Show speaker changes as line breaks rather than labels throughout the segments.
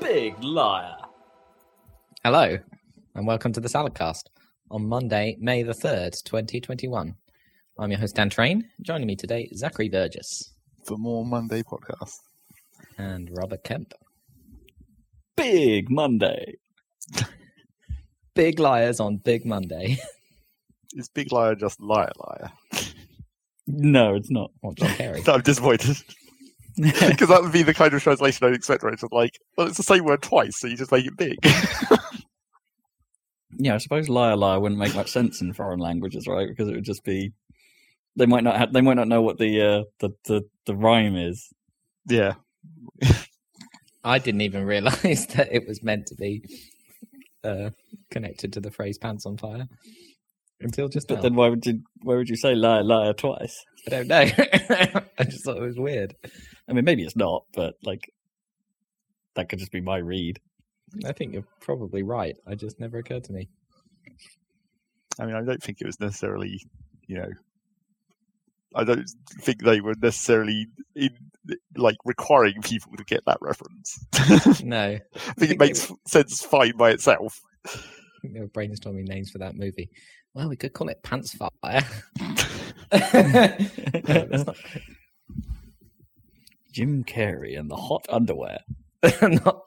Big liar.
Hello, and welcome to the Saladcast on Monday, May the 3rd, 2021. I'm your host, Dan Train. Joining me today, Zachary Burgess
for more Monday podcasts.
and Robert Kemp.
Big Monday.
Big liars on Big Monday.
Is Big Liar just liar liar?
No, it's not.
Or John Kerry.
I'm disappointed. Because that would be the kind of translation I'd expect, right? It's like, well, it's the same word twice, so you just make it big.
Yeah, I suppose liar liar wouldn't make much sense in foreign languages, right? Because it would just be they might not have, they might not know what the uh, the, the the rhyme is.
yeah.
I didn't even realise that it was meant to be uh, connected to the phrase pants on fire until just
But
now.
then why would you why would you say liar liar twice?
I don't know. I just thought it was weird.
I mean, maybe it's not, but like that could just be my read.
I think you're probably right. I just never occurred to me.
I mean, I don't think it was necessarily, you know, I don't think they were necessarily in, like requiring people to get that reference.
No,
I think
think
it makes sense fine by itself.
I think they were brainstorming names for that movie. Well, we could call it Pants Fire. No, not-
Jim Carrey and the hot underwear.
not-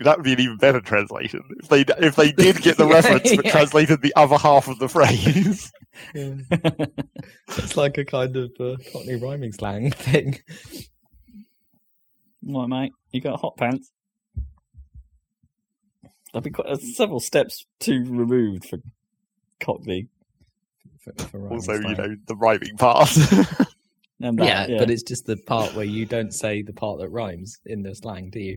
That would be an even better translation if they if they did get the reference but
Yeah.
translated the other half of the phrase.
it's like a kind of uh, Cockney rhyming slang thing.
What, mate? You got hot pants? That'd be quite uh, several steps too removed for Cockney.
For, for rhyming
also, you know, the rhyming part.
And
yeah,
that,
but it's just the part where you don't say the part that rhymes in the slang, do you?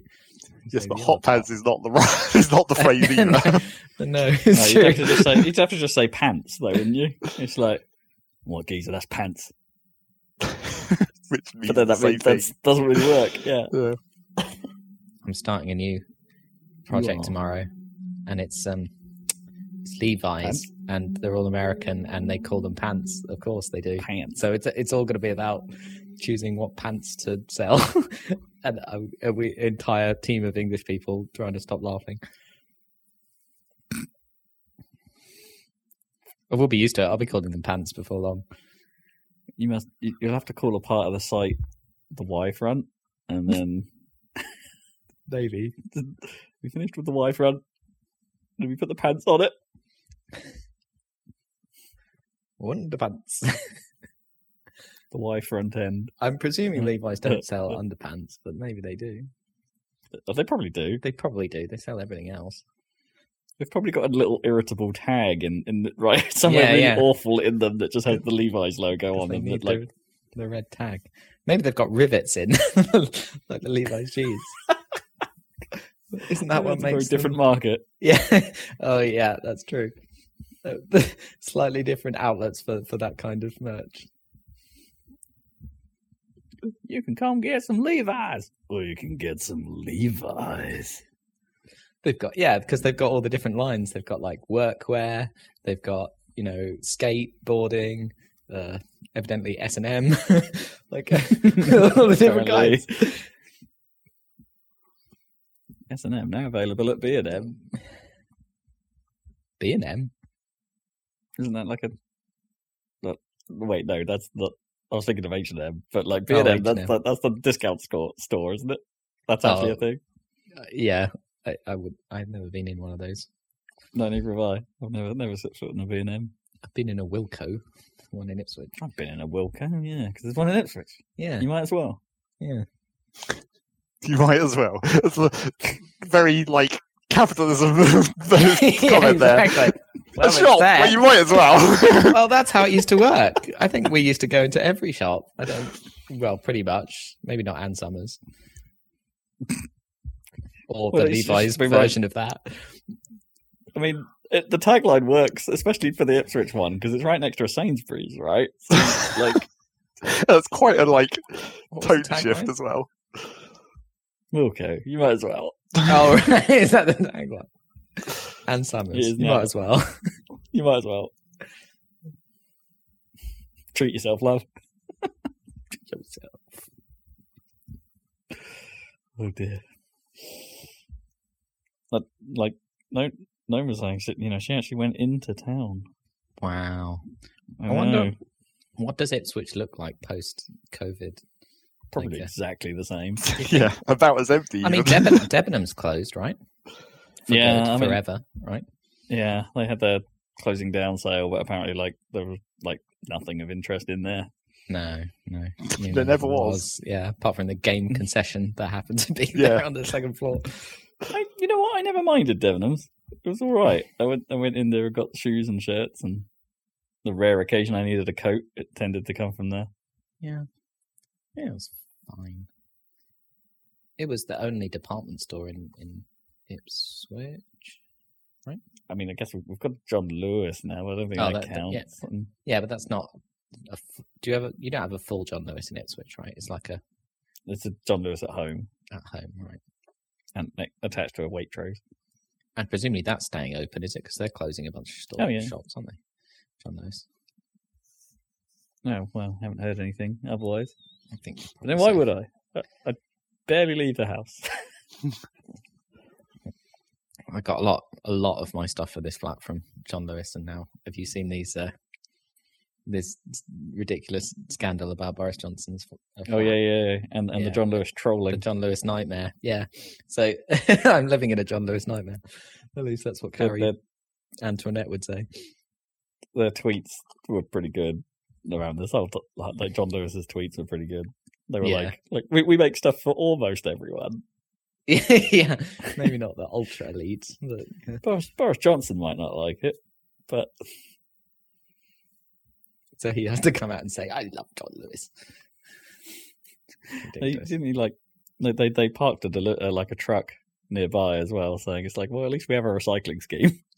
Yes,
Just
say
the
the
hot
other part.
pants is not the right, is not the phrase either.
no, no,
No, you'd have to just say you'd have to just say pants though, wouldn't you? It's like what geezer, that's pants.
Which means
But then that means doesn't really work. Yeah.
Yeah.
I'm starting a new project tomorrow, and it's um, it's Levi's,
Pants?
and they're all American, and they call them pants. Of course, they do.
Pants.
So it's it's all going to be about choosing what pants to sell, and a, a we, entire team of English people trying to stop laughing. I will be used to it. I'll be calling them pants before long.
You must you- you'll have to call a part of the site the Y front and then
Maybe.
we finished with the Y front. Did we put the pants on it?
Underpants.
The Y front end.
I'm presuming. Levi's don't sell underpants, but maybe they do.
Oh, They probably do.
They probably do. They sell everything else.
They've probably got a little irritable tag in, in the, right somewhere
Yeah,
really
yeah.
awful in them that just has the Levi's logo on them. That, like,
the, the red tag. Maybe they've got rivets in, like the Levi's jeans. Isn't that what
makes it? a very
makes
different
them-
market?
Yeah. Oh, yeah. That's true. Slightly different outlets for for that kind of merch.
You can come get some Levi's. Or you can get some Levi's.
They've got yeah, because they've got all the different lines. They've got like workwear. They've got you know skateboarding. Uh, evidently S and M. Like all the different guys.
S and M now available at B and M.
B and M.
Isn't that like a? That, wait, no, that's the. I was thinking of H and M, but like B
Oh,
and M, that's the, that's the discount store, store, isn't it? That's actually
Oh.
a thing.
Uh, yeah, I, I would. I've never been in one of those.
No, neither have I. I've never never set foot in a B and M.
I've been in a Wilko, one in Ipswich.
I've been in a Wilko, yeah, because there's one in Ipswich.
Yeah,
You might as well.
yeah.
You might as well. It's a very like capitalism
Yeah,
comment there.
exactly. Well,
a
it's
shop,
there.
well, you might as well.
well, that's how it used to work. I think we used to go into every shop. I don't. Well, pretty much. Maybe not Ann Summers. Or
Well,
the Levi's
just right-
version of that.
I mean, it, the tagline works, especially for the Ipswich one, because it's right next to a Sainsbury's, right? So, like,
That's quite a like
What
tone shift
tagline?
as well.
Okay, you might as well.
Oh, right. is that the tagline? Ann Summers.
It is
You
now.
might as well.
You might as well. Treat yourself, love. Oh dear. Like, like no, no was saying, you know, she actually went into town.
Wow.
I,
I wonder- What does Ipswich look like post COVID?
probably
uh,
exactly the same.
yeah, about as empty.
I mean. Debenham, Debenhams closed, right? For
Yeah,
good,
I mean-
forever, right?
Yeah, they had their closing down sale, but apparently, like there was like nothing of interest in there.
No, no. You
There
know,
never was.
Yeah, apart from the game concession that happened to be
Yeah.
there on the second floor.
I, you know what? I never minded Debenhams. It was all right. I went, I went in there, and got shoes and shirts, and the rare occasion I needed a coat, it tended to come from there.
Yeah. Yeah, it was fine. It was the only department store in, in Ipswich. Right?
I mean, I guess we've got John Lewis now. I don't think
Oh,
that,
that- that- yeah.
counts. And
Yeah, but that's not. A f- do you ever? You don't have a full John Lewis in Ipswich, right? It's like a
It's a John Lewis at home
at home, right?
and attached to a Waitrose.
And presumably that's staying open, is it? Because they're closing a bunch of store
Oh, yeah.
shops, aren't they? John Lewis.
No, well, haven't heard anything otherwise.
I think.
Then why would I? I? I barely leave the house.
I got a lot, a lot of my stuff for this flat from John Lewis, and now have you seen these? Uh, this ridiculous scandal about Boris Johnson's. f- uh,
oh yeah, yeah, yeah. and and
Yeah.
the John Lewis trolling, the.
John Lewis nightmare. Yeah, so I'm living in a John Lewis nightmare. At least that's what Carrie
their,
Antoinette would say.
their tweets were pretty good around this whole. Like John Lewis's tweets were pretty good. They were
Yeah.
like, like we, we make stuff for almost everyone.
yeah, maybe not the ultra elite, but
Boris, Boris Johnson might not like it, but
so he has to come out and say, "I love John Lewis."
They, didn't he like they they, parked a deli- uh, like a truck nearby as well, saying it's like, well, at least we have a recycling scheme.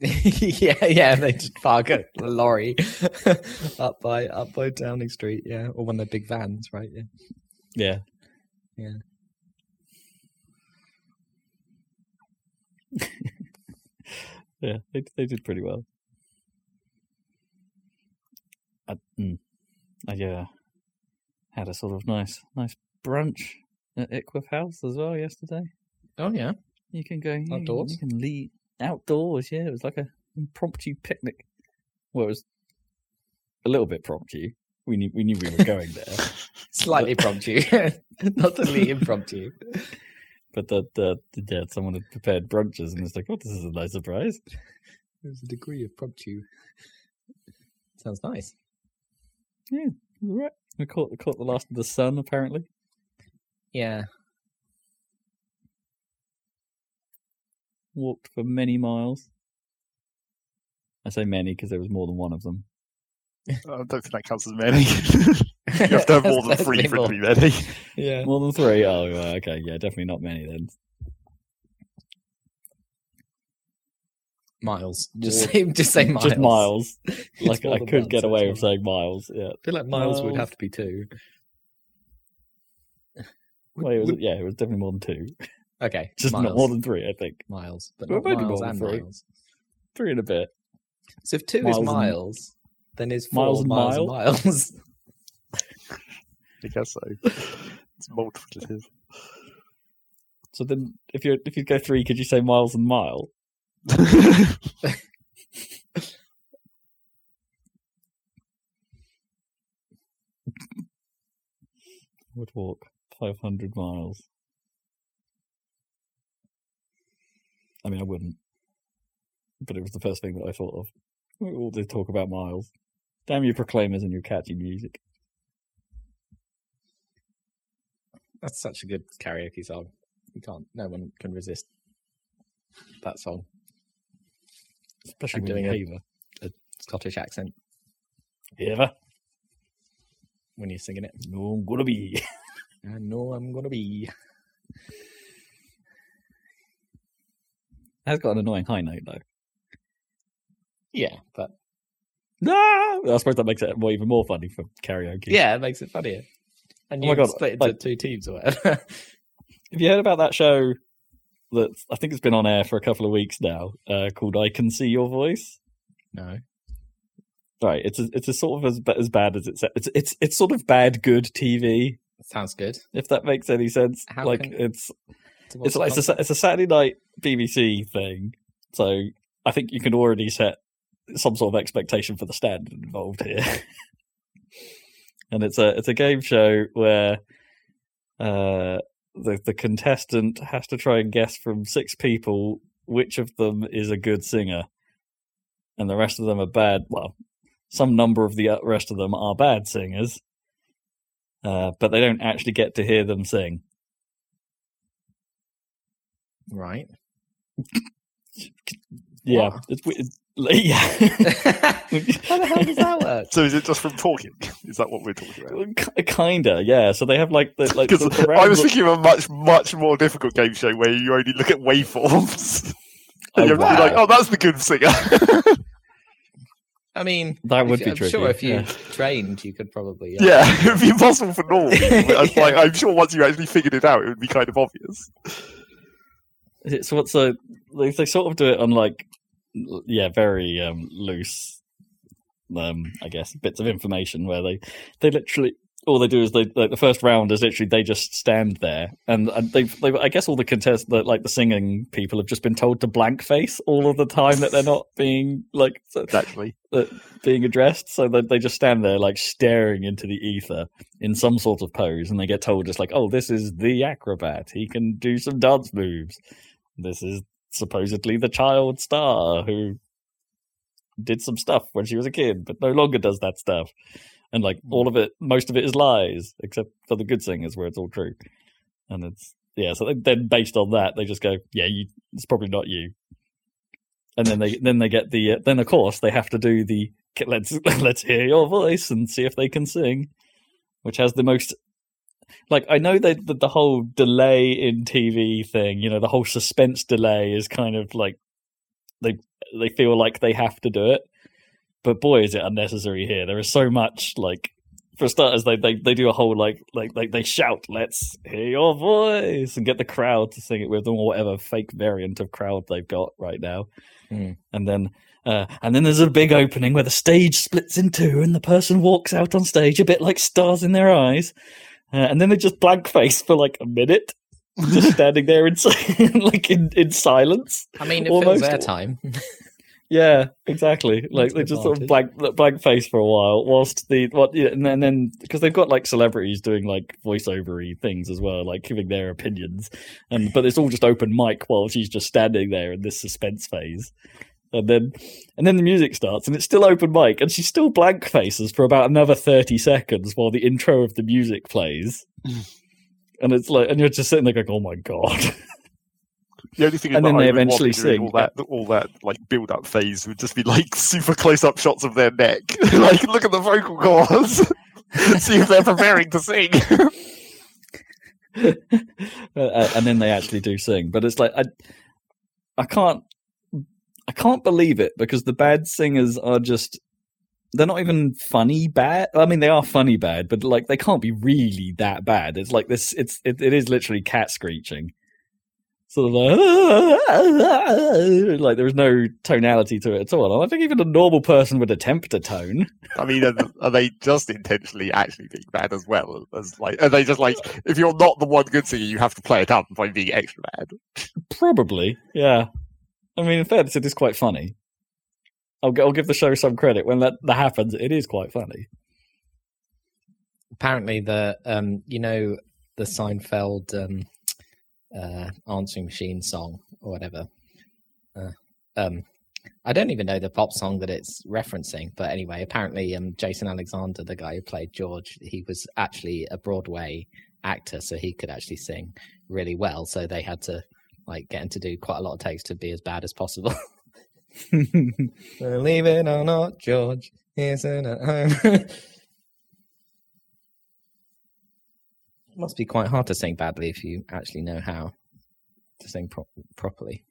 yeah, yeah, they just park a lorry up by up by Downing Street, yeah, or one of their big vans, right? Yeah.
Yeah,
Yeah.
yeah, they they did pretty well. I, mm, I yeah, had a sort of nice nice brunch at Ickworth House as well yesterday.
Oh yeah,
You can go you-
Outdoors?
You can leave outdoors. Yeah, it was like a impromptu picnic. Well, it was a little bit promptu. We knew we knew we were going there.
slightly impromptu, not totally impromptu.
But that, the, the yeah, someone had prepared brunches and it's like, oh, this is a nice surprise.
There's a degree of promptu. Sounds nice.
Yeah, all right. We caught caught the last of the sun apparently.
Yeah,
Walked for many miles. I say many because there was more than one of them.
I don't think that counts as many. you have to have more than three for it to be many.
Yeah.
More than three? Oh, okay, yeah, definitely not many then.
Miles. Just
More-
say, just say miles.
Just miles. Like I could
one,
get
so
away
it's
with saying miles. Yeah.
I feel like miles would have to be two.
Well, it was, yeah, it was definitely more than two.
Okay,
Just
miles.
not more than three, I think.
miles, but not
maybe
miles
more than
and
three.
miles.
Three and a bit.
So if two
Miles
is
and-
miles, then is four
Miles
miles
and
and miles.
I guess so. It's multiplicative.
So then, if you if you go three, could you say miles and mile? Would walk five hundred miles. I mean, I wouldn't, but it was the first thing that I thought of. All they talk about miles. Damn you, proclaimers and your catchy music.
That's such a good karaoke song. You can't. No one can resist that song.
Especially
I'm
when
doing a-
haver.
Scottish accent
Haver?
when you're singing it.
No, I'm gonna be.
I know I'm gonna be.
That's got an annoying high note though.
Yeah, but
No, I suppose that makes it more, even more funny for karaoke.
yeah, it makes it funnier. And
Oh
you
my God,
split into
like-
two teams or whatever.
Have you heard about that show that I think it's been on air for a couple of weeks now, uh, called "I Can See Your Voice"?
No.
Right, it's a, it's a sort of as as bad as it's it's it's it's sort of bad good TV,
Sounds good.
if that makes any sense.
How
like
can-
it's it's like it's a, it's a Saturday night BBC thing, so I think you can already set some sort of expectation for the standard involved here. and it's a it's a game show where uh, the the contestant has to try and guess from six people which of them is a good singer, and the rest of them are bad. Well, some number of the rest of them are bad singers, uh, but they don't actually get to hear them sing.
right.
Yeah,
What?
it's weird. Yeah.
How the hell does that work?
So is it just from talking? Is that what we're talking about?
K- Kinda, yeah. So they have like the like
Because
the, the
I was thinking of a much, much more difficult game show where you only look at waveforms.
Oh,
and you're to be like, oh, that's the good singer.
I mean,
that would
if-
be
I'm
tricky.
sure if you
yeah.
trained, you could probably. uh,
yeah, it would be impossible for normal. people. It's
Yeah.
like, I'm sure once you actually figured it out, it would be kind of obvious.
It's what's so they they sort of do it on like l- yeah very um loose um I guess bits of information where they they literally all they do is they like the first round is literally they just stand there and, and they they I guess all the contest that like the singing people have just been told to blank face all of the time that they're not being like so,
Naturally,
being addressed. So that they just stand there like staring into the ether in some sort of pose, and they get told just like, "Oh, this is the acrobat. He can do some dance moves. This is supposedly the child star who did some stuff when she was a kid, but no longer does that stuff." And like all of it, most of it is lies, except for the good singers where it's all true. And it's yeah. So then- based on that, they just go, "Yeah, you, it's probably not you." and then they then they get the uh, then of course they have to do the let's let's hear your voice and see if they can sing, which has the most like I know that the, the whole delay in TV thing, you know, the whole suspense delay is kind of like they they feel like they have to do it, but boy is it unnecessary here. There is so much like. For starters, they, they they do a whole like like like they shout, "Let's hear your voice," and get the crowd to sing it with them, or whatever fake variant of crowd they've got right now and then uh, and then there's a big opening where the stage splits in two and the person walks out on stage a bit like stars in their eyes uh, and then they just blank face for like a minute just standing there in like in, in silence
I mean, it
Almost.
fills time.
yeah exactly like
That's
they just sort of blank blank face for a while whilst the what yeah, and then, and then because they've got like celebrities doing like voiceovery things as well like giving their opinions and but it's all just open mic while she's just standing there in this suspense phase and then and then the music starts and it's still open mic and she still blank faces for about another 30 seconds while the intro of the music plays and it's like and you're just sitting there going oh my god
the only thing
And then they eventually sing.
all that all that like build up phase would just be like super close up shots of their neck, like look at the vocal cords, see if they're preparing to sing.
uh, and then they actually do sing. But it's like I, I can't, I can't believe it because the bad singers are just. They're not even funny bad. I mean, they are funny bad, but like they can't be really that bad. It's like this. It's it, it is literally cat screeching, sort of like like there's no tonality to it at all. I think even a normal person would attempt a tone.
I mean, are, are they just intentionally actually being bad as well as like? Are they just like if you're not the one good singer, you have to play it up by being extra bad?
Probably, yeah. I mean, in fairness, it is quite funny. I'll, I'll give the show some credit when that, that happens. It is quite funny.
Apparently, the um, you know, the Seinfeld um, uh, answering machine song or whatever. Uh, um, I don't even know the pop song that it's referencing, but anyway, apparently, um, Jason Alexander, the guy who played George, he was actually a Broadway actor, so he could actually sing really well. So they had to like getting to do quite a lot of takes to be as bad as possible. Believe it or not, George isn't at home. it must be quite hard to sing badly if you actually know how to sing pro- properly.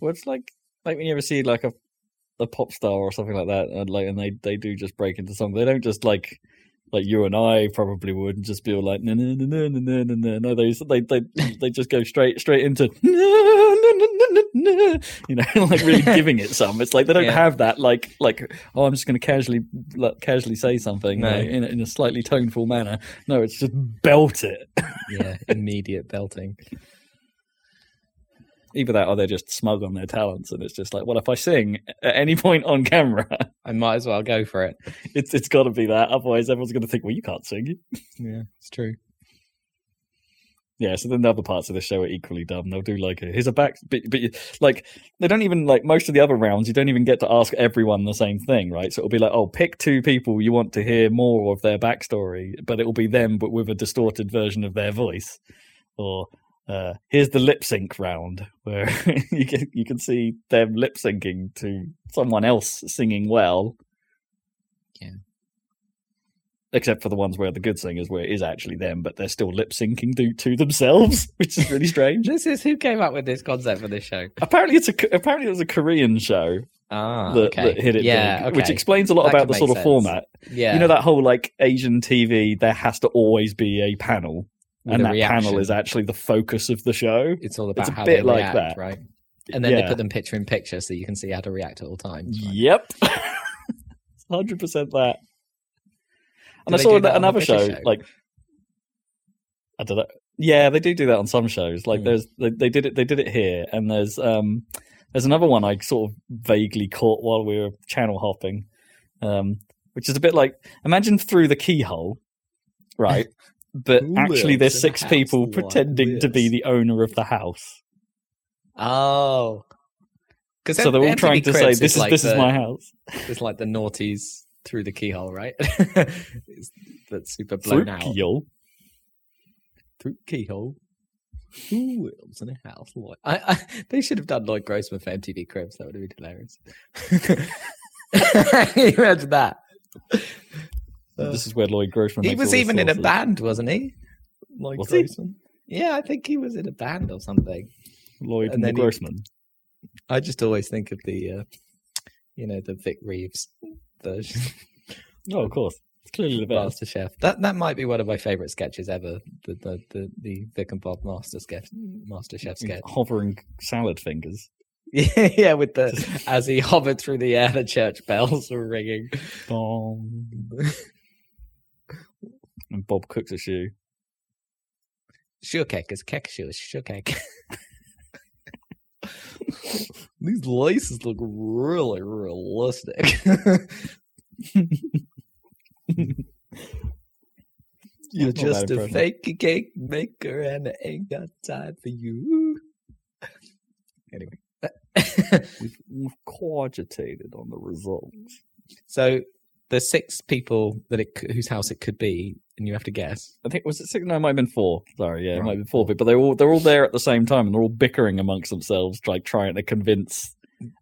well, it's like like when you ever see like a a pop star or something like that, and like and they they do just break into song. They don't just like like you and I probably would, and just be all like, no, no, no, no, no, no, no, no. They they they they just go straight straight into, no, no, no, no, no, no. you know, like really giving it some. It's like they don't
Yeah.
have that like like oh, I'm just going to casually like, casually say something
No.
in in a slightly toneful manner. No, it's just belt it.
Yeah, immediate belting.
Either that, or they're just smug on their talents, and it's just like, well, if I sing at any point on camera,
I might as well go for it.
it's it's got to be that. Otherwise, everyone's going to think, well, you can't sing.
Yeah, it's true.
Yeah, so then the other parts of the show are equally dumb. They'll do like, a, here's a back, but, but like they don't even like most of the other rounds. You don't even get to ask everyone the same thing, right? So it'll be like, oh, pick two people you want to hear more of their backstory, but it will be them, but with a distorted version of their voice. Or uh, here's the lip sync round where you can you can see them lip syncing to someone else singing well.
Yeah.
Except for the ones where the good singers, where it is actually them, but they're still lip syncing to, to themselves, which is really strange.
This is who came up with this concept for this show.
apparently, it's a apparently it was a Korean show
Ah,
that,
okay.
that hit it
yeah,
big, which explains a lot
That
about the sort of
sense.
format.
yeah,
You know that whole like Asian TV, there has to always be a panel, and that
reaction.
panel is actually the focus of the show.
It's all about it's
a
how
bit
they
like
react,
that.
right? And then they put them picture in picture so you can see how to react at all times. right?
Yep, hundred percent that. And
Do
I saw
that
another show,
show?
like I don't know. Yeah, they do do that on some shows. Like
Hmm.
there's they, they did it they did it here, and there's um there's another one I sort of vaguely caught while we were channel hopping, um, which is a bit like imagine through the keyhole, right? But
Who
actually, there's six
house
people pretending to be the owner of the house.
Oh, because
So they're all trying to say, "This is
like
this
the,
is my house."
It's like the naughties through the keyhole, right? That's super blown
Through
out
keyhole.
through keyhole. Who lives in a house? Like I, I, they should have done Lloyd Grossman for MTV Cribs. That would have been hilarious. Can you imagine that?
This is where Lloyd Grossman.
he was even in a band, wasn't he? Lloyd
Was he?
Yeah, I think he was in a band or something.
Lloyd
and
and
then he-
Grossman.
I just always think of the, uh, you know, the Vic Reeves version.
Oh, of course. It's clearly the best.
Master Chef. That that might be one of my favorite sketches ever. The the the, the Vic and Bob Master sketch, Master Chef sketch.
Hovering salad fingers.
Yeah, yeah. With the as he hovered through the air, the church bells were ringing.
Bong. And Bob cooks a shoe.
Sure cake is cake shoe. Sure cake. These laces look really realistic. You're just a fake cake maker, and I ain't got time for you. Anyway,
We've, we've cogitated on the results.
so there's six people that it whose house it could be, and you have to guess.
I think was it six? No, it might have been four. Sorry, yeah, it might
Right,
have been four. But they're all they're all there at the same time, and they're all bickering amongst themselves, like trying to convince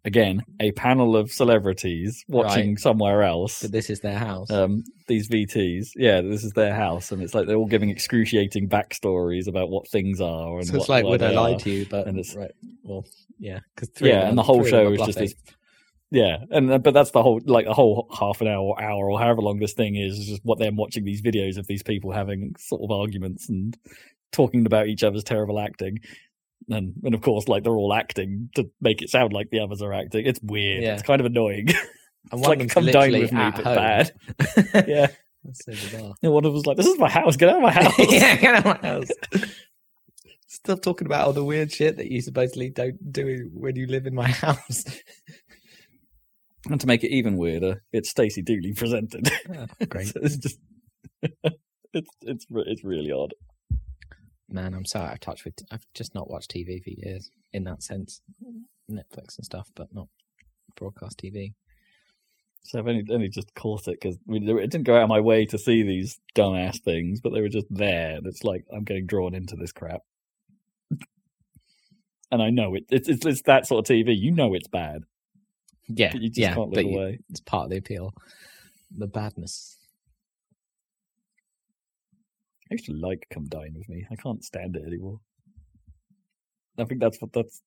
again a panel of celebrities watching
Right.
somewhere else.
But this is their house.
Um, these VTs, yeah, this is their house, and it's like they're all giving excruciating backstories about what things are. And
so it's
what-
like, would I lie
are.
to you? But
and it's-
right, well, yeah, because
Yeah, and the whole show is just this Yeah, and uh, but that's the whole like the whole half an hour, hour, or however long this thing is, is just what they're watching these videos of these people having sort of arguments and talking about each other's terrible acting, and and of course like they're all acting to make it sound like the others are acting. It's weird.
Yeah.
It's kind of annoying.
And
it's
one
like come dine with me, but
home.
bad. yeah,
That's so bizarre.
and one of them was like, "This is my house. Get out of my house."
yeah, get out of my house. Stop talking about all the weird shit that you supposedly don't do when you live in my house.
And to make it even weirder, it's Stacey Dooley presented.
Oh, great.
So it's just it's it's it's really odd.
Man, I'm so out of touch with. I've just not watched TV for years in that sense. Netflix and stuff, but not broadcast TV.
So I've only only just caught it because it didn't go out of my way to see these dumbass things, but they were just there. And it's like I'm getting drawn into this crap, and I know it. It's it's, it's that sort of TV. You know it's bad,
Yeah,
but you just
yeah,
can't look
you-
away.
it's part of the appeal. The badness.
I used to like Come Dine with Me. I can't stand it anymore. I think that's what that's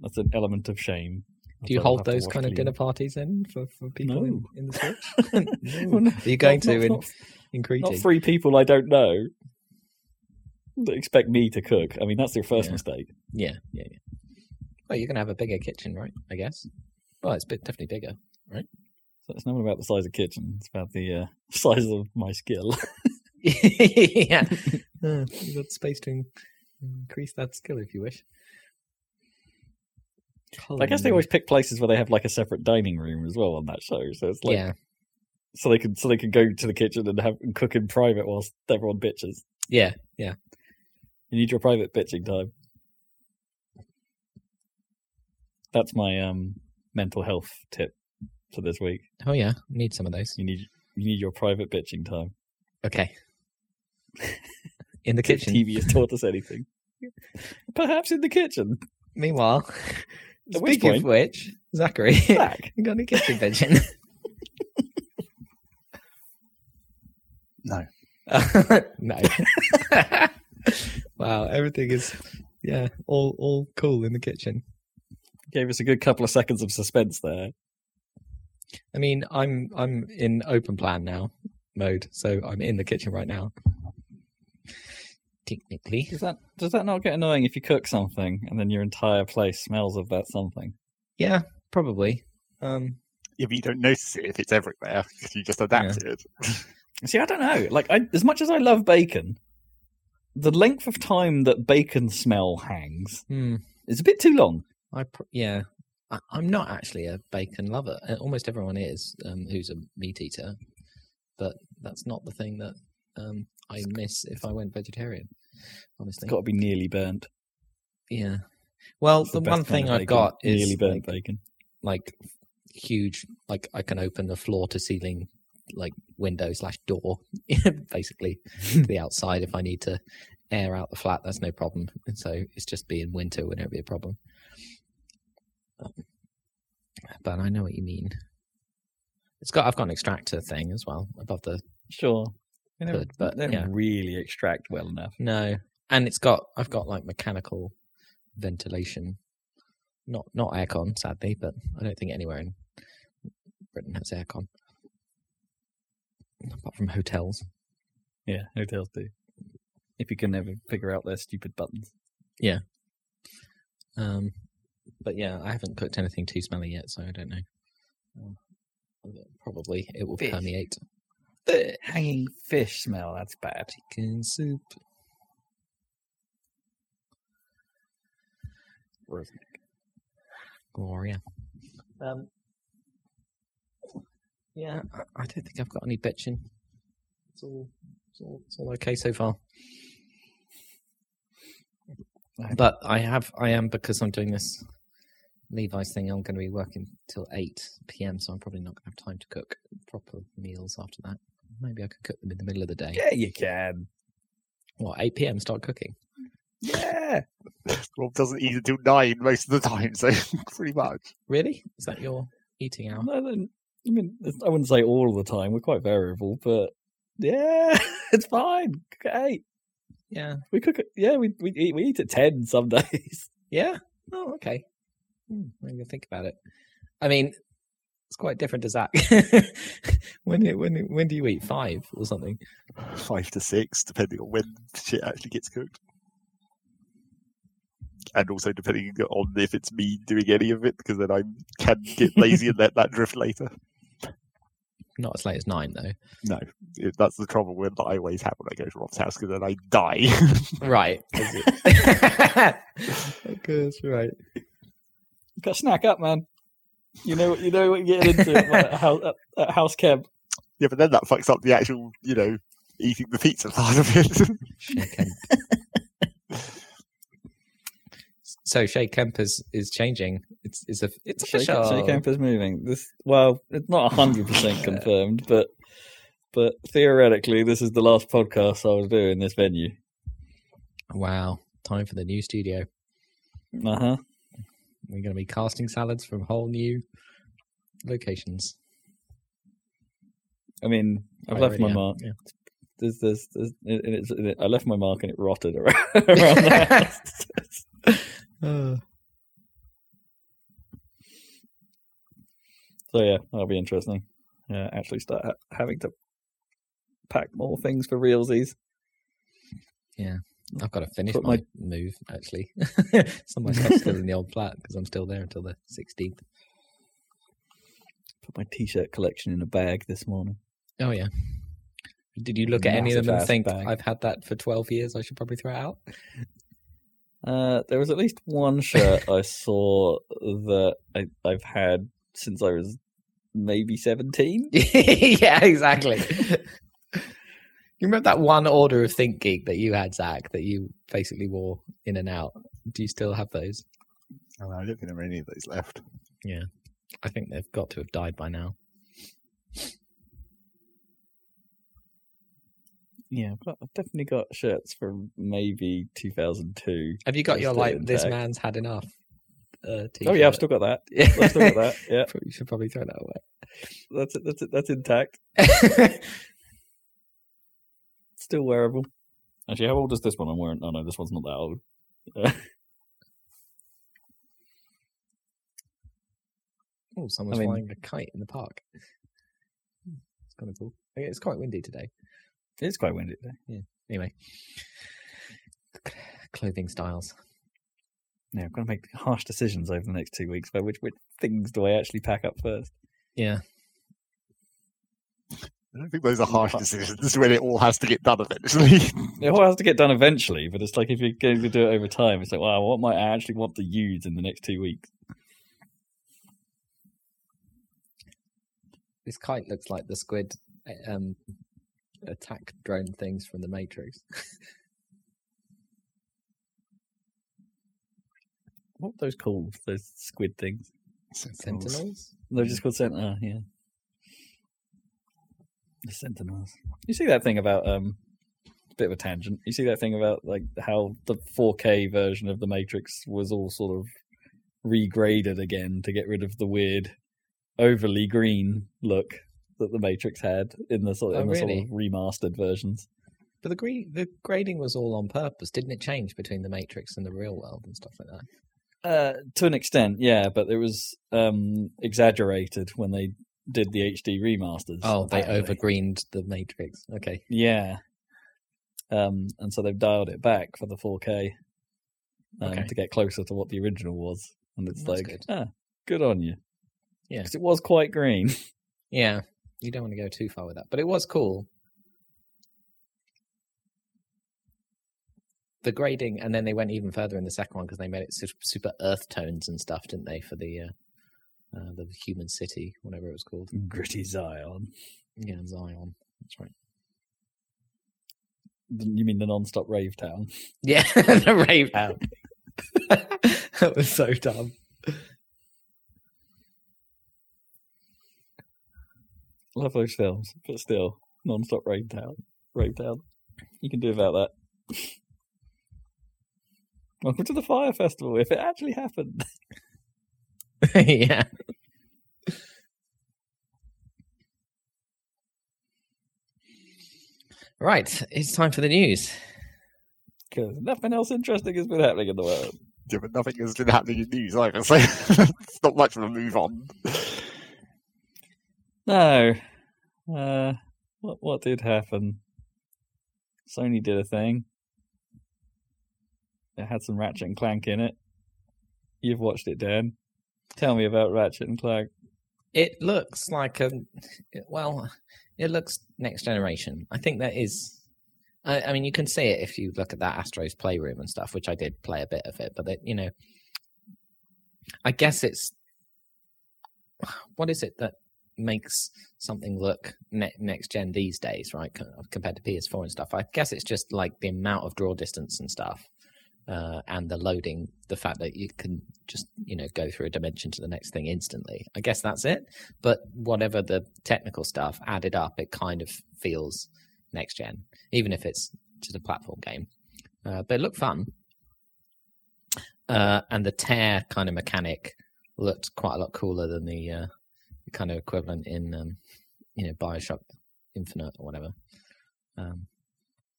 that's an element of shame.
Do you hold those kind of dinner parties in for, for people in,
No.
in the Switch?
Well, no,
Are you going
not-
to
not-
in,
not-
in
Not three people I don't know that expect me to cook. I mean, that's your first
Yeah.
mistake.
Yeah, yeah, yeah. Well, you're going to have a bigger kitchen, right? I guess. Well, it's bit, definitely bigger. Right?
So it's not about the size of kitchen; it's about the uh, size of my skill.
yeah. Uh, you've got space to increase that skill if you wish.
I guess they always pick places where they have like a separate dining room as well on that show. So it's like
yeah,
so they can so they can go to the kitchen and have and cook in private whilst everyone bitches.
yeah, yeah.
You need your private bitching time. That's my um mental health tip for this week.
Oh yeah, need some of those.
You need you need your private bitching time.
Okay. In the kitchen.
TV has taught us anything. Perhaps in the kitchen.
Meanwhile,
At which
speaking of
point-
which, Zachary,
Zach.
you got any kitchen bitching?
No.
no. wow, everything is yeah, all all cool in the kitchen.
Gave us a good couple of seconds of suspense there.
I mean, I'm I'm in open plan now mode, so I'm in the kitchen right now. Technically,
Does that does that not get annoying if you cook something and then your entire place smells of that something?
yeah, probably. Um,
Yeah, but you don't notice it if it's everywhere because you just adapt to it.
See, I don't know. Like, I, as much as I love bacon, the length of time that bacon smell hangs
hmm,
is a bit too long.
I pr- yeah, I, I'm not actually a bacon lover. Almost everyone is um, who's a meat eater, but that's not the thing that um, I miss if I went vegetarian. Honestly,
It's got to be nearly burnt.
yeah. Well, the,
best
one thing I've got is
nearly burnt
like,
bacon.
like huge like i can open the floor to ceiling like window slash door basically to the outside if i need to air out the flat that's no problem and so it's just being winter would never be a problem but i know what you mean it's got i've got an extractor thing as well above the
Sure. They
Could, but,
they don't
yeah.
really extract well enough.
no and it's got i've got like mechanical ventilation not not aircon sadly but i don't think anywhere in britain has aircon apart from hotels
Yeah, hotels do. If you can never figure out their stupid buttons. Yeah.
Um but yeah i haven't cooked anything too smelly yet so i don't know. Um, probably it will
Fish.
permeate.
The hanging fish smell, that's bad.
chicken soup. Gloria. Um yeah I, I don't think i've got any bitching. It's all it's all, it's all okay so far. But i have i am because i'm doing this levi's thing i'm going to be working till 8 p.m so i'm probably not going to have time to cook proper meals after that maybe i could cook them in the middle of the day
Yeah, you can.
what 8 p.m start cooking
Yeah.
Rob doesn't eat until nine most of the time, so pretty much.
really is that your eating hour
No, then, I mean, I wouldn't say all the time. We're quite variable, but yeah, it's fine. Cook at eight.
yeah
We cook it. Yeah, we we eat, we eat at ten some days.
Yeah. Oh, okay. Hmm, maybe I'll think about it. I mean, it's quite different to Zach. when when when do you eat five or something?
Five to six, depending on when shit actually gets cooked. And also depending on if it's me doing any of it, because then I can get lazy and let that drift later.
Not as late as nine though.
No, that's the trouble with that I always have when I go to Rob's house, because then I die.
Right. that's right.
Got to snack up, man. You know you know what you're getting into at, house, at, at house camp.
yeah, but then that fucks up the actual, you know, eating the pizza part of it.
Chez Kemp. so Chez Kemp is, is changing. It's it's a it's
Shake,
official.
shake camp is moving. This well, it's not hundred percent confirmed, but but theoretically, this is the last podcast I was doing in this venue.
Wow. Time for the new studio.
Uh huh.
We're going to be casting salads from whole new locations.
I mean, I've
I
left my
am,
mark.
yeah.
There's, there's, there's, and it's, and it, I left my mark and it rotted around, around the house.
Uh,
So yeah, that'll be interesting. Yeah, actually start ha- having to pack more things for realsies.
I've got to finish my,
my-
move actually. Some of my stuff's still in the old flat because I'm still there until the 16th.
Put my t-shirt collection in a bag this morning.
Oh yeah. Did you look at any of them and think
bag.
I've had that for 12 years? I should probably throw it out.
Uh, there was at least one shirt I saw that I, I've had since I was maybe seventeen.
yeah, exactly. You remember that one order of ThinkGeek that you had, Zach, that you basically wore in and out? Do you still have those?
Oh, I don't think there are any of those left. Yeah.
I think they've got to have died by now.
Yeah, I've, I've definitely got shirts from maybe two thousand two.
Have you got your
still
like this man's had enough? Uh,
Oh yeah, I've still got that.
Yeah,
I've still got that. Yeah,
You should probably throw that away.
that's it. That's it. That's intact.
away.
Still wearable. Actually, how old is this one I'm wearing? Oh no, this one's not that old.
oh, someone's
I mean-
flying a kite in the park. It's kind of cool. It's quite windy today.
It's quite windy today.
Anyway, clothing styles.
Yeah, I've got to make harsh decisions over the next two weeks about which which things do I actually pack up first.
Yeah,
I don't think those are harsh decisions This is when it all has to get done eventually.
It all has to get done eventually, but it's like if you're going to do it over time, it's like, wow, what might I actually want to use in the next two weeks?
this kite looks like the squid uh, um, attack drone things from the Matrix.
What are those called? Those squid things?
Sentinels.
They're just called Sentinel. yeah. The Sentinels. You see that thing about um, bit of a tangent. You see that thing about like how the 4K version of the Matrix was all sort of regraded again to get rid of the weird, overly green look that the Matrix had in the sort,
Oh,
in the sort of remastered versions.
But the gre- the grading was all on purpose, didn't it? Change between the Matrix and the real world and stuff like that.
Uh, to an extent, yeah, but it was um, exaggerated when they did the HD remasters.
Oh, they
apparently.
overgreened the Matrix. Okay.
Yeah. Um, and so they've dialed it back for the 4K um,
Okay.
to get closer to what the original was. And it's
That's
like,
good.
ah, good on you.
Yeah.
'Cause it was quite green.
Yeah, you don't want to go too far with that, but it was cool. The grading, and then they went even further in the second one because they made it super earth tones and stuff, didn't they? For the uh, uh, the human city, whatever it was called.
Gritty Zion.
Yeah, Zion. That's right.
You mean the non-stop rave town?
Yeah, the rave town. that was so dumb.
Love those films, but still, non-stop rave town. Rave town. You can do without that. Welcome to the Fyre Festival. If it actually happened,
yeah. Right, it's time for the news.
because nothing else interesting has been happening in the world.
Yeah, but nothing has been happening in the news either, so it's not much of a move on.
No. Uh, what what did happen? Sony did a thing. It had some Ratchet and Clank in it. You've watched it, Dan. Tell me about Ratchet and Clank.
It looks like a well, it looks next generation. I think that is. I, I mean, you can see it if you look at that Astro's Playroom and stuff, which I did play a bit of it. But it, you know, I guess it's what is it that makes something look ne- next gen these days, right? Compared to PS4 and stuff. I guess it's just like the amount of draw distance and stuff. Uh, and the loading, the fact that you can just, you know, go through a dimension to the next thing instantly. I guess that's it but whatever the technical stuff added up, it kind of feels next gen, even if it's just a platform game. Uh, but it looked fun, uh, and the tear kind of mechanic looked quite a lot cooler than the, uh, the kind of equivalent in, um, you know, Bioshock Infinite or whatever. Um,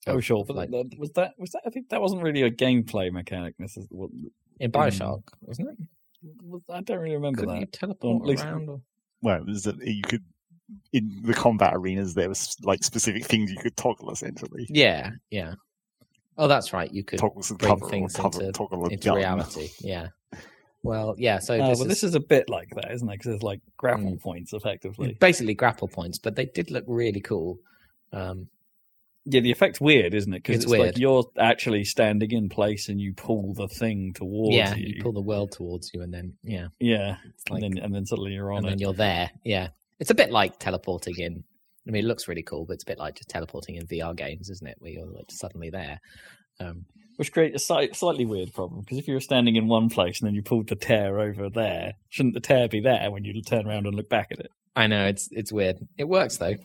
Oh,
of-
sure. But
like
that, was that was that? I think that wasn't really a gameplay mechanic. This is what
in Bioshock, wasn't it?
was- I don't really remember
Couldn't
that.
you teleport
at least-
around? Or...
well, it was that you could in the combat arenas there was like specific things you could toggle essentially.
Yeah, yeah. Oh, that's right. You could
Toggle some
bring
cover or
things
cover,
into-
toggle
into reality. Yeah. Well, yeah. So
Oh,
this,
well,
is
this is a bit like that, isn't it? Because there's like grapple
Mm.
points, effectively.
basically grapple points, but they did look really cool. Um,
Yeah, the effect's weird, isn't it? Because
It's
it's, like you're actually standing in place and you pull the thing towards
yeah,
you.
you pull the world towards you, and then yeah,
yeah,
like,
and then and then suddenly you're on
and
it.
then you're there. Yeah, it's a bit like teleporting in. I mean, it looks really cool, but it's a bit like just teleporting in VR games, isn't it? Where you're like suddenly there. Um,
Which creates a slight, slightly weird problem because if you were standing in one place and then you pulled the tear over there, shouldn't the tear be there when you turn around and look back at it?
I know it's it's weird. It works though,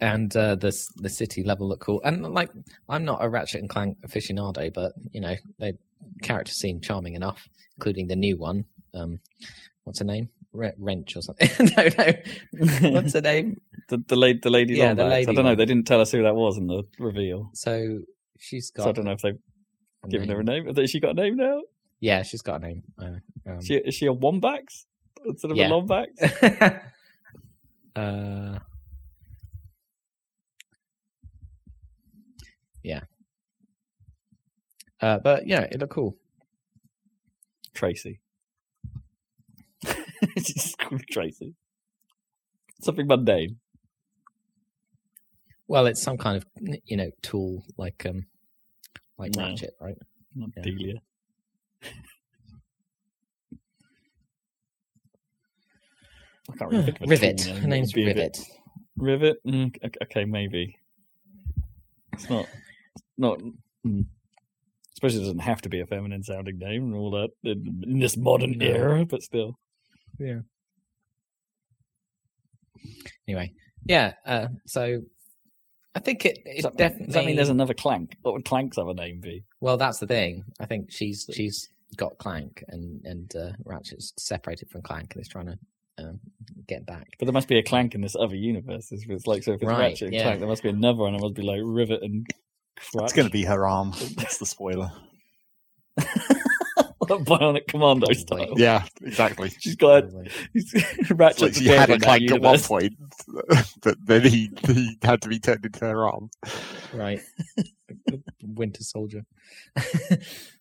and uh, the the city level look cool. And like, I'm not a Ratchet and Clank aficionado, but you know, the characters seem charming enough, including the new one. Um, what's her name? Re- Wrench or something? no, no. What's her name?
The the lady, the lady,
Yeah, the lady
I don't know. They didn't tell us who that was in the reveal,
So she's got.
so I don't know if they've given her a
name.
name. Has she got a name now?
Yeah, she's got a name. Uh, um,
She, is she a Wombax instead of
Yeah.
a Lombax?
uh, yeah. Uh, but yeah, it looked cool.
Tracy. Just called Tracy. Something mundane.
Well, it's some kind of you know tool like um like
No.
Ratchet, right?
Not
Yeah.
Delia. I can't really think of
Rivet. Her name's
would be a bit-
Rivet.
Rivet. Mm, okay, maybe. It's not. Not. Mm. Especially, it doesn't have to be a feminine sounding name and all that in, in this modern
No.
era, but still. Yeah.
Anyway, yeah. Uh, so I think it, it
that,
definitely.
does that mean there's another Clank? What would Clank's other name be?
Well, that's the thing. I think she's she's got Clank and and uh, Ratchet's separated from Clank and is trying to um, get back.
But there must be a Clank in this other universe. If it's like so, if it's
Right,
Ratchet and
yeah.
Clank, there must be another one. It must be like Rivet and.
It's going to be her arm. That's the spoiler.
Bionic Commando style.
Yeah, exactly.
She's got
Probably.
Ratchet.
Like she had a clank at one point, but then he, he had to be turned into her arm.
right. Winter Soldier.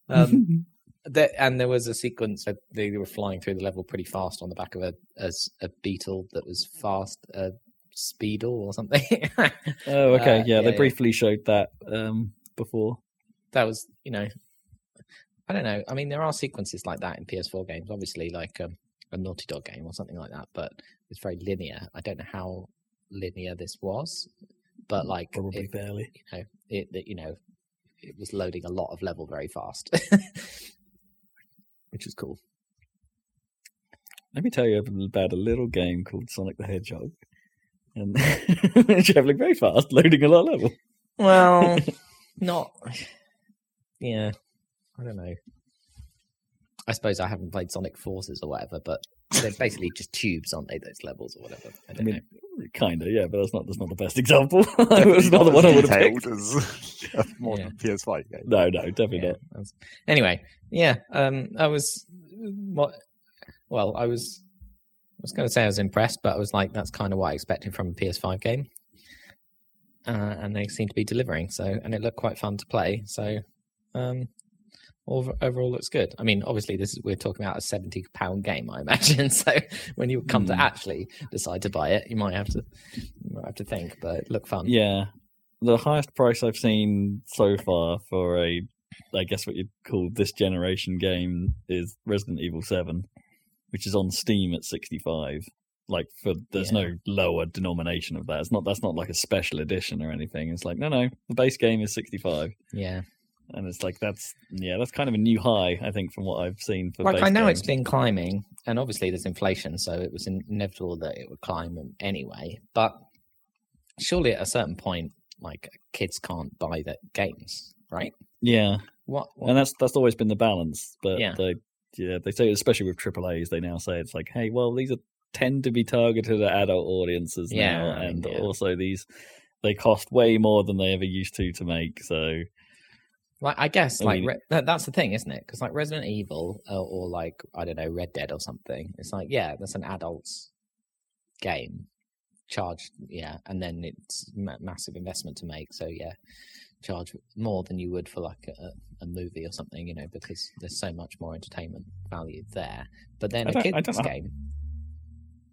um, there, and there was a sequence that they were flying through the level pretty fast on the back of a, a, a beetle that was fast, a speedle or something.
Oh, okay.
Uh,
yeah, they
yeah,
briefly showed that um, before.
that was, you know, I don't know. I mean, there are sequences like that in PS4 games, obviously, like um, a Naughty Dog game or something like that, but it's very linear. I don't know how linear this was, but like,
Probably
it,
barely.
you know, it, that you know, it was loading a lot of level very fast, which is cool.
Let me tell you about a little game called Sonic the Hedgehog. And traveling very fast, loading a lot of level.
Well, not. Yeah, I don't know. I suppose I haven't played Sonic Forces or whatever, but they're basically just tubes, aren't they? Those levels or whatever. I
I mean, kind of, yeah, but that's not that's not the best example. That's not the one I would have picked.
as a modern PS5 game.
No, no, definitely
Yeah,
not.
Anyway, yeah, um, I was what? Well, I was. I was going to say I was impressed, but I was like, that's kind of what I expected from a PS5 game. Uh, and they seem to be delivering. So, and it looked quite fun to play. So, um, over, overall looks good. I mean, obviously, this is we're talking about a seventy pound game, I imagine. So, when you come to
Hmm.
actually decide to buy it, you might have to, you might have to think. But look fun.
Yeah, the highest price I've seen so far for a, I guess what you'd call this generation game is Resident Evil Seven, which is on Steam at sixty five. Like for there's
Yeah.
no lower denomination of that. It's not that's not like a special edition or anything. It's like no no the base game is sixty five,
yeah.
and it's like that's yeah that's kind of a new high I think from what I've seen for.
like I know
games.
it's been climbing, and obviously there's inflation, so it was inevitable that it would climb anyway. But surely at a certain point, like kids can't buy the games, right?
yeah,
What? what
and that's that's always been the balance. But
Yeah.
they yeah they say especially with triple A's they now say it's like hey well these are tend to be targeted at adult audiences
Yeah,
now, and
yeah.
also these they cost way more than they ever used to to make. So
Like I guess,
I
like
mean-
Re- that, that's the thing, isn't it? Because like Resident Evil or, or like I don't know Red Dead or something, it's like yeah, that's an adult's game, charged, yeah, and then it's ma- massive investment to make. So yeah, charge more than you would for like a, a movie or something, you know, because there's so much more entertainment value there. But then
I
a kids game,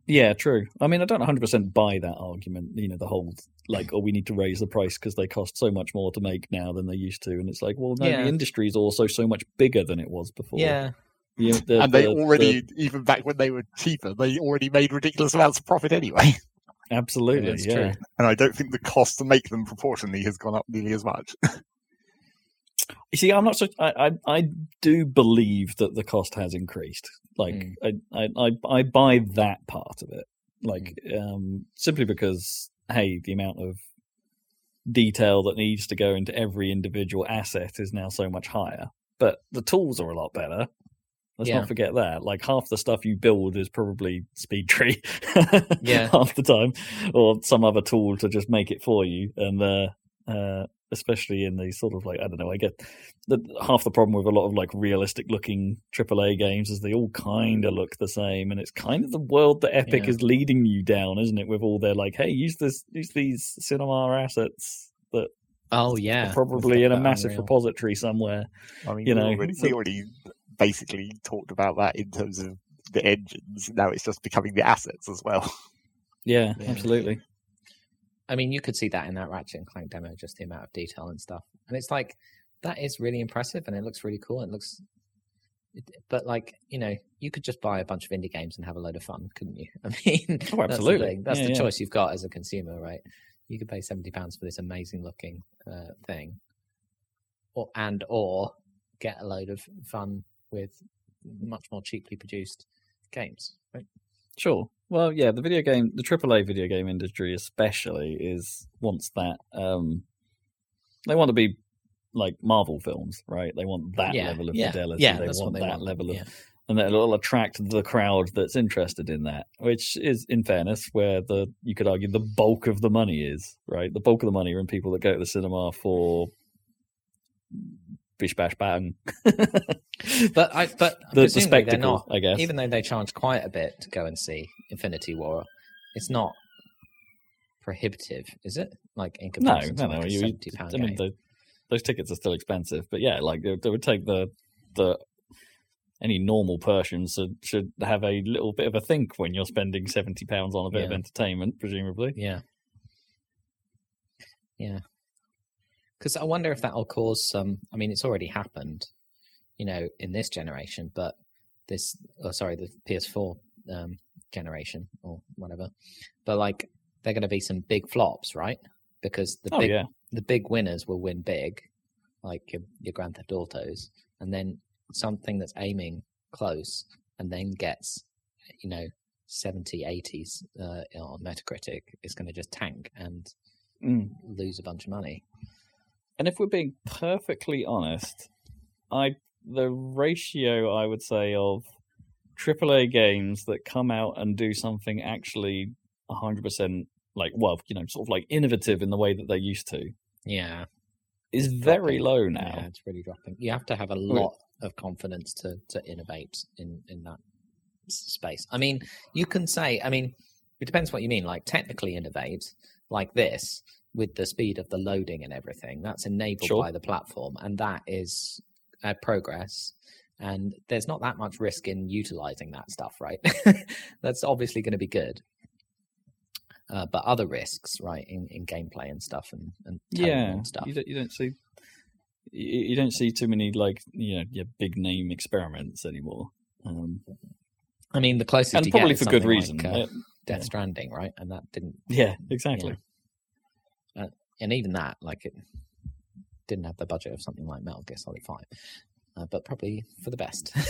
Yeah, true. I mean, I don't 100% buy that argument. You know, the whole like, oh, we need to raise the price because they cost so much more to make now than they used to, and it's like, well, no,
Yeah.
the industry is also so much bigger than it was before.
yeah,
You know, the-
and they
the-
already, even back when they were cheaper, they already made ridiculous amounts of profit anyway.
the- absolutely,
It's
yeah.
true.
And I don't think the cost to make them proportionally has gone up nearly as much.
You see, I'm not so. I, I I do believe that the cost has increased. Like,
Mm.
I, I I I buy that part of it. Like,
Mm.
um, simply because hey, the amount of detail that needs to go into every individual asset is now so much higher. But the tools are a lot better. Let's
Yeah.
not forget that. Like half the stuff you build is probably SpeedTree.
Yeah.
half the time, or some other tool to just make it for you. And uh, uh, especially in the sort of like I don't know, I get the half the problem with a lot of like realistic looking AAA games is they all kind of look the same, and it's kind of the world that Epic
Yeah.
is leading you down, isn't it? With all their like, hey, use this, use these cinema assets that
oh yeah,
probably in a massive
Unreal.
repository somewhere.
I mean,
You
we,
know,
already,
so-
we already basically talked about that in terms of the engines. Now it's just becoming the assets as well.
Yeah,
Yeah.
absolutely.
I mean, you could see that in that Ratchet and Clank demo, just the amount of detail and stuff. And it's like that is really impressive, and it looks really cool. It looks, but like you know, you could just buy a bunch of indie games and have a load of fun, couldn't you? I mean,
Oh,
that's the
absolutely.
thing. That's
Yeah,
the
yeah.
choice you've got as a consumer, right? You could pay seventy pounds for this amazing looking uh, thing, or and or get a load of fun with much more cheaply produced games. Right?
Sure. Well, yeah, the video game, the AAA video game industry, especially, is wants that. Um, they want to be like Marvel films, right? They want that
yeah,
level of
yeah,
fidelity.
Yeah,
they want
they
that
want.
level of,
yeah.
and that will attract the crowd that's interested in that. Which is, in fairness, where the you could argue the bulk of the money is, right? The bulk of the money are in people that go to the cinema for bish bash bang.
But I but
the, the spectacle,
they're not.
I guess.
Even though they charge quite a bit to go and see Infinity War, it's not prohibitive, is it? Like in
No,
comparison
no,
to
no.
like a
You, I mean, the, those tickets are still expensive, but yeah, like they, they would take the the any normal person should should have a little bit of a think when you're spending seventy pounds on a bit of entertainment, presumably.
Yeah, yeah. Because I wonder if that'll cause some. I mean, it's already happened, you know, in this generation, but this, oh, sorry, the PS4 um, generation or whatever. But like, they're going to be some big flops, right? Because the
Oh
big
yeah,
the big winners will win big, like your, your Grand Theft Autos, and then something that's aiming close and then gets, you know, 70, 80s uh, on Metacritic is going to just tank and
Mm.
lose a bunch of money.
And if we're being perfectly honest, I the ratio I would say of AAA games that come out and do something actually hundred percent like well, you know, sort of like innovative in the way that they used to
Yeah,
is very
dropping.
low now.
yeah, it's really dropping. You have to have a lot of confidence to to innovate in in that space. I mean, you can say, I mean, it depends what you mean. Like technically innovate, like this, with the speed of the loading and everything. That's enabled
Sure.
by the platform, and that is uh, progress. And there's not that much risk in utilizing that stuff, right? That's obviously going to be good. Uh, but other risks, right, in, in gameplay and stuff, and, and
yeah,
and stuff.
You don't, you don't see you, you don't see too many like you know your big name experiments anymore, um,
I mean, the closest
and probably for good reason.
Like, uh,
Uh,
Death
yeah.
Stranding, right? And that didn't,
yeah, exactly.
And even that, like, it didn't have the budget of something like Metal Gear Solid Five, uh, but probably for the best.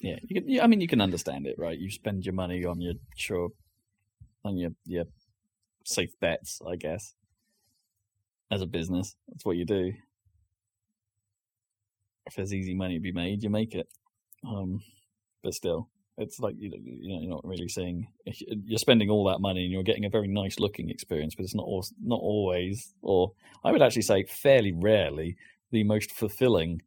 Yeah, you can, I mean, you can understand it, right? You spend your money on your sure, on your your safe bets, I guess. As a business, that's what you do. If there's easy money to be made, you make it. Um, but still, It's like you know, you know, you're not really seeing. You're spending all that money and you're getting a very nice looking experience, but it's not al- not always, or I would actually say fairly rarely, the most fulfilling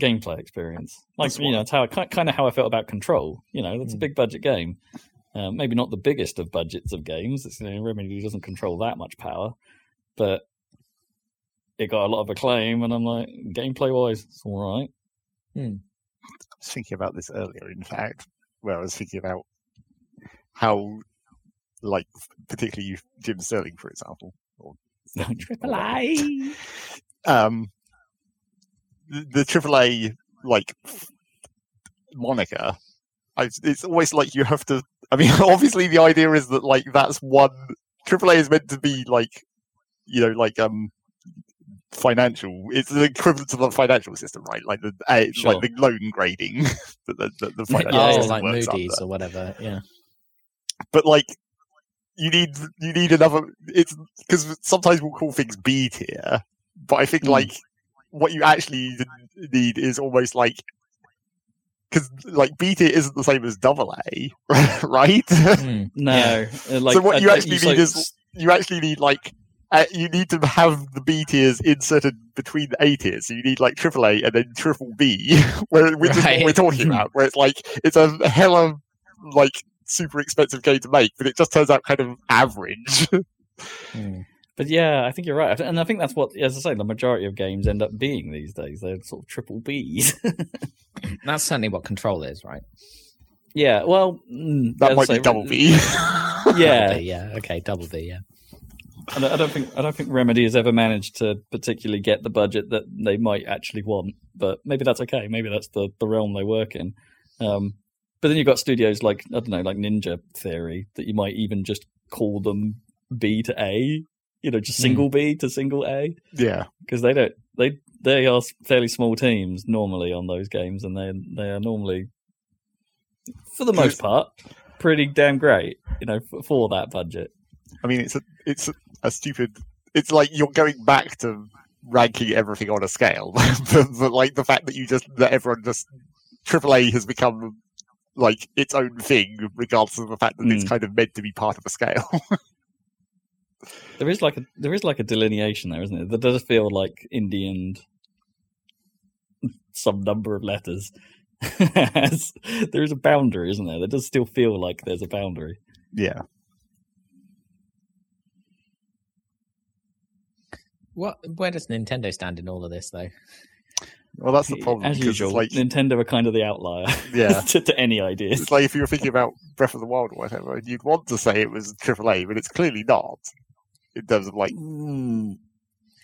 gameplay experience. Like
That's
you know, it's how kind of how I felt about Control. You know, that's a
Mm.
big budget game. Uh, maybe not the biggest of budgets of games. It's, you know, Remedy doesn't control that much power, but it got a lot of acclaim, and I'm like, gameplay wise, it's all right.
I was thinking about this earlier, in fact, where I was thinking about how, like, particularly Jim Sterling, for example, or
Triple A.
um, the, the AAA like moniker. I, it's always like you have to. I mean, obviously the idea is that like that's one AAA is meant to be like, you know, like um financial. It's the equivalent to the financial system, right? Like the uh,
Sure.
like the loan grading that the, the, the financial
yeah,
system
like
works
Moody's
under.
or whatever. Yeah.
But like. You need you need another. It's because sometimes we'll call things B tier, but I think
Hmm.
like what you actually need is almost like because like B tier isn't the same as double A, right?
Hmm.
No, uh, like
so what you
I-
actually need is you actually need like uh, you need to have the B tiers inserted between the A tiers. So you need like triple A and then triple B, where which is what we're talking about. Where it's like it's a hell of like super expensive game to make, but it just turns out kind of average.
Hmm.
But yeah, I think you're right, and I think that's what, as I say, the majority of games end up being these days. They're sort of triple Bs.
That's certainly what Control is, right?
yeah, well, mm,
that might
say,
be double B.
Yeah,
Double yeah. Okay, double B. Yeah.
I don't, I don't think I don't think Remedy has ever managed to particularly get the budget that they might actually want. But maybe that's okay. Maybe that's the, the realm they work in. Um, but then you've got studios like I don't know, like Ninja Theory, that you might even just call them B to A. You know, just
Hmm.
single B to single A.
yeah,
because they don't they they are fairly small teams normally on those games, and they they are normally, for the most part, pretty damn great. You know, for, for that budget.
I mean it's a it's a, a stupid. It's like you're going back to ranking everything on a scale, but, but like the fact that you just that everyone just AAA has become like its own thing, regardless of the fact that it's
Mm.
kind of meant to be part of a scale.
There is like a there is like a delineation there, isn't it? That does feel like Indian. Some number of letters. there is a boundary, isn't there? That does still feel like there's a boundary.
yeah,
What? Where does Nintendo stand in all of this, though?
well that's the problem.
As usual,
like
Nintendo are kind of the outlier
yeah,
to, to any ideas.
it's like if you were thinking about Breath of the Wild or whatever, you'd want to say it was AAA, but it's clearly not. In terms of like,
Mm.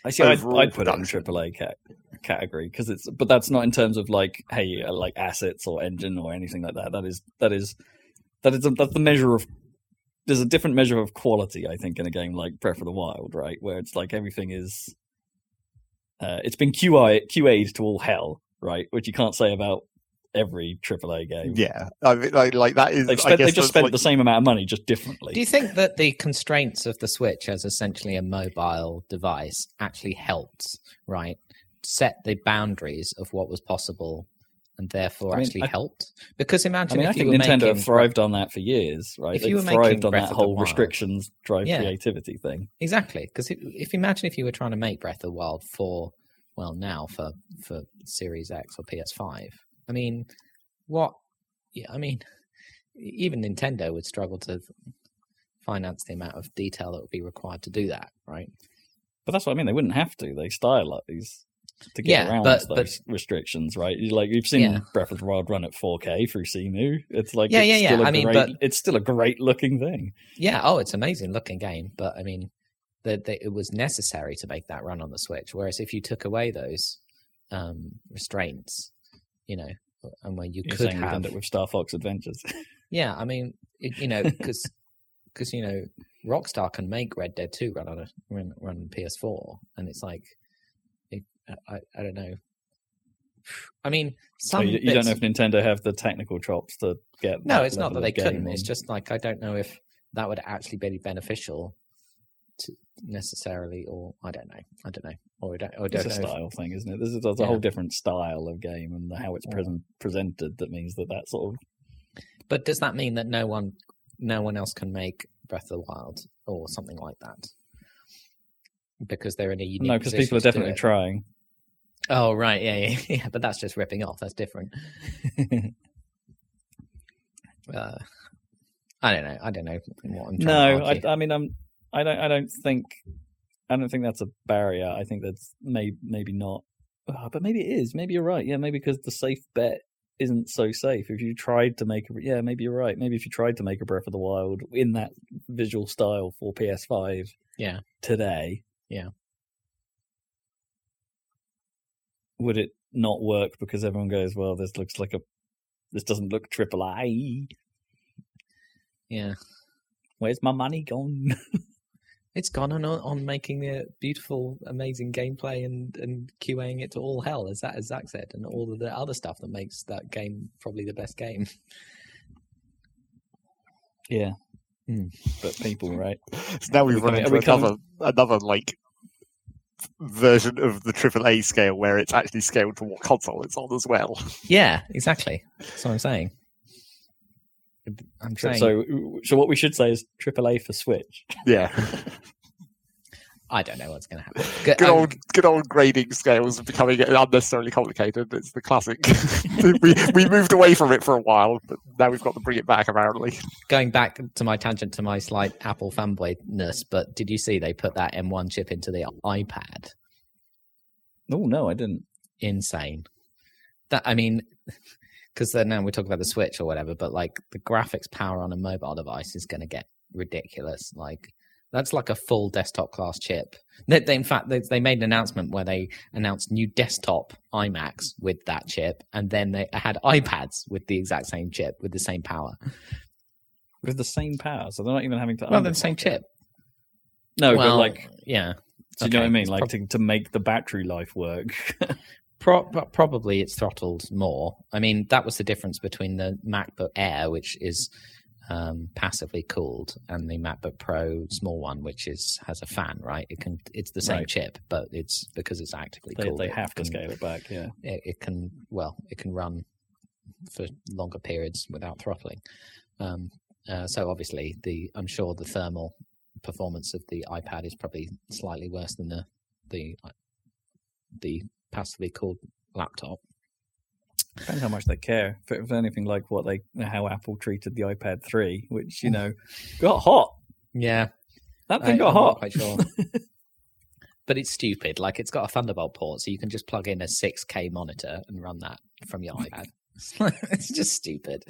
I see. I'd, I'd put it in. AAA cat- category because it's, but that's not in terms of like, hey, uh, like assets or engine or anything like that. That is that is that is that's the measure of. There's a different measure of quality, I think, in a game like Breath of the Wild, right? Where it's like everything is. Uh, it's been QI QA'd to all hell, right? Which you can't say about every AAA game.
yeah, I mean, like, like that is.
They've,
I
spent,
guess
they've just spent
like-
the same amount of money, just differently.
Do you think that the constraints of the Switch as essentially a mobile device actually helped, right? Set the boundaries of what was possible and therefore
I mean,
actually
I-
helped? Because
I
imagine
mean, I
if you
think
were
Nintendo
making
thrived on that for years, right?
If
They've
you were
thrived on
Breath
that whole
Wild-
restrictions drive
Yeah.
creativity thing.
Exactly, because if, if imagine if you were trying to make Breath of the Wild for well now for for Series X or PS5. I mean, what? Yeah, I mean, even Nintendo would struggle to finance the amount of detail that would be required to do that, right?
But that's what I mean. They wouldn't have to. They stylize to get
Yeah,
around
but-
those restrictions, right? Like you've seen
Yeah.
Breath of the Wild run at 4K through Cemu. It's like
Yeah,
it's
yeah, yeah.
Still a
I mean, but-
it's still a great looking thing.
Yeah. Oh, it's amazing looking game, but I mean, that it was necessary to make that run on the Switch. Whereas if you took away those um, restraints, you know, and where you
You're
could have
done it with Star Fox Adventures.
Yeah, I mean, it, you know, because because you know, Rockstar can make Red Dead Two run on a run, run on PS4, and it's like, I I don't know. I mean,
so
some
you, you don't know if Nintendo have the technical chops to get.
no, it's not that they couldn't. It's just like I don't know if that would actually be beneficial to necessarily, or I don't know. I don't know. Or I don't, or I
It's
don't
a
know. if-
style thing, isn't it? There's a, there's a
Yeah.
whole different style of game and how it's present, presented that means that that sort of
But does that mean that no one, no one else can make Breath of the Wild or something like that? Because they're in a unique.
no, because people are definitely trying.
Oh right, yeah, yeah, yeah. But that's just ripping off. That's different. Uh, I don't know. I don't know what I'm trying
no, I. I mean, I'm, I don't, I don't think, I don't think that's a barrier. I think that's may, maybe not, Ah, but maybe it is. Maybe you're right. Yeah, maybe because the safe bet isn't so safe. If you tried to make, a, yeah, maybe you're right. Maybe if you tried to make a Breath of the Wild in that visual style for PS5,
Yeah.
today,
Yeah.
Would it not work because everyone goes, well, this looks like a, this doesn't look triple A.
yeah,
Where's my money gone?
it's gone on on making a beautiful, amazing gameplay and and QAing it to all hell, as that as Zach said, and all of the other stuff that makes that game probably the best game.
yeah,
Hmm.
but people, right?
So now we've run into
we coming-
another another like version of the AAA scale where it's actually scaled to what console it's on as well.
Yeah, exactly. That's what I'm saying. I'm saying
So, so what we should say is AAA for Switch.
Yeah,
I don't know what's going to happen. Good,
good
um,
old good old grading scales are becoming unnecessarily complicated. It's the classic. we we moved away from it for a while, but now we've got to bring it back. Apparently,
going back to my tangent to my slight Apple fanboyness, but did you see they put that M1 chip into the iPad?
Oh no, I didn't.
Insane. That I mean, because then now we talk about the Switch or whatever, but like the graphics power on a mobile device is going to get ridiculous. Like that's like a full desktop class chip. They, they, in fact, they, they made an announcement where they announced new desktop iMacs with that chip, and then they had iPads with the exact same chip with the same power.
With the same power, so they're not even having to.
Well, they're the same chip.
No,
well,
but like,
yeah.
do you know what I mean? Like
prob-
to, to make the battery life work.
Pro- probably it's throttled more. I mean, that was the difference between the MacBook Air, which is um, passively cooled, and the MacBook Pro small one, which is has a fan. Right? It can. It's the same
Right.
chip, but it's because it's actively
they,
cooled.
they have to
can-
scale it back. Yeah.
It, it can. Well, it can run for longer periods without throttling. Um, uh, so obviously, the I'm sure the thermal performance of the iPad is probably slightly worse than the the the passively cooled laptop.
Depends how much they care. If it was anything like what they, how Apple treated the iPad 3, which you know got hot.
Yeah,
That
I-
thing got
I'm
hot.
quite sure. but it's stupid. Like it's got a Thunderbolt port, so you can just plug in a 6K monitor and run that from your iPad. it's just stupid.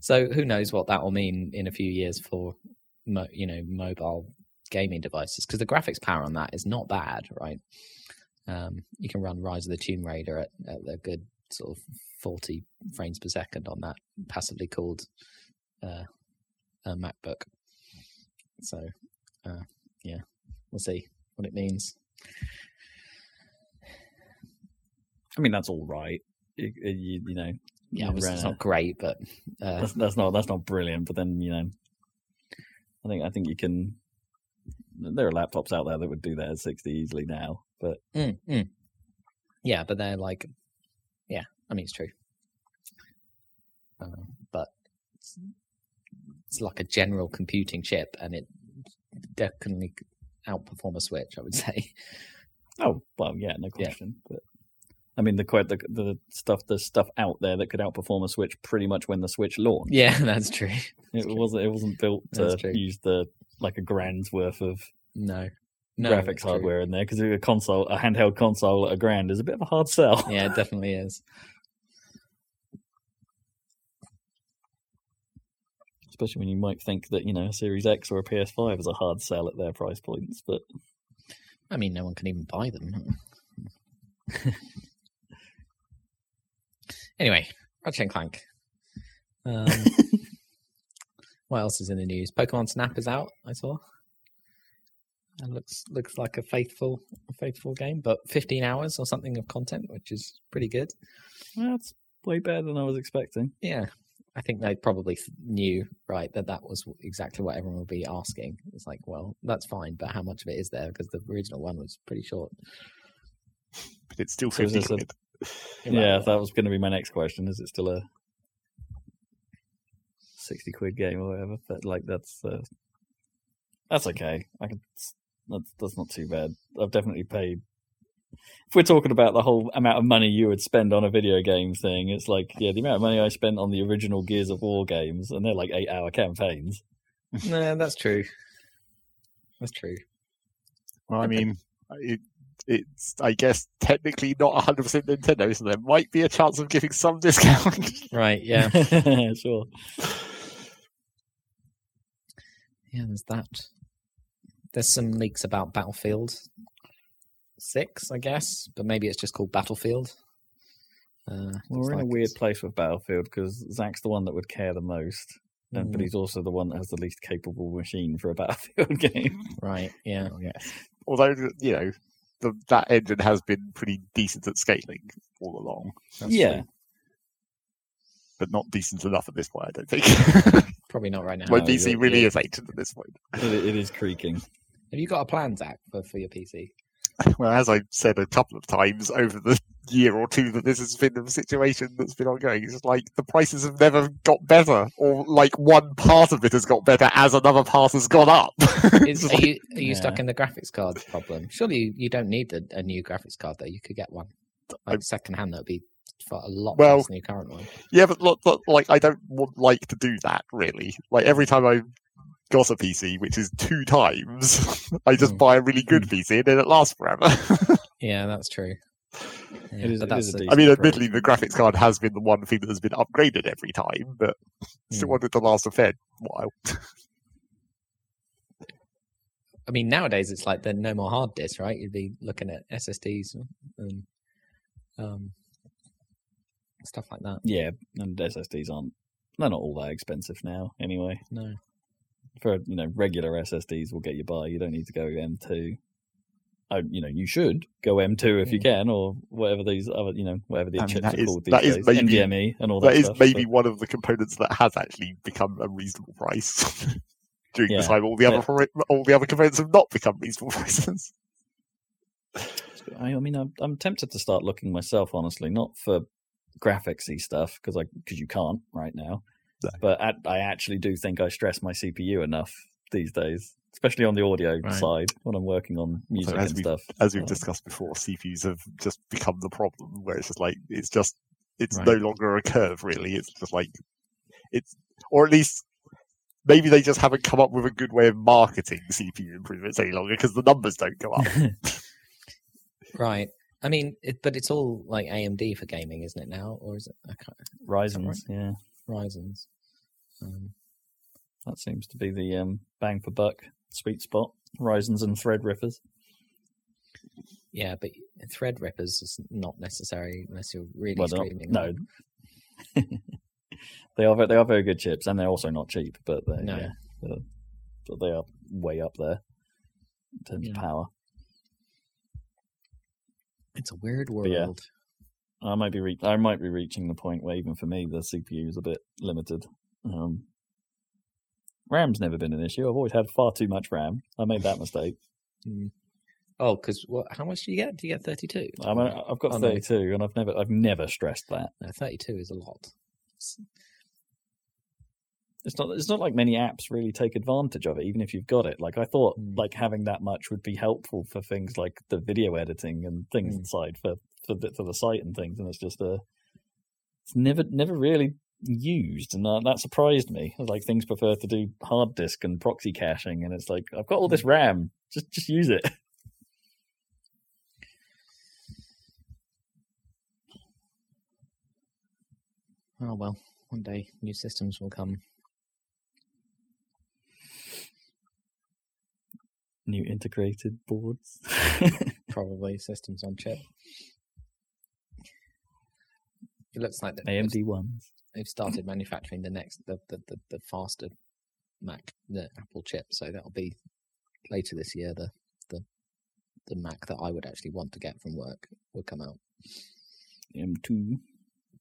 So who knows what that will mean in a few years for, mo- you know, mobile gaming devices? Because the graphics power on that is not bad, right? Um, you can run Rise of the Tomb Raider at, at a good sort of 40 frames per second on that passively cooled uh, uh, MacBook. So, uh, yeah, we'll see what it means.
I mean, that's all right. You, you, you know,
Yeah,
you
obviously it's not great, but uh,
that's, that's not that's not brilliant. But then you know, I think I think you can. There are laptops out there that would do that at 60 easily now, but
mm, mm. yeah, but they're like, I mean it's true, uh, but it's, it's like a general computing chip, and it definitely outperform a Switch. I would say.
oh well, yeah, no
Yeah.
question. But I mean, the quite the the stuff the stuff out there that could outperform a Switch pretty much when the Switch launched.
Yeah, that's true.
it
true.
wasn't it wasn't built to use the like a grand's worth of
No, no
graphics
that's true.
hardware in there because a console, a handheld console at a grand is a bit of a hard sell.
Yeah, it definitely is.
Especially when you might think that you know a Series X or a PS5 is a hard sell at their price points, but
I mean, no one can even buy them. anyway, Ratchet and Clank. Um, what else is in the news? Pokemon Snap is out. I saw. It looks looks like a faithful a faithful game, but 15 hours or something of content, which is pretty good.
that's way better than I was expecting.
Yeah, I think they probably knew right that that was exactly what everyone would be asking. It's like, well, that's fine, but how much of it is there? Because the original one was pretty short.
But it's still
So is
50
this a- Yeah, that was going to be my next question. Is it still a sixty quid game or whatever? But like that's uh, that's okay. I can. That's that's not too bad. I've definitely paid. If we're talking about the whole amount of money you would spend on a video game thing, it's like yeah, the amount of money I spent on the original Gears of War games, and they're like eight hour campaigns.
no, that's true. That's true.
Well, I mean, it, it's, I guess, technically not 100% Nintendo, so there might be a chance of giving some discount.
Right? Yeah.
sure.
Yeah, there's that. There's some leaks about Battlefield Six, I guess, but maybe it's just called Battlefield. Uh,
we're in a
like-
weird place with Battlefield because Zach's the one that would care the most, and, but
Mm,
he's also the one that has the least capable machine for a Battlefield game.
right. Yeah.
yes. Although, you know, the, that engine has been pretty decent at scaling all along,
that's
yeah,
true.
but not decent enough at this point, I don't think.
Probably not right now.
My
No,
PC really
you're-
is ancient at this point.
it, it is creaking.
Have you got a plan, Zach, for, for your PC?
Well, as I've said a couple of times over the year or two that this has been a situation that's been ongoing, it's just like the prices have never got better, or like one part of it has got better as another part has gone up.
Is,
It's
are
like-
you are you stuck in the graphics card problem? Surely you, you don't need a, a new graphics card though. You could get one like second hand that would be for a lot
Well,
less than your current one.
Yeah, but look, look, like I don't want like to do that really. Like every time I got a PC, which is two times, I just
Mm.
buy a really good PC and then it lasts forever.
Yeah, that's true. Yeah,
It is-
but that's
a
the-
I mean, admittedly, the graphics card has been the one thing that has been upgraded every time, but still
Mm.
want it to last a fair while.
I mean, nowadays it's like there's no more hard disks, right? You'd be looking at SSDs and um, stuff like that.
Yeah, and SSDs aren't. They're not all that expensive now, anyway.
No,
For you know, regular SSDs will get you by. You don't need to go M2. Oh, you know, you should go M2 if you
Mm.
can, or whatever these other, you know, whatever the
I mean,
chips are
is-
called these
that is
days,
maybe-
NVMe and all that.
That is
stuff,
maybe
but-
one of the components that has actually become a reasonable price. During
Yeah.
the time, all the other all the other components have not become reasonable prices.
I, I mean, I'm, I'm tempted to start looking myself, honestly, not for graphicsy stuff because I because you can't right now.
No.
But at, I actually do think I stress my CPU enough these days, especially on the audio
Right.
side when I'm working on music
as
and
we-
stuff.
as we've
Uh,
discussed before, CPUs have just become the problem, where it's just like it's just it's
Right.
no longer a curve, really. It's just like it's, or at least maybe they just haven't come up with a good way of marketing CPU improvements any longer because the numbers don't go up.
right. I mean, it, but it's all like AMD for gaming, isn't it now, or is it I can't,
Ryzen's, yeah,
Ryzen's? Um,
that seems to be the um, bang for buck sweet spot. Ryzen's and Threadrippers.
yeah, but Threadrippers is not necessary unless you're really
Well, they're not-
streaming.
no, they are they are very good chips, and they're also not cheap. But they,
No.
yeah, they're- but they are way up there in terms
Yeah.
of power.
It's a weird
yeah. I might be re- I might be reaching the point where even for me the CPU is a bit limited. Um, RAM's never been an issue. I've always had far too much RAM. I made that mistake.
Oh, because what? How much do you get? Do you get thirty-two?
I'm a, I've got
Oh, no.
32, and I've never I've never stressed that.
No, thirty-two is a lot. It's-
It's not it's not like many apps really take advantage of it, even if you've got it. Like I thought,
Mm.
like having that much would be helpful for things like the video editing and things
Mm.
inside for for the, for the site and things, and it's just a it's never never really used, and uh, that surprised me. Like things prefer to do hard disk and proxy caching, and it's like I've got all this RAM, just just use it.
Oh well, one day new systems will come.
New integrated boards.
Probably systems on chip. It looks like the
AMD ones.
They've started manufacturing the next the the, the, the faster Mac the Apple chip, so that'll be later this year. The the the Mac that I would actually want to get from work will come out.
M2.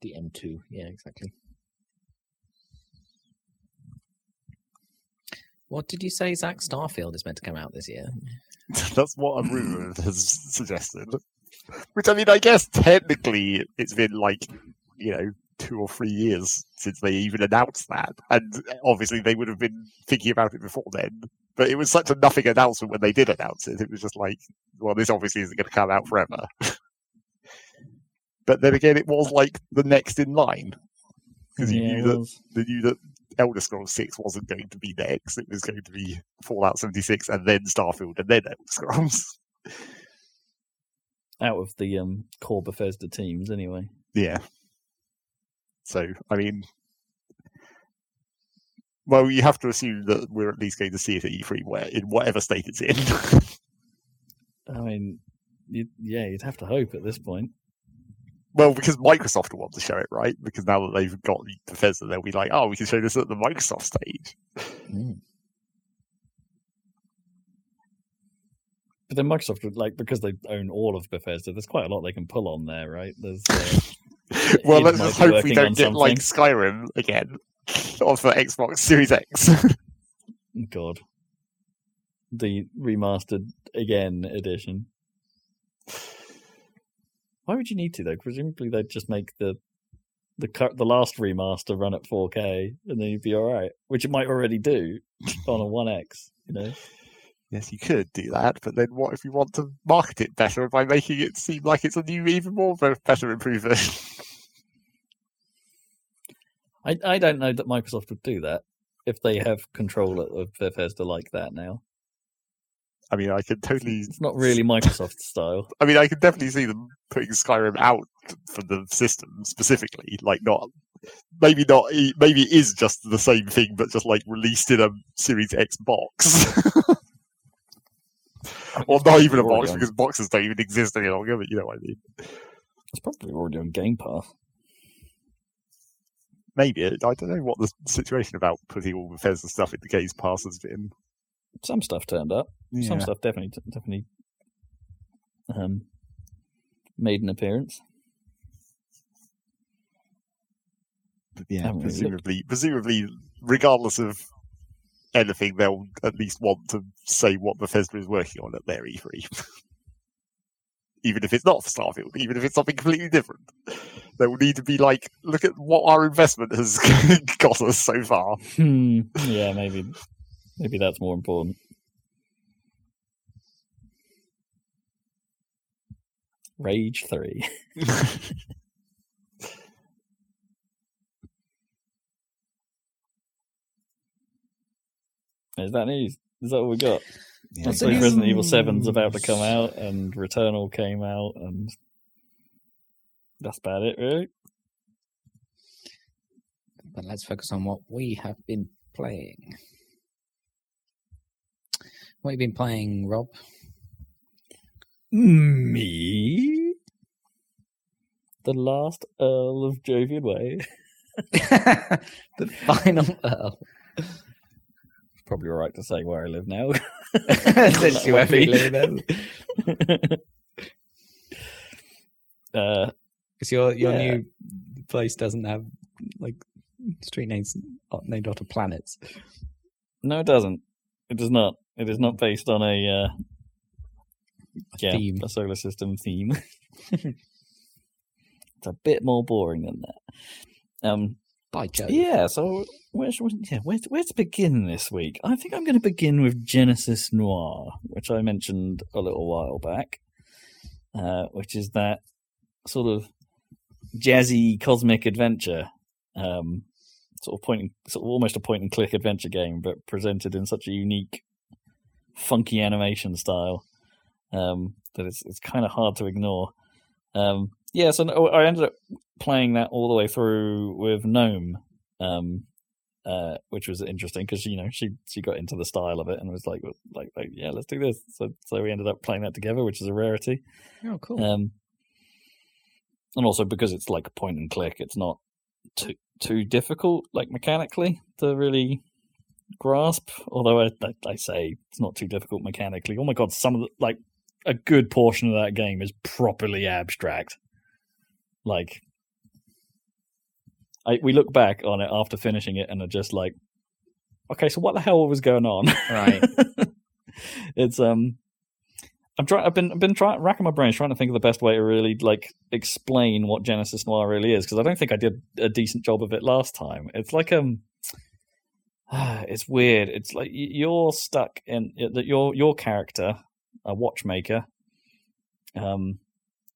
The M2, yeah, exactly. What did you say, Zach? Starfield is meant to come out this year.
That's what a rumour has suggested. Which I mean, I guess technically it's been like you know two or three years since they even announced that, and obviously they would have been thinking about it before then. But it was such a nothing announcement when they did announce it. It was just like, well, this obviously isn't going to come out forever. but then again, it was like the next in line because you
Yeah,
knew that they knew that Elder Scrolls Six wasn't going to be next. It was going to be Fallout seventy six and then Starfield and then Elder Scrolls.
out of the um, core Bethesda teams anyway.
Yeah. So I mean, well, you have to assume that we're at least going to see it at E3, where in whatever state it's in.
I mean, you, yeah, you'd have to hope at this point.
well, because Microsoft will want to show it, right? Because now that they've got Bethesda, they'll be like, "Oh, we can show this at the Microsoft stage."
But then Microsoft would like because they own all of Bethesda. There's quite a lot they can pull on there, right? There's uh,
well, let's just hope we don't
on
get like. Skyrim again, or for Xbox Series X.
God, the remastered again edition. Why would you need to though? Presumably they'd just make the the the last remaster run at 4K, and then you'd be all right. Which it might already do on a One X. You know,
Yes, you could do that, but then what if you want to market it better by making it seem like it's a new, even more better improvement?
I I don't know that Microsoft would do that if they have control of Bethesda like that now.
I mean, I could totally.
It's not really Microsoft style.
I mean, I could definitely see them putting Skyrim out for the system specifically, like not. Maybe not. Maybe it is just the same thing, but just like released in a Series X box, or not even a box
on-
because boxes don't even exist any longer. But you know what I mean.
It's probably already on Game Pass.
Maybe I don't know what the situation about putting all Bethesda stuff into Games Pass has been.
Some stuff turned up. Some stuff definitely definitely um, made an appearance.
But yeah,
haven't really
presumably, presumably, regardless of anything, they'll at least want to say what Bethesda is working on at their E3. even if it's not Starfield, even if it's something completely different, they will need to be like, look at what our investment has got us so far.
Hmm. Yeah, maybe maybe that's more important. Rage three. Is that news? Is that all we got?
Yeah,
Let's
so news.
Resident Evil 7's about to come out, and Returnal came out, and that's about it, really.
But let's focus on what we have been playing. What have you been playing, Rob?
Me? The last Earl of Jovian Way.
the final Earl.
Probably all right to say where I live now.
Essentially, where we live in.
uh,
Because your your
Yeah.
new place doesn't have like street names named after planets.
no, it doesn't. It does not. It is not based on a uh, yeah,
theme.
a solar system theme. it's a bit more boring than that. Um,
By Jove.
Yeah, so where should we, yeah, where, where to begin this week? I think I'm going to begin with Genesis Noir, which I mentioned a little while back, uh, which is that sort of jazzy cosmic adventure, um, sort of point, sort of almost a point and click adventure game, but presented in such a unique, funky animation style um, that it's it's kind of hard to ignore. Um, yeah, so I ended up playing that all the way through with Gnome, um, uh, which was interesting because you know she she got into the style of it and was like like like yeah let's do this. So so we ended up playing that together, which is a rarity.
Oh, cool.
Um, and also because it's like point and click, it's not too too difficult like mechanically to really grasp. Although I, I, I say it's not too difficult mechanically. Oh my god, some of the like a good portion of that game is properly abstract. Like, I we look back on it after finishing it and are just like, okay, so what the hell was going on?
Right.
it's um, I'm trying. I've been I've been trying racking my brains trying to think of the best way to really like explain what Genesis Noir really is because I don't think I did a decent job of it last time. It's like um. It's weird. It's like you're stuck in that your your character, a watchmaker, um,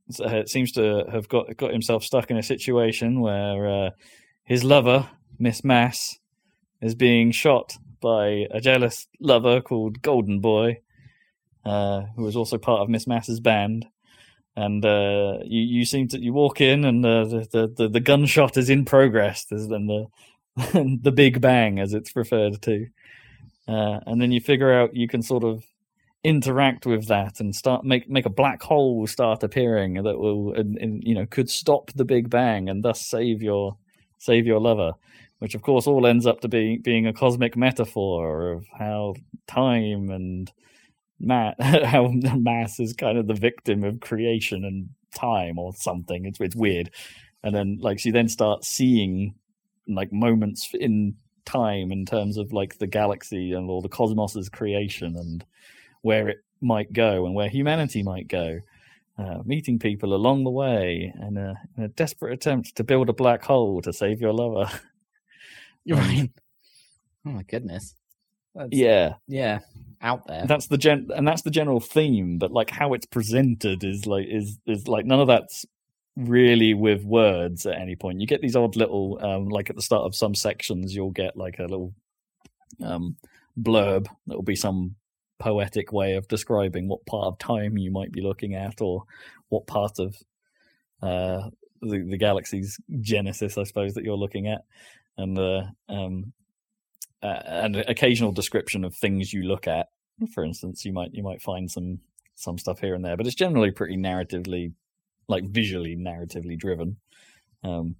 it seems to have got got himself stuck in a situation where uh, his lover, Miss Mass, is being shot by a jealous lover called Golden Boy, uh, who is also part of Miss Mass's band. And uh, you, you seem to you walk in, and uh, the, the, the the gunshot is in progress. There's then the the big bang, as it's referred to, uh, and then you figure out you can sort of interact with that and start make make a black hole start appearing that will and, and, you know could stop the big bang and thus save your save your lover which of course all ends up to be being a cosmic metaphor of how time and ma- how mass is kind of the victim of creation and time or something. It's it's weird. And then like she then starts seeing like moments in time in terms of like the galaxy and all the cosmos's creation and where it might go and where humanity might go, uh, meeting people along the way in a, in a, desperate attempt to build a black hole to save your lover.
You're right. Oh my goodness.
That's, yeah,
yeah, out there.
That's the gen, and that's the general theme. But like how it's presented is like is is like none of that's really with words at any point. You get these odd little um, like at the start of some sections, you'll get like a little um, blurb that will be some poetic way of describing what part of time you might be looking at or what part of uh, the, the galaxy's genesis, I suppose, that you're looking at, and uh, um, uh, an occasional description of things you look at. For instance, you might you might find some some stuff here and there, but it's generally pretty narratively, like visually narratively driven, um,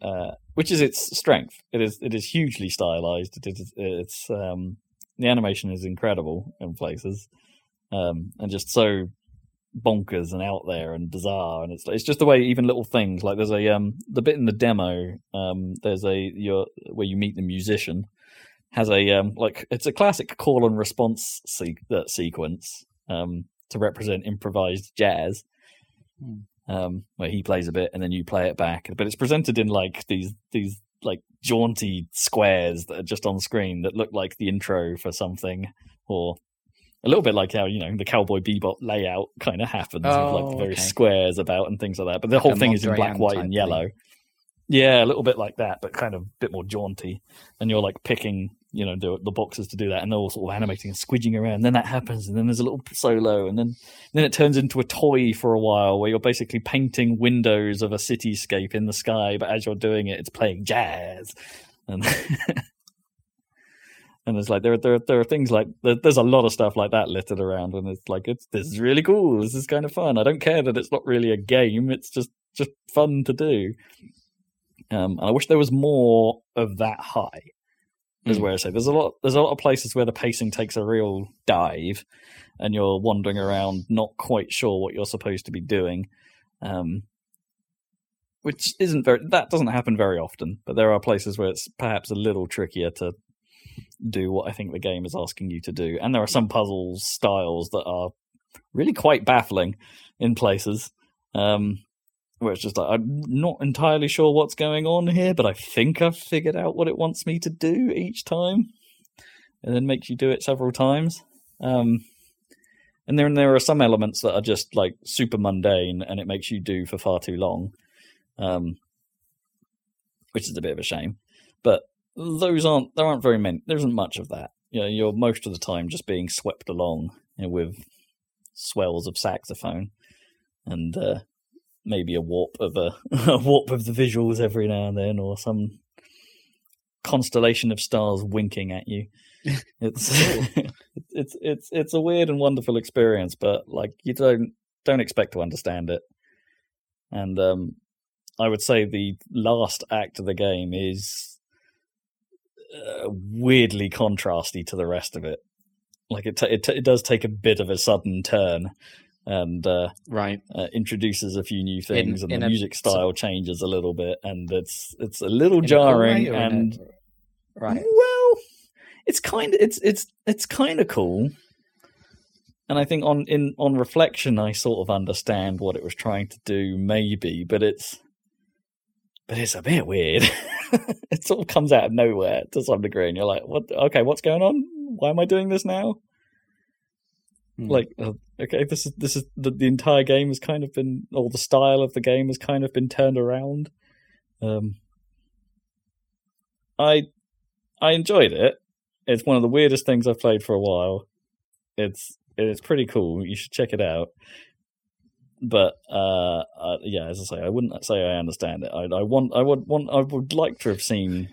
uh, which is its strength. It is it is hugely stylized. It is it's um, the animation is incredible in places, um, and just so bonkers and out there and bizarre. And it's it's just the way even little things like there's a um the bit in the demo um there's a your where you meet the musician has a um like it's a classic call and response se- uh, sequence um to represent improvised jazz. Hmm. Um, where he plays a bit and then you play it back, but it's presented in like these these like jaunty squares that are just on screen that look like the intro for something or a little bit like how you know the cowboy bebop layout kind of happens oh, with like the various okay. squares about and things like that but the like whole thing is in black white and yellow thing. yeah a little bit like that but kind of a bit more jaunty and you're like picking you know the, the boxes to do that, and they're all sort of animating and squidging around. And then that happens, and then there's a little solo, and then then it turns into a toy for a while, where you're basically painting windows of a cityscape in the sky, but as you're doing it, it's playing jazz, and and it's like there are, there are, there are things like there, there's a lot of stuff like that littered around, and it's like it's this is really cool. This is kind of fun. I don't care that it's not really a game; it's just just fun to do. Um, and I wish there was more of that high is mm. where I say there's a lot there's a lot of places where the pacing takes a real dive and you're wandering around not quite sure what you're supposed to be doing. Um, which isn't very that doesn't happen very often, but there are places where it's perhaps a little trickier to do what I think the game is asking you to do. And there are some puzzles styles that are really quite baffling in places. Um, where it's just like I'm not entirely sure what's going on here, but I think I've figured out what it wants me to do each time, and then makes you do it several times. Um, and then there are some elements that are just like super mundane, and it makes you do for far too long, um, which is a bit of a shame. But those aren't there aren't very many. There isn't much of that. You know, you're most of the time just being swept along you know, with swells of saxophone, and uh, maybe a warp of a, a warp of the visuals every now and then, or some constellation of stars winking at you. It's it's it's it's a weird and wonderful experience, but like you don't don't expect to understand it. And um, I would say the last act of the game is uh, weirdly contrasty to the rest of it. Like it, t- it, t- it does take a bit of a sudden turn, and uh,
right
uh, introduces a few new things, in, and in the music style changes a little bit, and it's it's a little jarring. A and
right,
well, it's kind of it's it's it's kind of cool. And I think on in on reflection, I sort of understand what it was trying to do, maybe, but it's but it's a bit weird. it sort of comes out of nowhere to some degree, and you're like, "What? Okay, what's going on? Why am I doing this now?"
Hmm.
Like, uh, okay, this is this is the, the entire game has kind of been, or the style of the game has kind of been turned around. Um, I I enjoyed it. It's one of the weirdest things I've played for a while. It's it's pretty cool. You should check it out. But uh, uh, yeah, as I say, I wouldn't say I understand it. I, I want, I would want, I would like to have seen.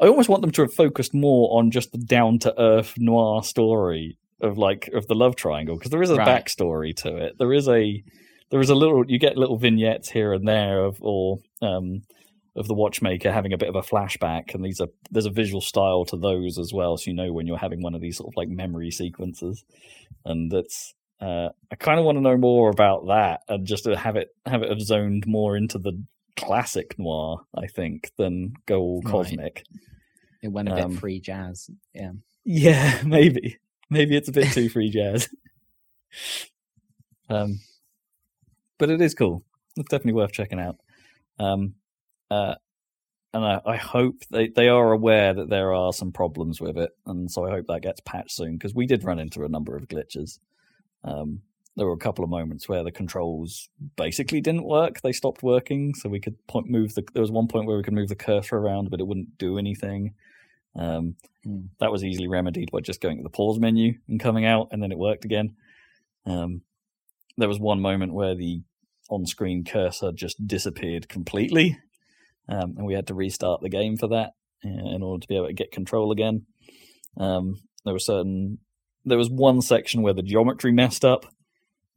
I almost want them to have focused more on just the down to earth noir story of like of the love triangle because there is a
Right.
backstory to it. There is a there is a little you get little vignettes here and there of or um of the watchmaker having a bit of a flashback and these are there's a visual style to those as well so you know when you're having one of these sort of like memory sequences and it's uh i kind of want to know more about that and just to have it have it have zoned more into the classic noir i think than go all
Right.
cosmic
It went a bit
Um,
free jazz. Yeah.
yeah maybe maybe it's a bit too free jazz um but it is cool it's definitely worth checking out um uh and I, I hope they, they are aware that there are some problems with it, and so I hope that gets patched soon because we did run into a number of glitches. Um, there were a couple of moments where the controls basically didn't work; they stopped working, so we could point move the. There was one point where we could move the cursor around, but it wouldn't do anything. Um,
Hmm.
That was easily remedied by just going to the pause menu and coming out, and then it worked again. Um, there was one moment where the on-screen cursor just disappeared completely, um, and we had to restart the game for that uh, in order to be able to get control again. Um, there were certain. There was one section where the geometry messed up,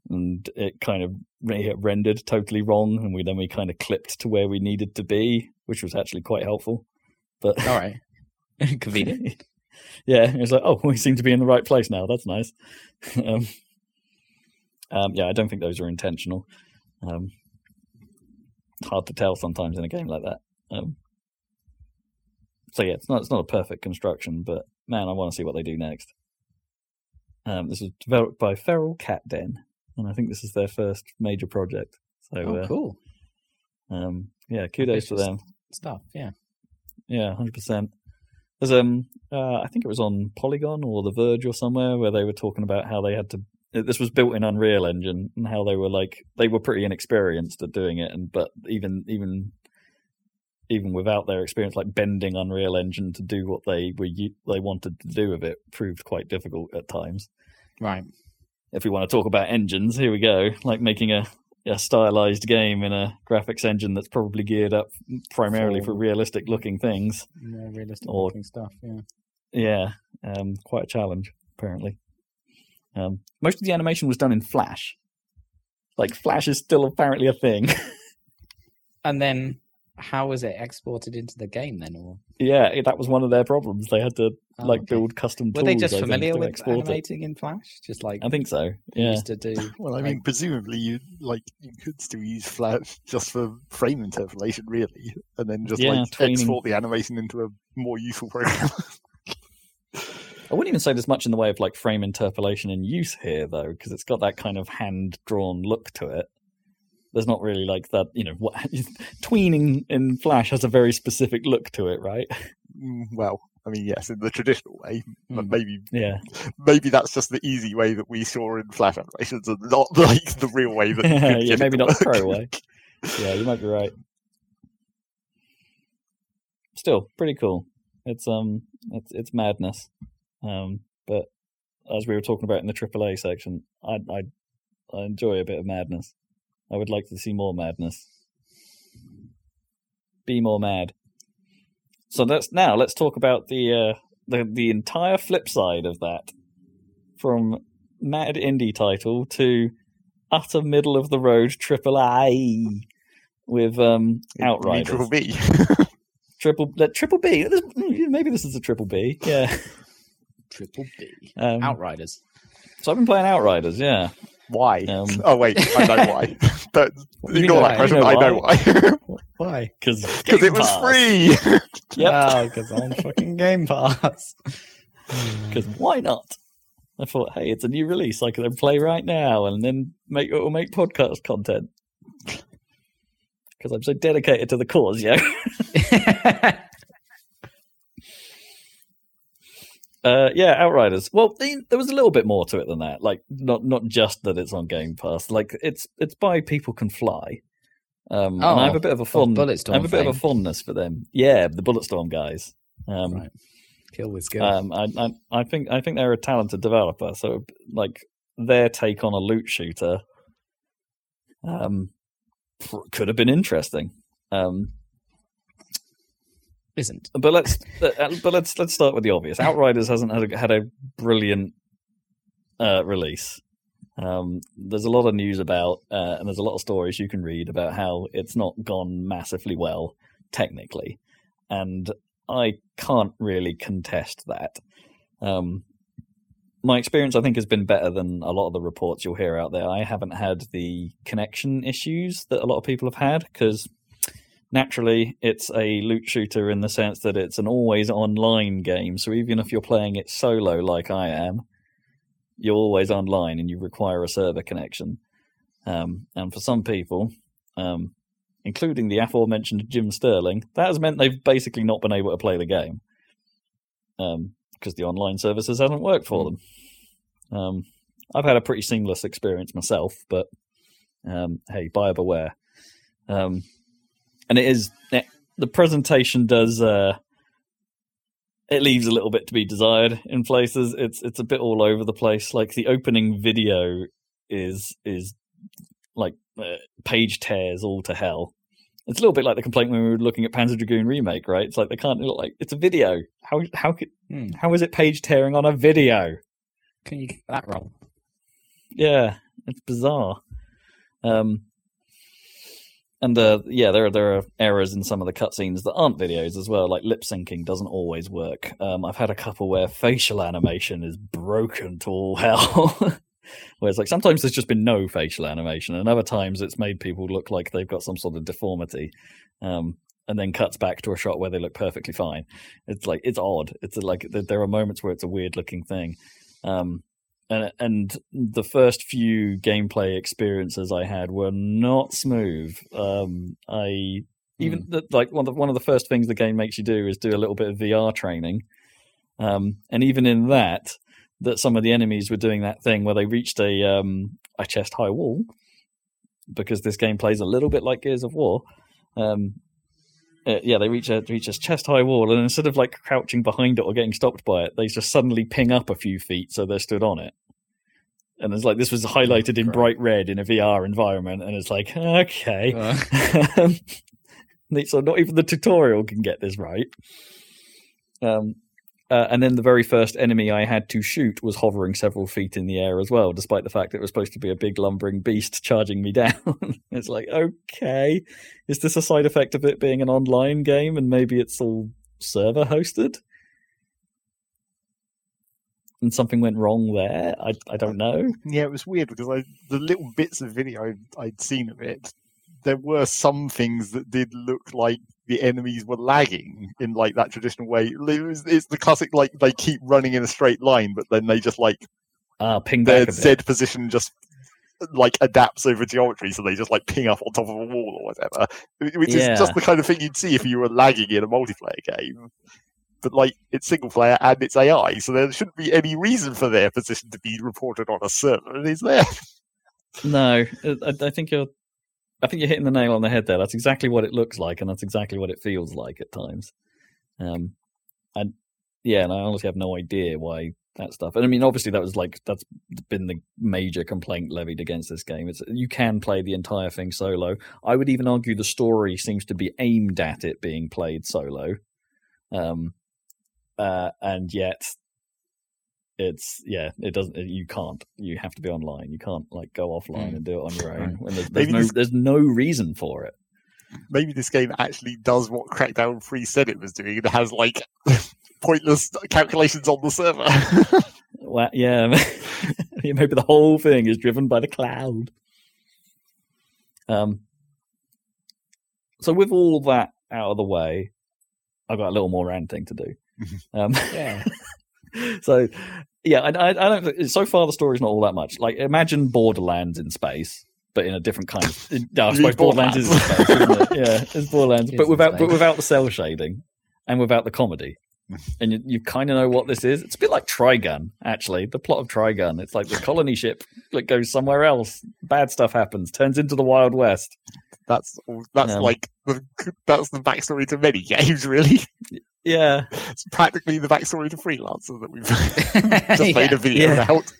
and it kind of it rendered totally wrong, and we then we kind of clipped to where we needed to be, which was actually quite helpful. But
All right. Convenient.
yeah, it was like, oh, we seem to be in the right place now. That's nice. um, um, yeah, I don't think those are intentional. Um, hard to tell sometimes in a game like that. Um, so yeah, it's not it's not a perfect construction, but man, I want to see what they do next. Um, this was developed by Feral Cat Den, and I think this is their first major project. So
Oh,
uh,
cool
um, yeah, kudos to them.
stuff. Yeah.
Yeah, hundred percent. There's um, uh, I think it was on Polygon or The Verge or somewhere where they were talking about how they had to. This was built in Unreal Engine and how they were like they were pretty inexperienced at doing it, and but even even even without their experience, like bending Unreal Engine to do what they were they wanted to do with it proved quite difficult at times.
Right.
If we want to talk about engines, here we go. Like making a a stylized game in a graphics engine that's probably geared up primarily for
For-
realistic looking things.
More realistic
Or-
looking stuff. Yeah.
Yeah, um, quite a challenge apparently. Um, most of the animation was done in Flash. Like Flash is still apparently a thing.
And then how was it exported into the game then? Or
yeah, that was one of their problems. They had to
Oh,
like
okay.
build custom
Were they just
I
familiar
to
with
export it.
animating in Flash? Just like
I think so. Yeah,
used to do.
Well, I
like-
mean, presumably you like you could still use Flash just for frame interpolation, really, and then just
Yeah,
like
training.
export the animation into a more useful program.
I wouldn't even say there's much in the way of like frame interpolation in use here though, because it's got that kind of hand drawn look to it. There's not really like that, you know, what, tweening in Flash has a very specific look to it, right?
Mm, well, I mean, yes, in the traditional way, but
Hmm.
maybe
Yeah,
maybe that's just the easy way that we saw in Flash animations, and not like the real way that.
yeah, maybe not the
work.
pro way. Yeah, you might be right. Still, pretty cool. It's um, it's it's madness. Um, but as we were talking about in the AAA section, I I I enjoy a bit of madness. I would like to see more madness. Be more mad. So let's now let's talk about the uh, the the entire flip side of that, from mad indie title to utter middle of the road triple A with um
You mean
Outriders.
Triple B.
Triple uh, triple B. Maybe this is a triple B. Yeah.
Triple B.
Um,
Outriders.
so I've been playing Outriders. Yeah.
Why?
Um,
oh wait, I know why. But
You
ignore
know
that
why?
question.
Know
I know why.
Why?
Because
Because it was free.
yeah, because on fucking Game Pass.
Because why not? I thought, hey, it's a new release. I can then play right now and then make it will make podcast content. Because I'm so dedicated to the cause, yeah. Uh, yeah, Outriders. Well, the- there was a little bit more to it than that. Like, not not just that it's on Game Pass. Like, it's it's by People Can Fly. Um, and I have a
Oh,
bit of a fond, I have a bit of a fondness for them. Yeah, the Bulletstorm guys. Um,
Right. Kill with skill.
um, I, I I think I think they're a talented developer. So like their take on a loot shooter, um, pr- could have been interesting. Um,
Isn't.
but let's uh, but let's let's start with the obvious. Outriders hasn't had a, had a brilliant uh, release. Um, there's a lot of news about, uh, and there's a lot of stories you can read about how it's not gone massively well technically, and I can't really contest that. Um, my experience, I think, has been better than a lot of the reports you'll hear out there. I haven't had the connection issues that a lot of people have had because naturally it's a loot shooter in the sense that it's an always online game. So even if you're playing it solo like I am, you're always online and you require a server connection. Um, and for some people, um, including the aforementioned Jim Sterling, that has meant they've basically not been able to play the game because the online services haven't worked for them. Um, I've had a pretty seamless experience myself, but um, hey, buyer beware. Um, and it is it, the presentation does uh, it leaves a little bit to be desired in places. It's it's a bit all over the place. Like the opening video is is like uh, page tears all to hell. It's a little bit like the complaint when we were looking at Panzer Dragoon remake, right? It's like they can't look like it's a video. How how could
Hmm.
how is it page tearing on a video?
Can you get that wrong?
Yeah, it's bizarre. Um, and yeah, there are there are errors in some of the cutscenes that aren't videos as well. Like lip syncing doesn't always work. Um, I've had a couple where facial animation is broken to all hell. Whereas like sometimes there's just been no facial animation, and other times it's made people look like they've got some sort of deformity. Um, and then cuts back to a shot where they look perfectly fine. It's like it's odd. It's like there- there are moments where it's a weird looking thing. Um, and and the first few gameplay experiences I had were not smooth. Um, I even the, like one of the, one of the first things the game makes you do is do a little bit of VR training, um, and even in that, that some of the enemies were doing that thing where they reached a um, a chest high wall because this game plays a little bit like Gears of War. Um, uh, yeah, they reach a reach a chest high wall, and instead of like crouching behind it or getting stopped by it, they just suddenly ping up a few feet so they're stood on it. And it's like this was highlighted in bright red in a VR environment, and it's like okay,
Uh,
so not even the tutorial can get this right. Um, uh, and then the very first enemy I had to shoot was hovering several feet in the air as well, despite the fact it was supposed to be a big lumbering beast charging me down. it's like, okay, is this a side effect of it being an online game and maybe it's all server hosted? And something went wrong there. I I don't know.
Yeah, it was weird because I, the little bits of video I'd seen of it, there were some things that did look like the enemies were lagging in like that traditional way. It was, it's the classic like they keep running in a straight line, but then they just like
Ah, ping
their
back a
Z position just like adapts over geometry, so they just like ping up on top of a wall or whatever. Which
Yeah.
is just the kind of thing you'd see if you were lagging in a multiplayer game. But like it's single player and it's AI, so there shouldn't be any reason for their position to be reported on a server. Is there?
No, I, I think you're. I think you're hitting the nail on the head there. That's exactly what it looks like, and that's exactly what it feels like at times. Um, and yeah, and I honestly have no idea why that stuff. And I mean, obviously, that was like that's been the major complaint levied against this game. It's you can play the entire thing solo. I would even argue the story seems to be aimed at it being played solo. Um, uh, and yet it's yeah, it doesn't. You can't. You have to be online. You can't like go offline
Mm.
and do it on your own.
Right.
When there's, there's no
this-
there's no reason for it.
Maybe this game actually does what Crackdown 3 said it was doing. It has like pointless calculations on the server.
Well, yeah, maybe the whole thing is driven by the cloud. Um, so with all that out of the way, I've got a little more ranting to do. Um,
Yeah.
so yeah, I, I, I don't. So far, the story's not all that much. Like, imagine Borderlands in space, but in a different kind of. No, I suppose Borderlands is space, isn't it? Yeah, it's Borderlands,
It
but without but without the cel shading and without the comedy. And you, you kind of know what this is. It's a bit like Trigun, actually. The plot of Trigun. It's like the colony ship that goes somewhere else. Bad stuff happens. Turns into the Wild West.
That's that's
Um,
like the, that's the backstory to many games, really.
Yeah,
It's practically the backstory to Freelancer that we've just made a video
Yeah.
about.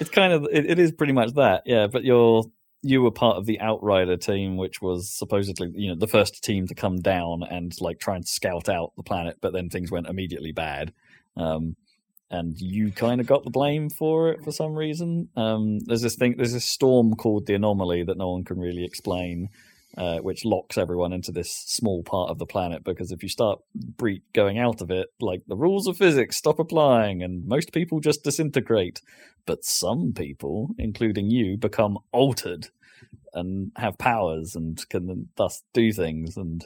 it's kind of it, it is pretty much that yeah but you're you were part of the outrider team which was supposedly you know the first team to come down and like try and scout out the planet but then things went immediately bad. Um and you kind of got the blame for it for some reason. Um there's this thing there's this storm called the anomaly that no one can really explain uh, which locks everyone into this small part of the planet because if you start bre- going out of it, like the rules of physics stop applying and most people just disintegrate but some people, including you, become altered and have powers and can thus do things. And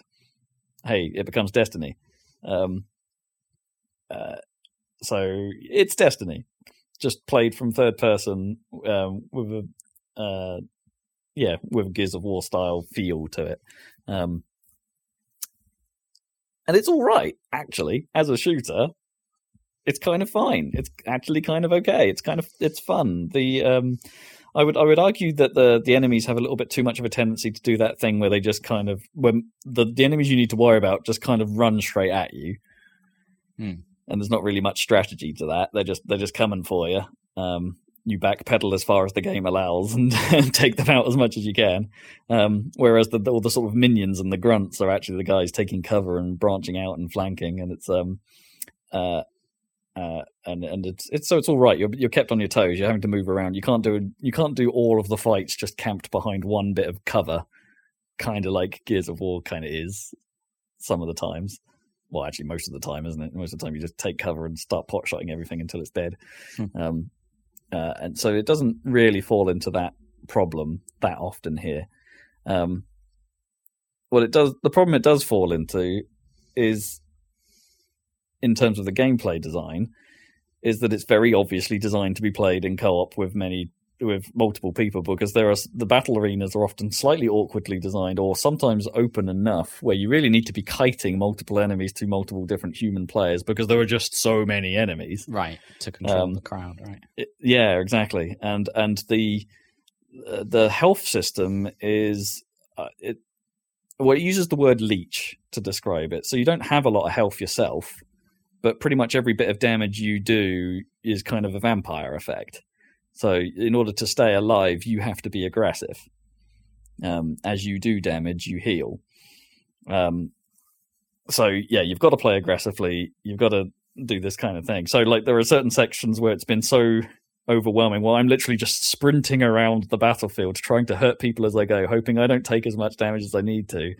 hey, it becomes destiny. Um, uh, so it's destiny, just played from third person um, with a uh, yeah, with a Gears of War style feel to it. Um, and it's all right, actually, as a shooter it's kind of fine. It's actually kind of okay. It's kind of it's fun. The um, I would I would argue that the the enemies have a little bit too much of a tendency to do that thing where they just kind of when the the enemies you need to worry about just kind of run straight at you,
Hmm.
and there's not really much strategy to that. They're just they're just coming for you. Um, you backpedal as far as the game allows and, take them out as much as you can. Um, whereas the all the sort of minions and the grunts are actually the guys taking cover and branching out and flanking, and it's um uh uh, and and it's it's so it's all right. You're you're kept on your toes. You're having to move around. You can't do you can't do all of the fights just camped behind one bit of cover, kind of like Gears of War kind of is some of the times. Well, actually, most of the time, isn't it? Most of the time, you just take cover and start pot shotting everything until it's dead.
Hmm.
Um, uh, and so it doesn't really fall into that problem that often here. Um, what it does, the problem it does fall into, is in terms of the gameplay design is that it's very obviously designed to be played in co-op with many with multiple people because there are the battle arenas are often slightly awkwardly designed or sometimes open enough where you really need to be kiting multiple enemies to multiple different human players because there are just so many enemies
Right. To control
Um,
the crowd, right.
it- yeah, exactly. And and the uh, the health system is uh, it well it uses the word leech to describe it. So you don't have a lot of health yourself, but pretty much every bit of damage you do is kind of a vampire effect. So in order to stay alive, you have to be aggressive. Um, as you do damage, you heal. Um, so yeah, you've got to play aggressively. You've got to do this kind of thing. So like there are certain sections where it's been so overwhelming. Well, I'm literally just sprinting around the battlefield, trying to hurt people as I go, hoping I don't take as much damage as I need to,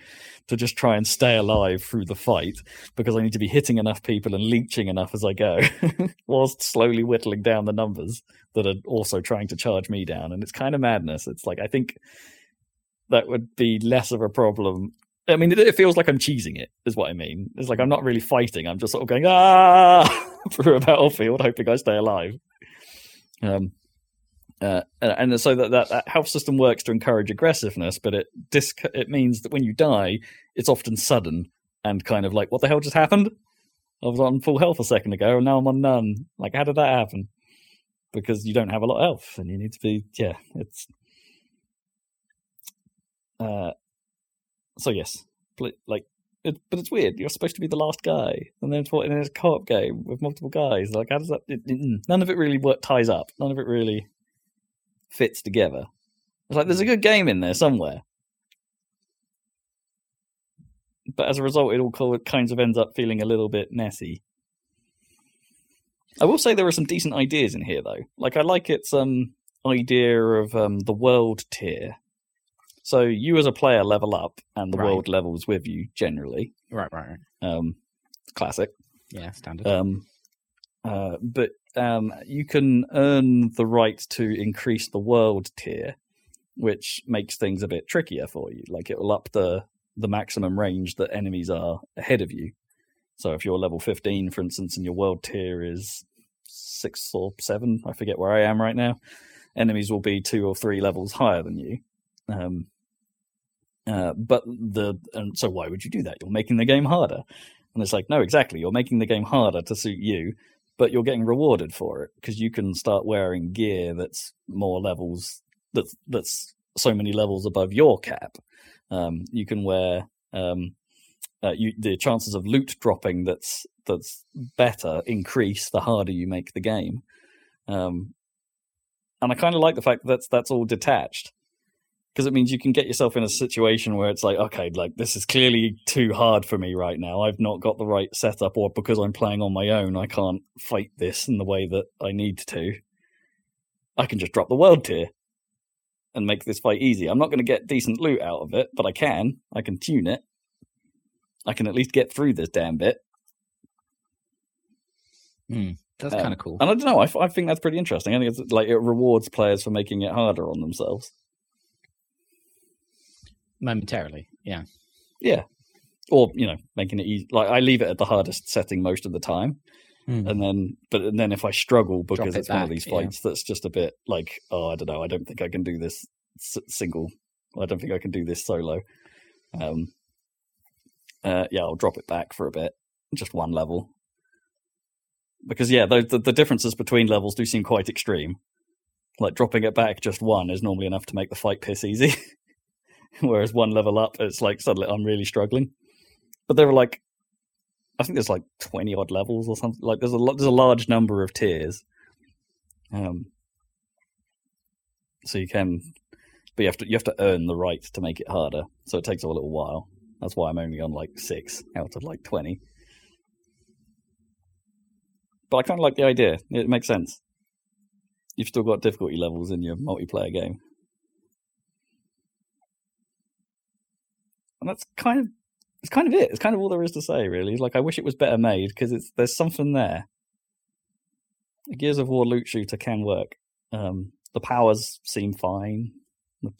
to just try and stay alive through the fight, because I need to be hitting enough people and leeching enough as I go, whilst slowly whittling down the numbers that are also trying to charge me down. And it's kind of madness. It's like I think that would be less of a problem. I mean, it, feels like I'm cheesing it, is what I mean. It's like I'm not really fighting. I'm just sort of going ah through a battlefield, hoping I stay alive. Um, uh, and so that, that that health system works to encourage aggressiveness, but it it means that when you die, it's often sudden and kind of like, what the hell just happened? I was on full health a second ago, and now I'm on none. Like, how did that happen? Because you don't have a lot of health, and you need to be, yeah, it's. Uh, so yes, like, it, but it's weird. You're supposed to be the last guy, and then it's in a co-op game with multiple guys. Like, how does that? It, it- none of it really work, ties up. None of it really fits together. It's like there's a good game in there somewhere, but as a result, it all kinds of ends up feeling a little bit messy. I will say there are some decent ideas in here, though. Like I like its um idea of um the world tier. So you as a player level up, and the
Right.
world levels with you generally.
Right, right, right.
Um, classic.
Yeah, standard.
Um, uh, but um, you can earn the right to increase the world tier which makes things a bit trickier for you. Like it will up the the maximum range that enemies are ahead of you. So if you're level 15, for instance, and your world tier is six or seven, I forget where I am right now, enemies will be two or three levels higher than you. Um, uh, but the and so why would you do that? You're making the game harder. And it's like, no, exactly. You're making the game harder to suit you, but you're getting rewarded for it because you can start wearing gear that's more levels that's that's so many levels above your cap. Um, you can wear um, uh, you, the chances of loot dropping that's that's better increase the harder you make the game. Um, and I kind of like the fact that that's that's all detached because it means you can get yourself in a situation where it's like, okay, like this is clearly too hard for me right now. I've not got the right setup, or because I'm playing on my own, I can't fight this in the way that I need to. I can just drop the world tier and make this fight easy. I'm not going to get decent loot out of it, but I can. I can tune it. I can at least get through this damn bit.
That's
Um,
kind of cool.
And I don't know. I think that's pretty interesting. I think it's like it rewards players for making it harder on themselves.
Momentarily, yeah.
Yeah. Or, you know, making it easy. Like, I leave it at the hardest setting most of the time.
Hmm.
And then, but and then if I struggle because
it
it's one of
back,
these
yeah.
fights that's just a bit like, oh, I don't know, I don't think I can do this s- single. I don't think I can do this solo. Um, uh, yeah, I'll drop it back for a bit, just one level. Because yeah, the, the the differences between levels do seem quite extreme. Like dropping it back just one is normally enough to make the fight piss easy. Whereas one level up, it's like suddenly I'm really struggling. But there are like, I think there's like twenty odd levels or something. Like there's a there's a large number of tiers. Um, so you can, but you have to you have to earn the right to make it harder. So it takes a little while. That's why I'm only on like six out of like twenty. But I kind of like the idea. It makes sense. You've still got difficulty levels in your multiplayer game. And that's kind of it's kind of it. It's kind of all there is to say, really. Like I wish it was better made because it's there's something there. A Gears of War loot shooter can work. Um, the powers seem fine.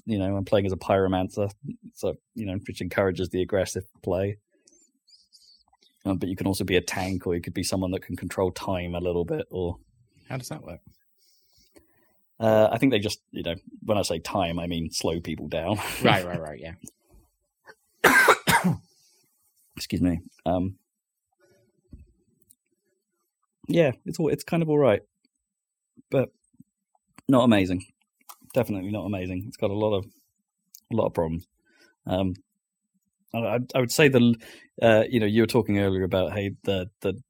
You know, I'm playing as a pyromancer, so you know, which encourages the aggressive play. Um, but you can also be a tank, or you could be someone that can control time a little bit. Or
How does that work?
uh, I think they just, you know, when I say time, I mean slow people down.
Right, right, right. Yeah.
Excuse me. Um, yeah, it's all it's kind of all right, but not amazing. Definitely not amazing. It's got a lot of a lot of problems. Um, I, I would say the uh, you know you were talking earlier about hey the the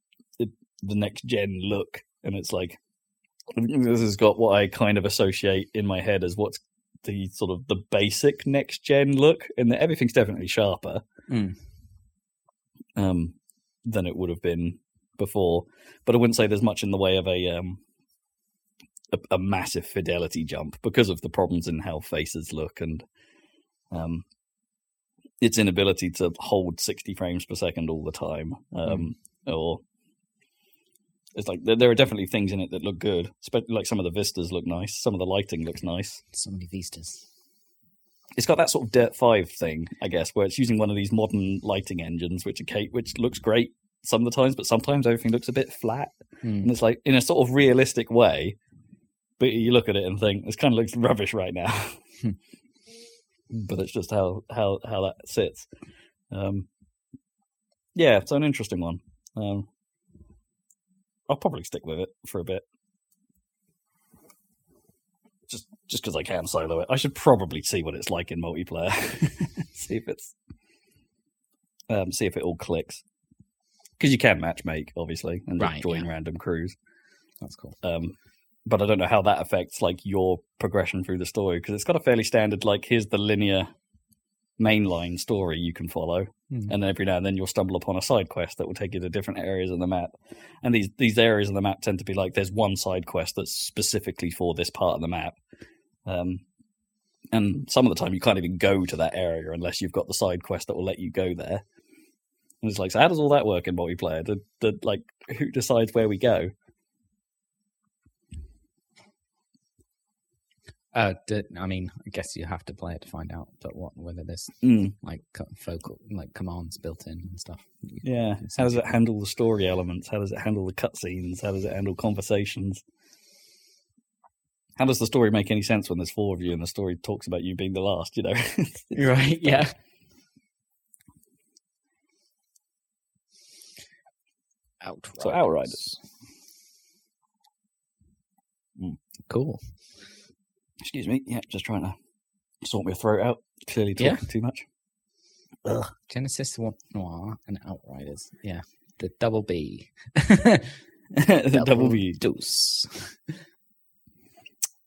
the, next gen look, and it's like this has got what I kind of associate in my head as what's the sort of the basic next gen look, and everything's definitely sharper
Mm.
Um, than it would have been before. But I wouldn't say there's much in the way of a um, a, a massive fidelity jump because of the problems in how faces look and um, its inability to hold 60 frames per second all the time. Um, Or it's like there, there are definitely things in it that look good. Spe- Like some of the vistas look nice. Some of the lighting looks nice
So many vistas.
It's got that sort of Dirt Five thing, I guess, where it's using one of these modern lighting engines, which are which looks great some of the times, but sometimes everything looks a bit flat,
Hmm.
and it's like in a sort of realistic way. But you look at it and think this kind of looks rubbish right now, but it's just how how how that sits. Um, yeah, it's an interesting one. Um, I'll probably stick with it for a bit. Just just because I can solo it. I should probably see what it's like in multiplayer. see if it's um, see if it all clicks. Because you can match make, obviously, and
Right,
join
yeah.
random crews.
That's cool.
Um, but I don't know how that affects like your progression through the story because it's got a fairly standard like here's the linear mainline story you can follow,
Mhm.
and then every now and then you'll stumble upon a side quest that will take you to different areas of the map. And these these areas of the map tend to be like there's one side quest that's specifically for this part of the map. Um, and some of the time you can't even go to that area unless you've got the side quest that will let you go there. And it's like, so how does all that work in multiplayer? Did, did, like, who decides where we go?
Uh, d- I mean, I guess you have to play it to find out, but what whether there's
Mm,
like focal like commands built in and stuff.
yeah. How does it handle the story elements? How does it handle the cutscenes? How does it handle conversations? How does the story make any sense when there's four of you and the story talks about you being the last? You know,
Right? Yeah. Outriders.
So Outriders. Mm.
Cool.
Excuse me. Yeah, just trying to sort my throat out. Clearly
Yeah.
too much. Ugh.
Genesis Noir and Outriders. Yeah. The double B.
the double B.
Deuce.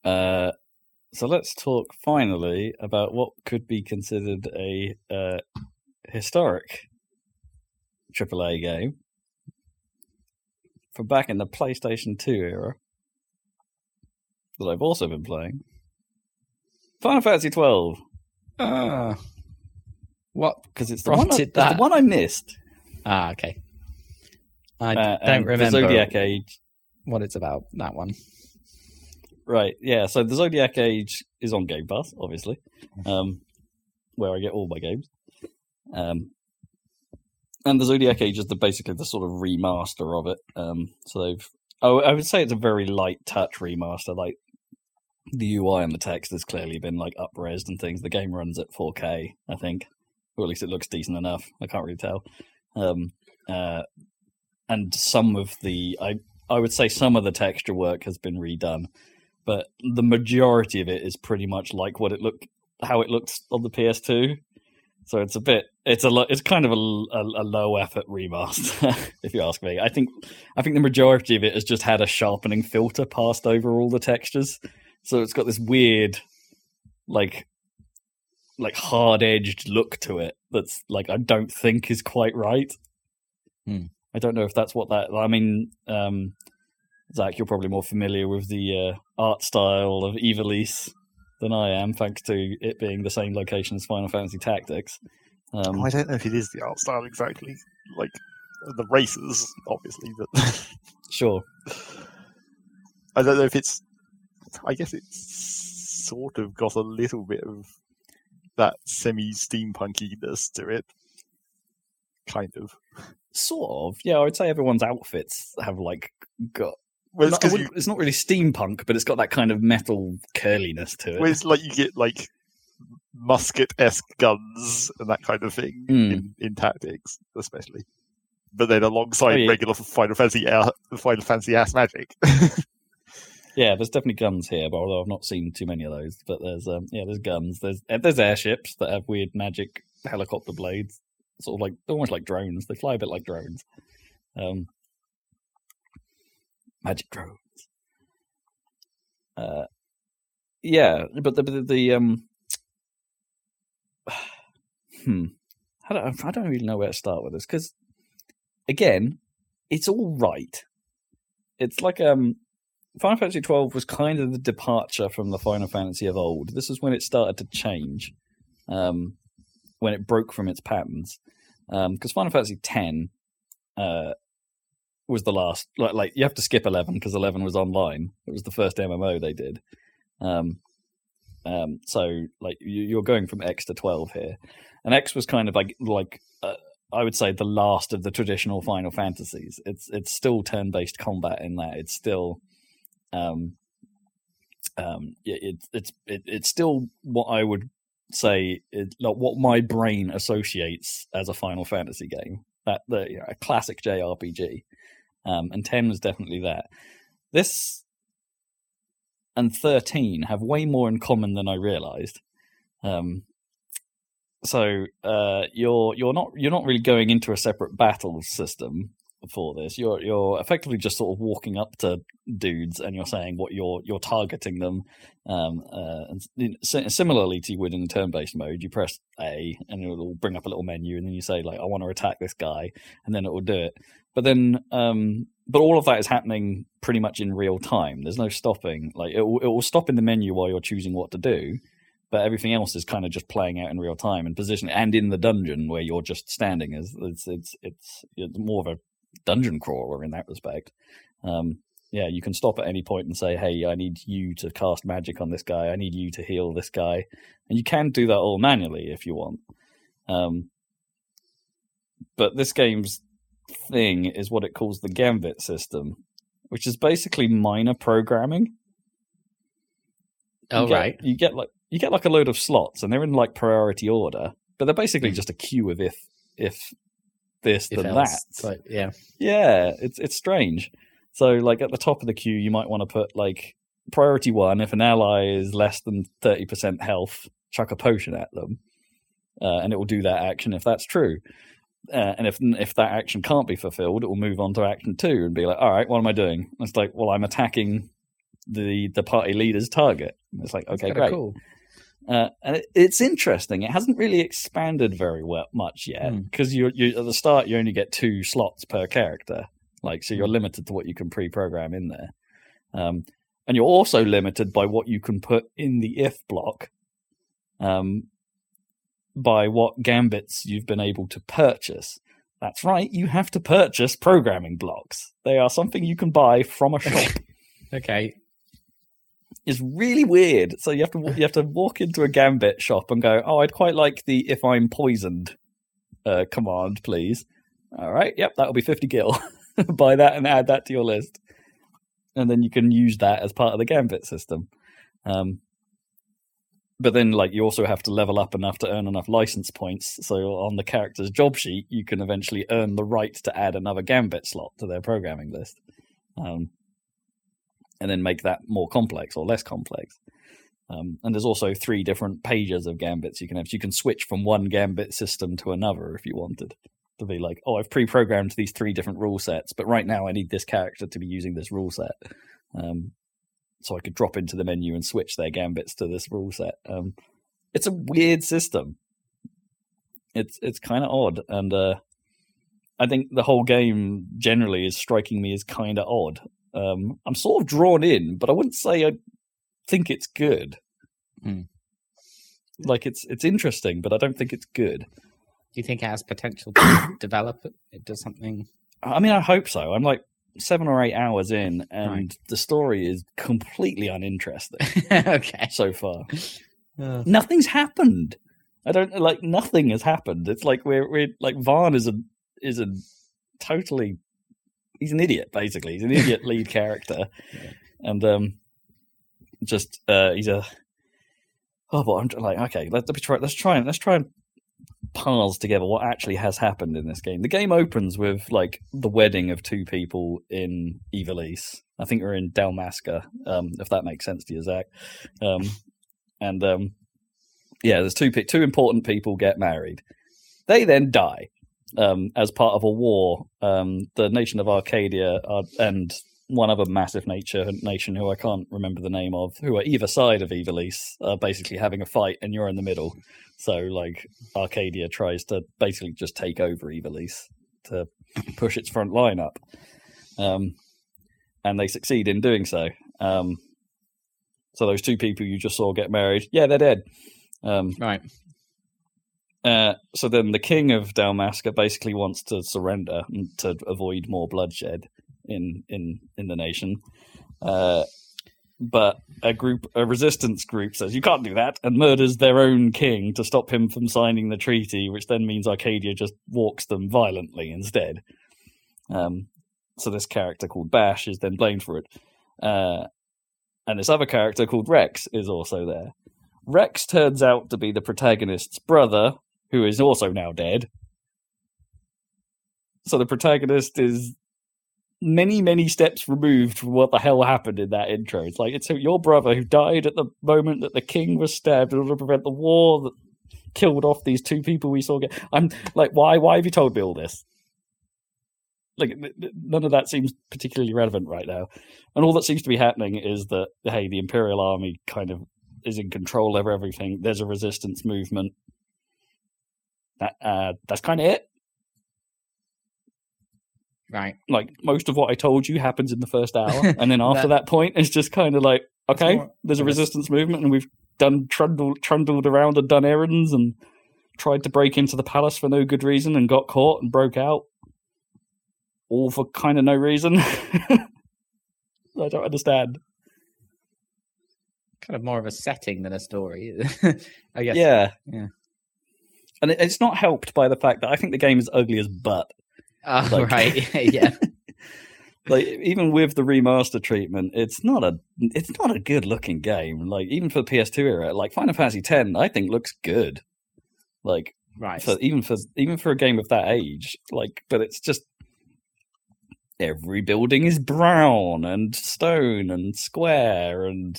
Uh, so let's talk finally about what could be considered a uh, historic AAA game from back in the PlayStation 2 era that I've also been playing. Final Fantasy 12
Ah. What?
because it's the one, I, the one I missed.
Ah, okay. I
Uh,
don't remember
the Zodiac Age.
what it's about, that one.
Right, yeah. So the Zodiac Age is on Game Pass, obviously, um, where I get all my games. Um, and the Zodiac Age is the basically the sort of remaster of it. Um, so they've, oh, I would say it's a very light touch remaster. Like the UI and the text has clearly been like upresed and things. The game runs at 4K, I think, or at least it looks decent enough. I can't really tell. Um, uh, and some of the, I, I would say some of the texture work has been redone but the majority of it is pretty much like what it looked how it looked on the PS2. So it's a bit it's a lo- it's kind of a, a, a low effort remaster if you ask me. I think I think the majority of it has just had a sharpening filter passed over all the textures. So it's got this weird like like hard edged look to it that's like I don't think is quite right.
Hmm.
I don't know if that's what that I mean um Zach, you're probably more familiar with the uh, art style of Ivalice than I am, thanks to it being the same location as Final Fantasy Tactics. Um,
Oh, I don't know if it is the art style exactly. Like the races, obviously, but
sure.
I don't know if it's. I guess it's sort of got a little bit of that semi steampunkiness to it. Kind of.
Sort of. Yeah, I would say everyone's outfits have like got.
Well, it's,
not- wouldn't- it's not really steampunk, but it's got that kind of metal curliness to it.
well, it's like you get like musket esque guns and that kind of thing
Mm.
in, in tactics, especially. But then alongside
Oh, yeah.
regular Final Fantasy, uh, Final Fantasy ass magic.
Yeah, there's definitely guns here, but although I've not seen too many of those. But there's um, yeah, there's guns. There's uh, there's airships that have weird magic helicopter blades, sort of like almost like drones. They fly a bit like drones. Um, magic drones. Uh, yeah, but the the, the um, hmm, I don't I don't really know where to start with this because again, it's all right. It's like um Final Fantasy twelve was kind of the departure from the Final Fantasy of old. This is when it started to change, um, when it broke from its patterns. Because Final Fantasy ten uh, was the last. Like, like you have to skip eleven because eleven was online. It was the first MMO they did. Um, um, so like you, you're going from X to twelve here, and X was kind of like like uh, I would say the last of the traditional Final Fantasies. It's it's still turn based combat in that. It's still um um it, it's it, it's still what I would say is like what my brain associates as a Final Fantasy game. That the you know, a classic JRPG. Um and 10 was definitely that. This and 13 have way more in common than I realized. Um so uh, you're you're not you're not really going into a separate battle system for this. You're you're effectively just sort of walking up to dudes and you're saying what you're you're targeting them. Um, uh, and similarly to you would in the turn-based mode, you press A and it will bring up a little menu, and then you say like I want to attack this guy, and then it will do it. But then, um, but all of that is happening pretty much in real time. There's no stopping. Like it will, it will stop in the menu while you're choosing what to do, but everything else is kind of just playing out in real time and position and in the dungeon where you're just standing as it's it's it's, it's more of a dungeon crawler in that respect. Um, yeah, you can stop at any point and say, "Hey, I need you to cast magic on this guy. I need you to heal this guy," and you can do that all manually if you want. Um, but this game's thing is what it calls the Gambit system, which is basically minor programming.
Oh
you get,
right.
You get like you get like a load of slots, and they're in like priority order, but they're basically
Hmm.
just a queue of if if this
If
then
else.
that.
Like, yeah.
Yeah, it's it's strange. So like at the top of the queue, you might want to put like priority one. If an ally is less than thirty percent health, chuck a potion at them, uh, and it will do that action if that's true. Uh, and if if that action can't be fulfilled, it will move on to action two and be like, all right, what am I doing? And it's like, well, I'm attacking the the party leader's target. And it's like, okay, great.
Cool.
Uh, and it, it's interesting. It hasn't really expanded very well much yet
Hmm.
because you you at the start you only get two slots per character, like so you're
Hmm.
limited to what you can pre-program in there, um, and you're also limited by what you can put in the if block, um, by what gambits you've been able to purchase. That's right, you have to purchase programming blocks. They are something you can buy from a shop
Okay.
Is really weird. So you have to you have to walk into a gambit shop and go, "Oh, I'd quite like the if I'm poisoned uh, command, please." All right, yep, that'll be fifty gil. Buy that and add that to your list, and then you can use that as part of the gambit system. Um, but then, like, you also have to level up enough to earn enough license points. So on the character's job sheet, you can eventually earn the right to add another gambit slot to their programming list. Um, and then make that more complex or less complex. Um, and there's also three different pages of gambits you can have. So you can switch from one gambit system to another if you wanted to be like, oh, I've pre-programmed these three different rule sets, but right now I need this character to be using this rule set. Um, so I could drop into the menu and switch their gambits to this rule set. Um, it's a weird system. It's it's kind of odd, and uh, I think the whole game generally is striking me as kind of odd. Um, I'm sort of drawn in, but I wouldn't say I think it's good.
Hmm.
Like it's it's interesting, but I don't think it's good.
Do you think it has potential to develop it? It does something.
I mean, I hope so. I'm like seven or eight hours in, and
Right.
the story is completely uninteresting
okay.
so far.
Uh,
Nothing's happened. I don't like nothing has happened. It's like we're we're like Vaan is a is a totally he's an idiot basically. He's an idiot lead character,
Yeah.
and um, just uh, he's a oh, but I'm like okay. Let, me try. Let's try and let's try and parse together what actually has happened in this game. The game opens with like the wedding of two people in Ivalice. I think we're in Dalmasca, um, if that makes sense to you, Zach. Um, and um, yeah, there's two two important people get married. They then die um, as part of a war. Um, the nation of Archadia are, and one other massive nature nation who I can't remember the name of, who are either side of Ivalice, are basically having a fight, and you're in the middle. So like Archadia tries to basically just take over Ivalice to push its front line up, um, and they succeed in doing so. Um, so those two people you just saw get married, yeah, they're dead. Um,
right.
Uh, so then the king of Dalmasca basically wants to surrender and to avoid more bloodshed in in in the nation. Uh, but a group, a resistance group, says you can't do that and murders their own king to stop him from signing the treaty, which then means Archadia just walks them violently instead. Um, so this character called Basch is then blamed for it, uh, and this other character called Reks is also there. Reks turns out to be the protagonist's brother, who is also now dead. So the protagonist is many, many steps removed from what the hell happened in that intro. It's like it's your brother who died at the moment that the king was stabbed in order to prevent the war that killed off these two people we saw get. I'm like, why? Why have you told me all this? Like, none of that seems particularly relevant right now. And all that seems to be happening is that hey, the Imperial Army kind of is in control over everything. There's a resistance movement. That uh, that's kind of it.
Right.
Like most of what I told you happens in the first hour, and then after
That-
that, point, it's just kind of like okay,
more
there's a
of a s-
resistance movement, and we've done trundled trundled around and done errands and tried to break into the palace for no good reason and got caught and broke out, all for kind of no reason. I don't understand.
Kind of more of a setting than a story. I guess.
Yeah,
yeah.
And it, it's not helped by the fact that I think the game is ugly as butt.
Oh,
Like-
right. yeah.
Like even with the remaster treatment, it's not a it's not a good looking game. Like even for the PS2 era, like Final Fantasy X, I think looks good. Like
Right.
for even for even for a game of that age, like but it's just every building is brown and stone and square and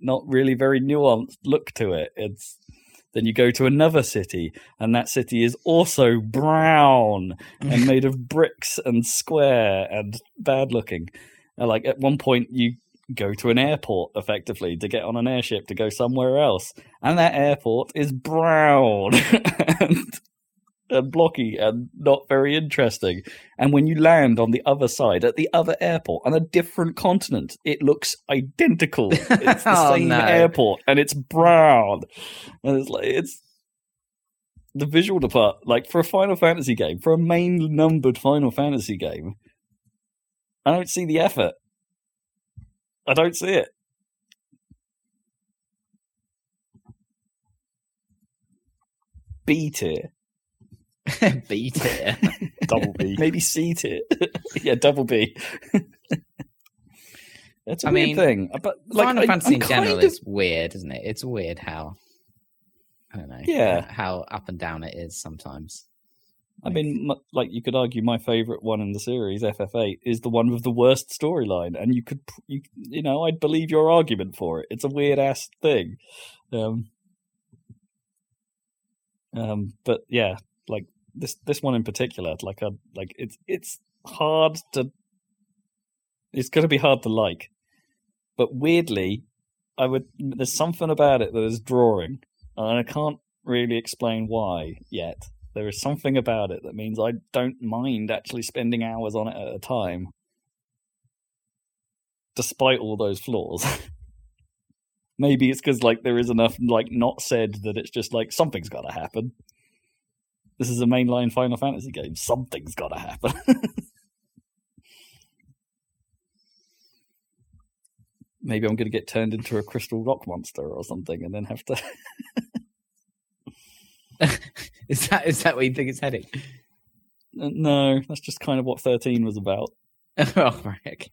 not really very nuanced look to it. It's then you go to another city and that city is also brown and made of bricks and square and bad looking. And like at one point you go to an airport effectively to get on an airship to go somewhere else and that airport is brown and, and blocky and not very interesting. And when you land on the other side at the other airport on a different continent, it looks identical. It's the
Oh,
same
no.
airport and it's brown. And it's like it's the visual depart like for a Final Fantasy game, for a main numbered Final Fantasy game. I don't see the effort. I don't see it. B tier.
B tier.
Double B.
Maybe C tier. yeah, double B. That's a
I
weird
mean,
thing. But like,
Final
I-
Fantasy
I'm
in general
kind of-
is weird, isn't it? It's weird how I don't know.
Yeah.
How up and down it is sometimes.
I mean, like you could argue my favorite one in the series, FF8, is the one with the worst storyline, and you could, you, you know, I'd believe your argument for it. It's a weird ass thing, um, um, but yeah, like this this one in particular, like I like it's it's hard to, it's going to be hard to like, but weirdly, I would there's something about it that is drawing, and I can't really explain why yet there is something about it that means I don't mind actually spending hours on it at a time, despite all those flaws. Maybe it's because like there is enough like not said that it's just like something's got to happen. This is a mainline Final Fantasy game. Something's got to happen. Maybe I'm going to get turned into a crystal rock monster or something, and then have to.
Is that is that what you think it's heading?
no, that's just kind of what 13 was about.
oh, right.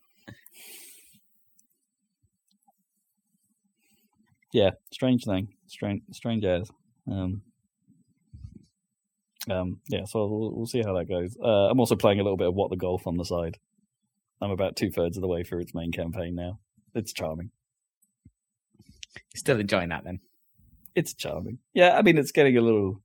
yeah, strange thing, strange, strange as. Um, um, yeah, so we'll, we'll see how that goes. Uh, I'm also playing a little bit of What the Golf on the side. I'm about two thirds of the way through its main campaign now. It's charming.
Still enjoying that then.
It's charming. Yeah, I mean, it's getting a little.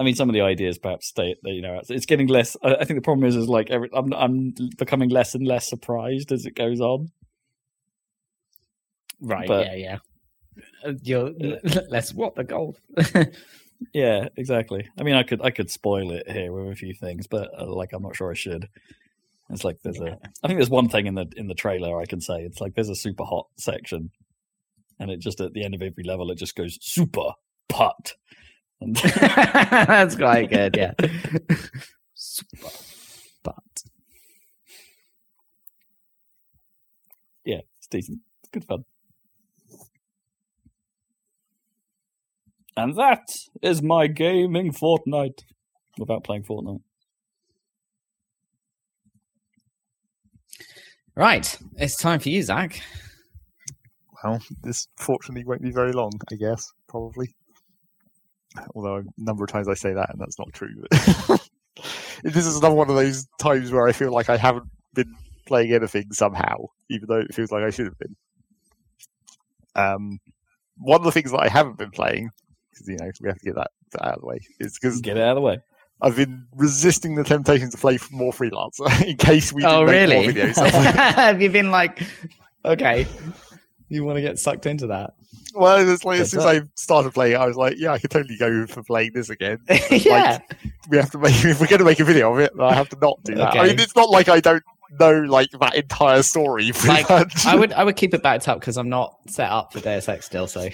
I mean, some of the ideas perhaps stay. You know, it's getting less. I think the problem is, is like every, I'm, I'm becoming less and less surprised as it goes on.
Right.
But-
yeah. Yeah. Uh, You're let's what the golf.
Yeah, exactly. I mean, I could I could spoil it here with a few things, but uh, like I'm not sure I should. It's like there's a. I think there's one thing in the in the trailer I can say. It's like there's a super hot section, and it just at the end of every level it just goes super pot. And
That's quite good. Yeah. Super. But
yeah, it's decent. It's good fun. And that is my gaming Fortnite Without playing Fortnite.
right, it's time for you, Zach.
Well, this fortunately won't be very long, I guess, probably. Although a number of times I say that and that's not true. But this is another one of those times where I feel like I haven't been playing anything somehow, even though it feels like I should have been. Um, one of the things that I haven't been playing, because you know we have to get that, that out of the way, It's because
Get it out of the way.
I've been resisting the temptation to play more freelancer in case we
oh,
make
really?
more videos.
Have you been like, okay, you want to get sucked into that?
well, it's like
That's
as soon as I started playing, I was like, yeah, I could totally go for playing this again.
yeah.
we have to make if we're going to make a video of it I have to not do that I mean it's not like I don't know like that entire story
Like. I would I would keep it backed up because I'm not set up for Deus Ex still. So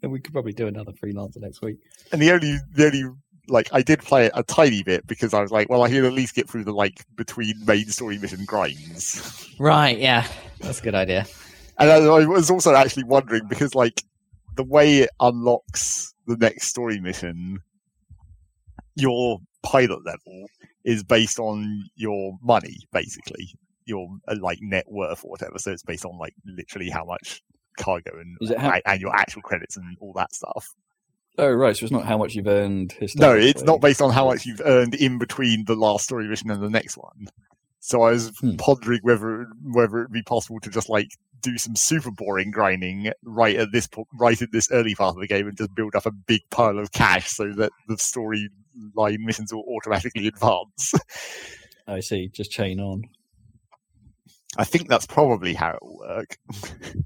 then we could probably do another freelancer next week.
and the only the only like I did play it a tiny bit because I was like, well, I can at least get through the like between main story mission grinds.
Right, yeah. That's a good idea.
And I, I was also actually wondering because like the way it unlocks the next story mission, your pilot level is based on your money, basically your uh, like net worth or whatever. So it's based on like literally how much cargo and
Is it how-
and, and your actual credits and all that stuff.
Oh right, so it's not how much you've earned
No, it's not based on how much you've earned in between the last story mission and the next one. So I was
Hmm.
pondering whether whether it'd be possible to just like do some super boring grinding right at this po- right in this early part of the game and just build up a big pile of cash so that the storyline missions will automatically advance.
I see. Just chain on.
I think that's probably how it will work.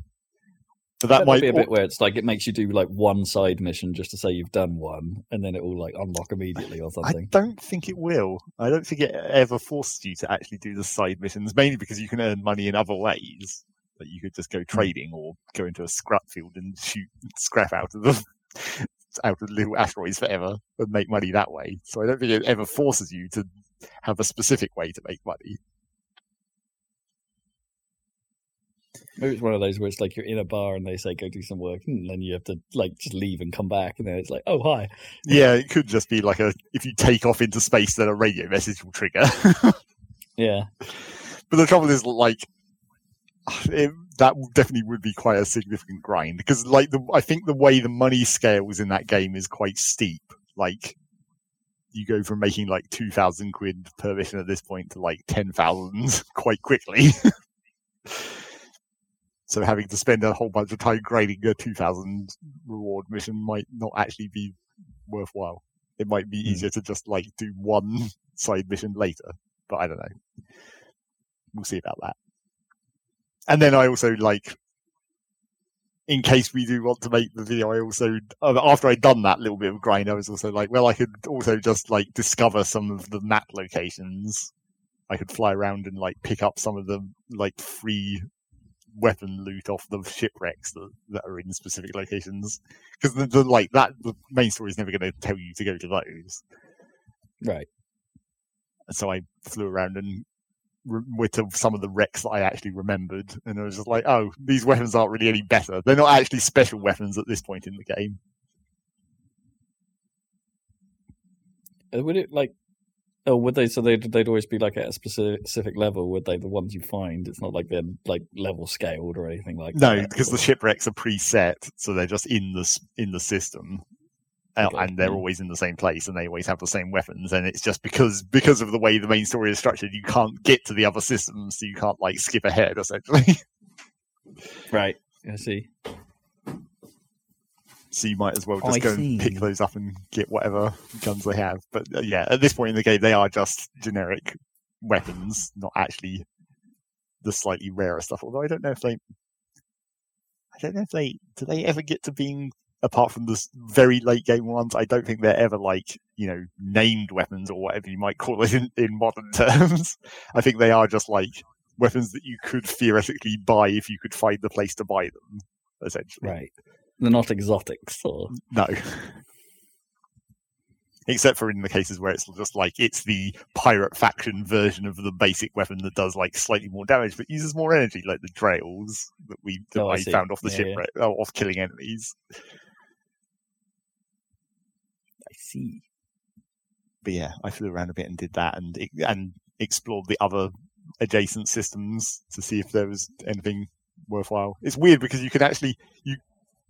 but
That,
that
might be a bit where it's like it makes you do like one side mission just to say you've done one, and then it will like unlock immediately or something.
I don't think it will. I don't think it ever forces you to actually do the side missions, mainly because you can earn money in other ways. That you could just
Hmm.
go trading or go into a scrap field and shoot scrap out of the out of little asteroids forever and make money that way. So I don't think it ever forces you to have a specific way to make money.
Maybe it's one of those where it's like you're in a bar and they say go do some work, and then you have to like just leave and come back, and then it's like, oh hi,
Yeah, it could just be like a if you take off into space, then a radio message will trigger.
yeah,
But the trouble is, like, it, that definitely would be quite a significant grind because, like, the I think the way the money scales in that game is quite steep. Like, you go from making like two thousand quid per mission at this point to like ten thousand quite quickly. so having to spend a whole bunch of time grinding a two thousand reward mission might not actually be worthwhile. It might be
Hmm.
easier to just like do one side mission later, but I don't know we'll see about that. And then I also like, in case we do want to make the video, I also uh, after I'd done that little bit of grind, I was also like, well, I could also just like discover some of the map locations. I could fly around and like pick up some of the like free weapon loot off the shipwrecks that, that are in specific locations because the, the like that the main story is never going to tell you to go to those
right.
so I flew around and re- went to some of the wrecks that I actually remembered, and I was just like, "Oh, these weapons aren't really any better. They're not actually special weapons at this point in the game."
Uh, Would it like? Oh, would they? So they'd they'd always be like at a specific, level. Would they? The ones you find, it's not like they're like level scaled or anything like
No,
that.
No, because the shipwrecks are preset, so they're just in the in the system.
Okay,
and they're always in the same place, and they always have the same weapons. And it's just because because of the way the main story is structured, you can't get to the other systems, so you can't like skip ahead. Essentially,
right. I see.
So you might as well just
I
go and pick those up and get whatever guns they have. But uh, yeah, at this point in the game, they are just generic weapons, not actually the slightly rarer stuff. Although I don't know if they, I don't know if they do they ever get to being apart from the very late game ones. I don't think they're ever like you know named weapons or whatever you might call it in, in modern terms. I think they are just like weapons that you could theoretically buy if you could find the place to buy them. Essentially,
Right. They're not exotics or
no. Except for in the cases where it's just like it's the pirate faction version of the basic weapon that does like slightly more damage but uses more energy, like the trails that we that
Oh, I
I, found off the
Yeah,
ship,
yeah.
Oh, off killing enemies.
I see.
But yeah, I flew around a bit and did that, and and explored the other adjacent systems to see if there was anything worthwhile. It's weird because you can actually you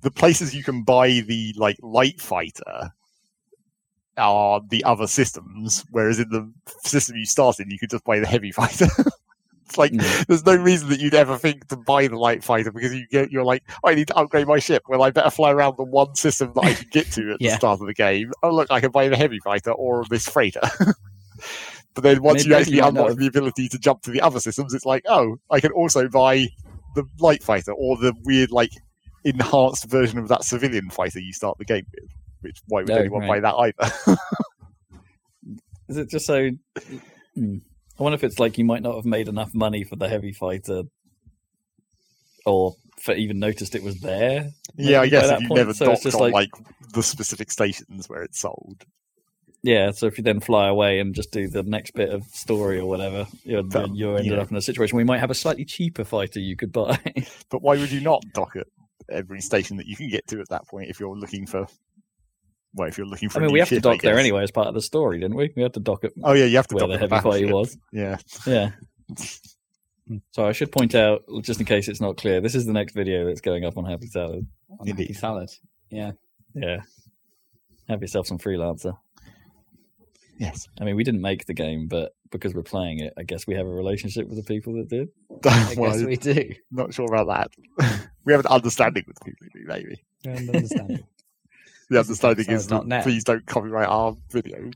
the places you can buy the like light fighter are the other systems, whereas in the system you start in, you could just buy the heavy fighter. it's like
Mm.
there's no reason that you'd ever think to buy the light fighter because you get you're like, "Oh, I need to upgrade my ship. Well, I better fly around the one system that I can get to at
Yeah.
the start of the game. Oh, look, I can buy the heavy fighter or this freighter. but then once
Maybe
you actually unlock
have-
the ability to jump to the other systems, it's like, oh, I can also buy the light fighter or the weird like enhanced version of that civilian fighter you start the game with. Which why would
No,
anyone buy that either?
Is it just so? Hmm. I wonder if it's like you might not have made enough money for the heavy fighter, or for even noticed it was there.
yeah, I guess if you
point,
never
so
docked on
like-
like the specific stations where it's sold.
Yeah, so if you then fly away and just do the next bit of story or whatever, you're,
But,
you're ended
yeah.
up in a situation where you might have a slightly cheaper fighter you could buy.
But why would you not dock at every station that you can get to at that point if you're looking for? Well, if you're looking for.
I mean, we have to
ship, I
dock there anyway as part of the story, didn't we? We had to dock at
Oh yeah, you have to
where
dock
the heavy fighter was.
Yeah,
Yeah. So I should point out, just in case it's not clear, this is the next video that's going up on Happy Salad.
On Happy salad. Yeah.
Yeah. Have yourself some freelancer.
Yes.
I mean, we didn't make the game, but because we're playing it, I guess we have a relationship with the people that did.
I
well,
guess we do.
not sure about that. we have an understanding with the people who do, maybe.
I don't understand.
The understanding is that please don't copyright our video.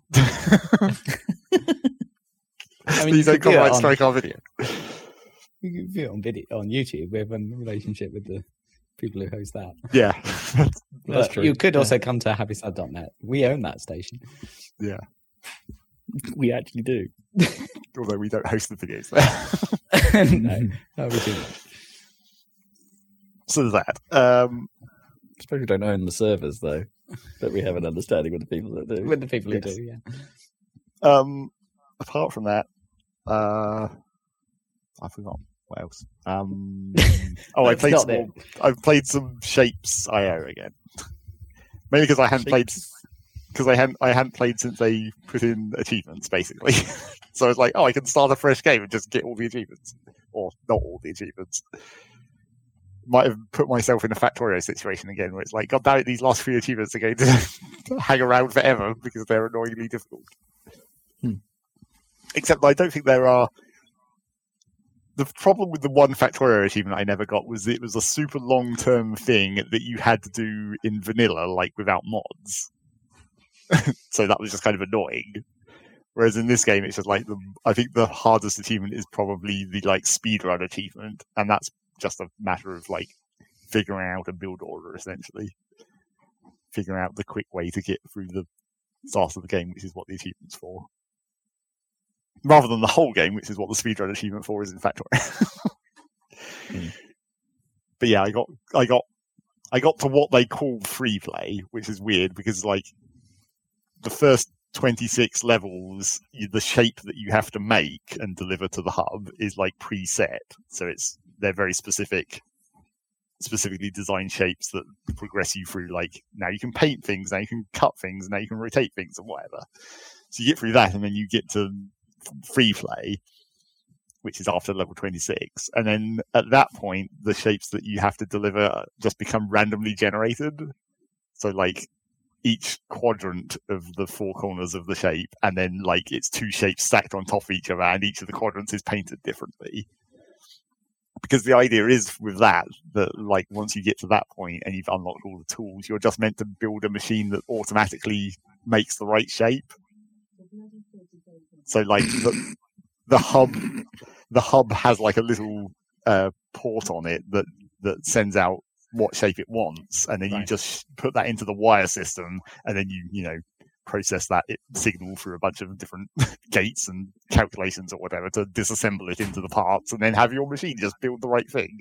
I mean,
please don't
could do it
copyright
on-
strike our video.
You can view it on video on YouTube. We have a relationship with the people who host that.
Yeah,
That's true.
You could
Yeah.
also come to happysad.net. We own that station.
We actually do.
although we don't host the videos there.
no, that would be too
so that. Um,
I suppose we don't own the servers, though, but we have an understanding with the people that do.
With the people
Yes.
who do, yeah.
um, apart from that, uh, I forgot what else. Um, oh, I played some.
it.
more- I've played some Shapez.io again, mainly because I hadn't played because I hadn't I hadn't played since they put in achievements basically. so I was like, oh, I can start a fresh game and just get all the achievements, or not all the achievements. Might have put myself in a Factorio situation again, where it's like, God damn it, these last few achievements are going to hang around forever because they're annoyingly difficult.
Hmm.
Except I don't think there are. The problem with the one Factorio achievement I never got was it was a super long term thing that you had to do in vanilla, like without mods. so that was just kind of annoying. Whereas in this game, it's just like the I think the hardest achievement is probably the like speedrun achievement, and that's just a matter of like figuring out a build order essentially, figuring out the quick way to get through the start of the game, which is what the achievement's for, rather than the whole game, which is what the speedrun achievement for is in fact.
Hmm.
But yeah, I got I got I got to what they call free play, which is weird because like the first 26 levels, the shape that you have to make and deliver to the hub is like preset. So it's they're very specific, specifically designed shapes that progress you through. Like now you can paint things, now you can cut things, now you can rotate things, and whatever. So you get through that, and then you get to free play, which is after level 26. And then at that point, the shapes that you have to deliver just become randomly generated. So like each quadrant of the four corners of the shape, and then like it's two shapes stacked on top of each other, and each of the quadrants is painted differently. Because the idea is with that that like once you get to that point and you've unlocked all the tools, you're just meant to build a machine that automatically makes the right shape. So like the the hub the hub has like a little uh, port on it that that sends out what shape it wants, and then you just put that into the wire system, and then you you know process that signal through a bunch of different gates and calculations or whatever to disassemble it into the parts, and then have your machine just build the right thing,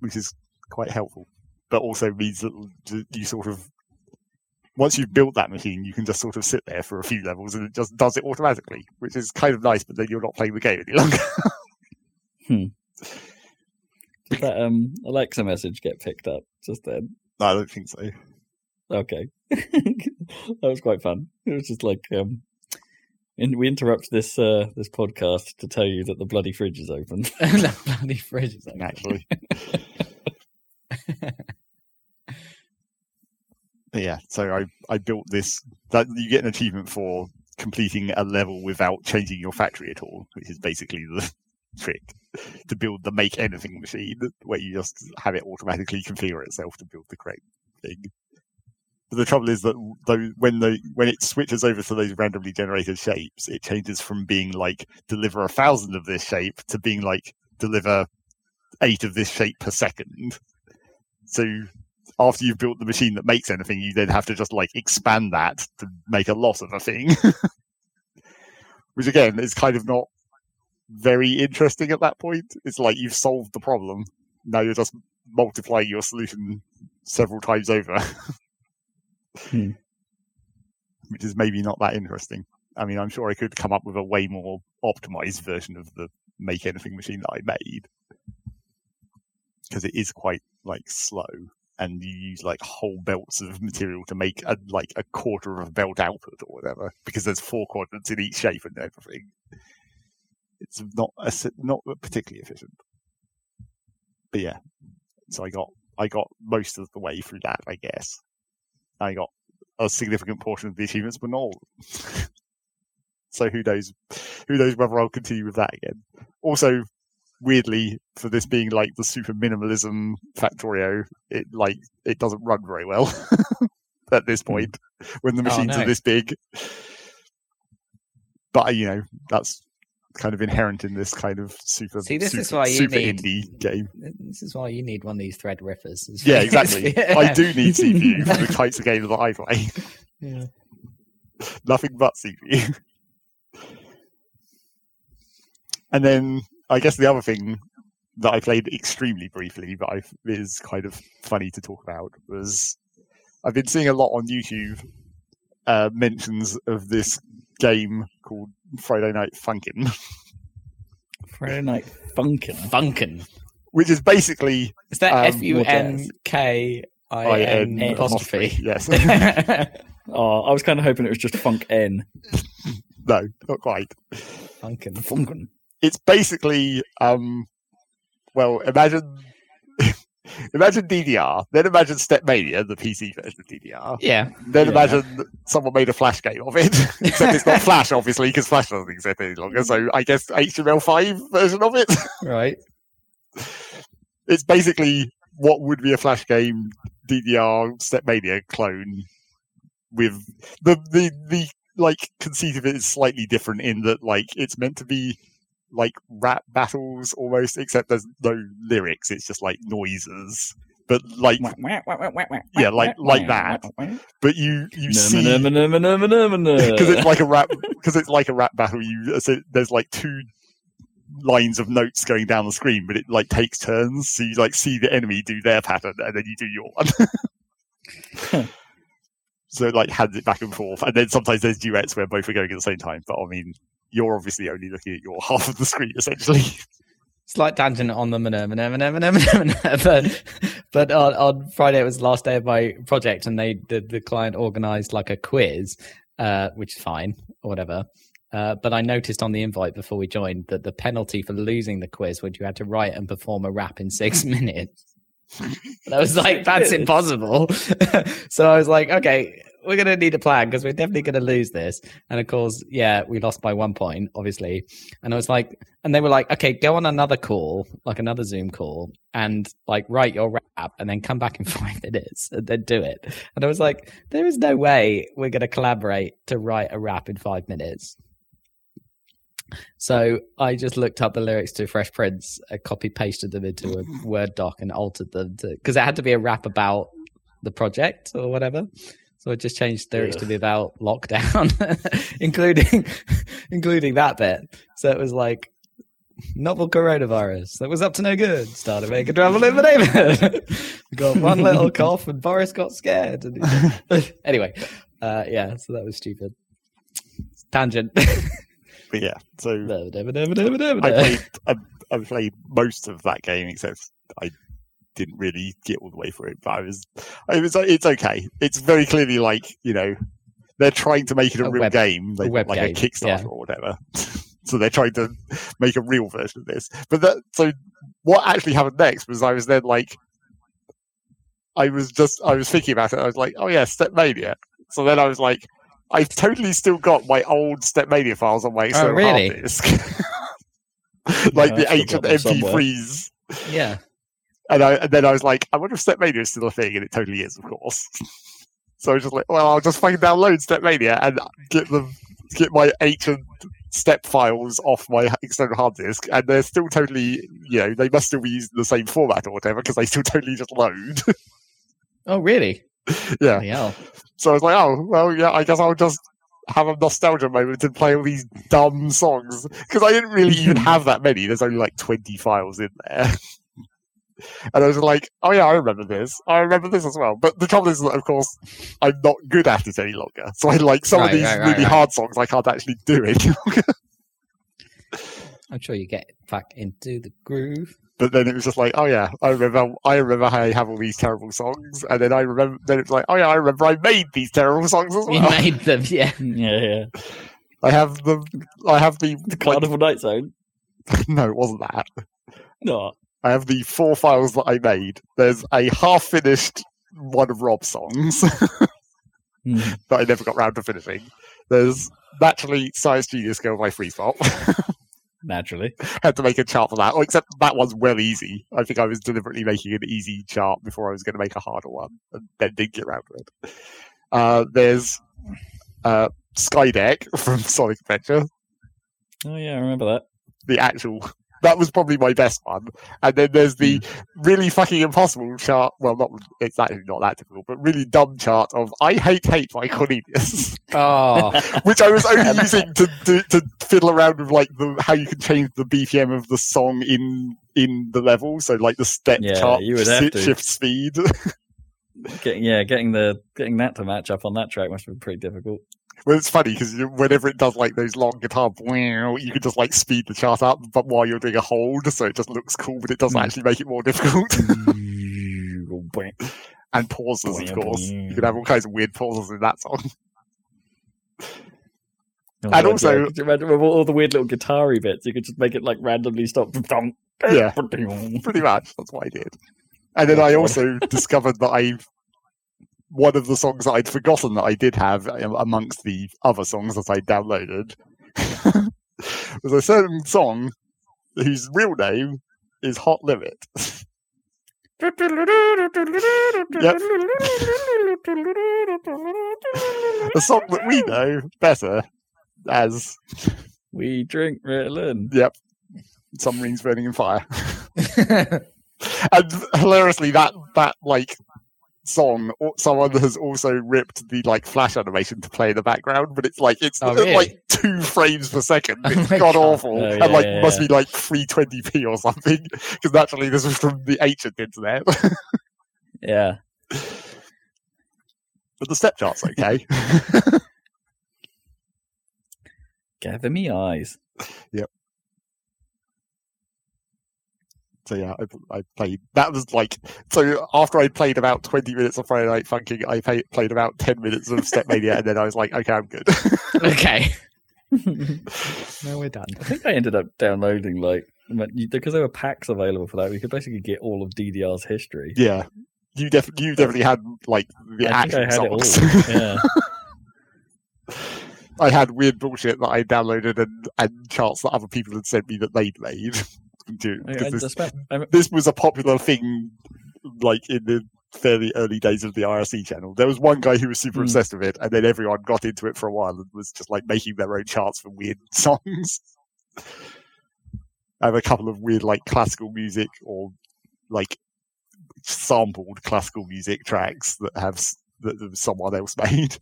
which is quite helpful, but also means that you sort of once you've built that machine, you can just sort of sit there for a few levels and it just does it automatically, which is kind of nice, but then you're not playing the game any longer.
Did that um, Alexa message get picked up just then?
no, I don't think so.
Okay. that was quite fun. It was just like um and we interrupt this uh this podcast to tell you that the bloody fridge is open.
the bloody fridge is open.
Naturally. Yeah, so I, I built this that you get an achievement for completing a level without changing your factory at all, which is basically the trick to build the make anything machine where you just have it automatically configure itself to build the correct thing. But the trouble is that though when the when it switches over to those randomly generated shapes, it changes from being like deliver a thousand of this shape to being like deliver eight of this shape per second. So after you've built the machine that makes anything, you then have to just like expand that to make a lot of a thing. Which again is kind of not very interesting at that point. It's like you've solved the problem. Now you're just multiplying your solution several times over.
Hmm.
which is maybe not that interesting. I mean, I'm sure I could come up with a way more optimized version of the make anything machine that I made because it is quite like slow and you use like whole belts of material to make a, like a quarter of a belt output or whatever because there's four quadrants in each shape and everything. It's not a, not particularly efficient. But yeah, so I got I got most of the way through that, I guess. I got a significant portion of the achievements, but not all. so who knows? Who knows whether I'll continue with that again? Also, weirdly, for this being like the super minimalism Factorio, it like it doesn't run very well at this
Hmm.
point when the
Oh,
machines
no.
are this big. But you know that's kind of inherent in this kind of super
See, this
super,
is why you
super
need-
indie game.
This is why you need one of these Threadrippers. is
Yeah, exactly. I do need CPU for the types of games that I play.
Yeah.
Nothing but CPU. And then I guess the other thing that I played extremely briefly, but I, is kind of funny to talk about, was I've been seeing a lot on YouTube uh, mentions of this game called Friday Night Funkin',
Friday Night Funkin'.
Funkin.
which is basically
Is that
Um,
F U N K I
I-N
N apostrophe?
Yes.
Oh, I was kind of hoping it was just Funk N.
no, not quite.
Funkin.
Funkin'.
it's basically um well imagine imagine DDR, then imagine Stepmania, the PC version of DDR.
Yeah.
Then
Yeah.
imagine someone made a Flash game of it, except it's not Flash, obviously, because Flash doesn't exist any longer. So I guess HTML5 version of it.
Right.
it's basically what would be a Flash game DDR Stepmania clone with the the the like conceit of it is slightly different in that like it's meant to be like rap battles almost, except there's no lyrics. It's just like noises. But like, Yeah, like- like that. but you you see because it's like a rap because it's like a rap battle. You uh, so there's like two lines of notes going down the screen, but it like takes turns. So you like see the enemy do their pattern, and then you do your one. so it like hands it back and forth, and then sometimes there's duets where both are going at the same time. But I mean, you're obviously only looking at your half of the screen essentially.
Slight tangent on the maneuver, maneuver, maneuver, maneuver. but but on, on Friday it was the last day of my project, and they the, the client organised like a quiz, uh, which is fine or whatever. Uh, but I noticed on the invite before we joined that the penalty for losing the quiz was you had to write and perform a rap in six minutes. And I was like, that's impossible. so I was like, okay, we're going to need a plan because we're definitely going to lose this. And of course, yeah, we lost by one point, obviously. And I was like, and they were like, okay, go on another call, like another Zoom call, and like write your rap and then come back in five minutes and then do it. And I was like, there is no way we're going to collaborate to write a rap in five minutes. So I just looked up the lyrics to Fresh Prince, uh, copy pasted them into a Word doc, and altered them because it had to be a rap about the project or whatever. So I just changed lyrics to be about lockdown, including including that bit. So it was like novel coronavirus that was up to no good. Started making trouble in the neighborhood. got one little cough, and Boris got scared. And anyway, uh, yeah. So that was stupid. Tangent.
But yeah, so
Never, never, never, never, never,
I played I, I played most of that game except I didn't really get all the way through it. But I was, I was it's okay. It's very clearly like you know they're trying to make it a,
A
real
web-
game, they,
web
like
game,
a Kickstarter
yeah.
or whatever. so they're trying to make a real version of this. But that so what actually happened next was I was then like. I was just I was thinking about it. I was like, oh yeah, Stepmania. So then I was like, I've totally still got my old Stepmania files on my oh, external
really?
hard disk. like
Yeah,
the ancient
got them somewhere.
MP3s.
Yeah.
And, I, and then I was like, I wonder if Stepmania is still a thing, and it totally is, of course. so I was just like, well, I'll just fucking download Stepmania and get them, get my ancient step files off my external hard disk, and they're still totally, you know, they must still be using the same format or whatever because they still totally just load.
Oh, really?
yeah.
Yeah.
So I was like, oh, well, yeah, I guess I'll just have a nostalgia moment and play all these dumb songs because I didn't really even have that many. There's only like 20 files in there. And I was like, oh yeah, I remember this. I remember this as well. But the trouble is that, of course, I'm not good at it any longer. So I like some of these
right, right,
really
right.
hard songs I can't actually do any longer.
I'm sure you get back into the groove.
But then it was just like, oh yeah, I remember. I remember how I have all these terrible songs, and then I remember. Then it's like, oh yeah, I remember I made these terrible songs as
You
well.
made them, yeah.
Yeah, yeah.
I have the. I have the.
The
like-
Carnival Night Zone.
no, it wasn't that.
No.
I have the four files that I made. There's a half finished one of Rob's songs
Hmm.
that I never got round to finishing. There's naturally Science Genius Girl by Freezepop.
Naturally.
Had to make a chart for that. Well, except that one's well easy. I think I was deliberately making an easy chart before I was going to make a harder one, and then didn't get round to it. Uh, there's uh, Skydeck from Sonic Adventure.
Oh yeah, I remember that.
the actual that was probably my best one. And then there's the hmm. really fucking impossible chart. Well, not it's actually not that difficult, but really dumb chart of "I hate hate" by Cornelius,
Oh,
which I was only using to, to to fiddle around with like the how you can change the BPM of the song in in the level. So like the step
Yeah,
chart,
you would to.
shift speed.
Getting yeah, getting the getting that to match up on that track must have been pretty difficult.
Well, it's funny because whenever it does like those long guitar, you can just like speed the chart up, but while you're doing a hold, so it just looks cool, but it doesn't
Hmm.
actually make it more difficult. And pauses, of course. You can have all kinds of weird pauses in that song.
Oh,
And also-
yeah. Could you imagine with all the weird little guitar bits, you could just make it like randomly stop.
Yeah. Pretty much, that's what I did. And then
Oh,
I also discovered that I one of the songs that I'd forgotten that I did have um, amongst the other songs that I downloaded was a certain song whose real name is Hot Limit. A song that we know better as
We drink Ritalin. Yep.
Submarines Burning in Fire. and hilariously that that like song someone has also ripped the like flash animation to play in the background but it's like it's
Oh, really?
like two frames per second
Oh
it's
my
god awful
Oh,
and like
yeah,
must
yeah.
be like 320p or something because naturally this was from the ancient internet
Yeah.
but the step chart's okay
Gather me eyes.
So yeah I, I played that was like so after i played about 20 minutes of Friday Night Funkin' i pay, played about 10 minutes of stepmania and then i was like okay i'm good
okay. Now we're done.
I think I ended up downloading like because there were packs available for that. We could basically get all of DDR's history.
Yeah, you def- you definitely had like the
I think I
actual
had it
songs.
all. Yeah.
I had weird bullshit that I downloaded and, and charts that other people had sent me that they'd made. Do
I, I,
this,
spent,
this was a popular thing, like in the fairly early days of the IRC channel. There was one guy who was super
Hmm.
obsessed with it, and then everyone got into it for a while and was just like making their own charts for weird songs. I have a couple of weird like classical music or like sampled classical music tracks that have that that someone else made.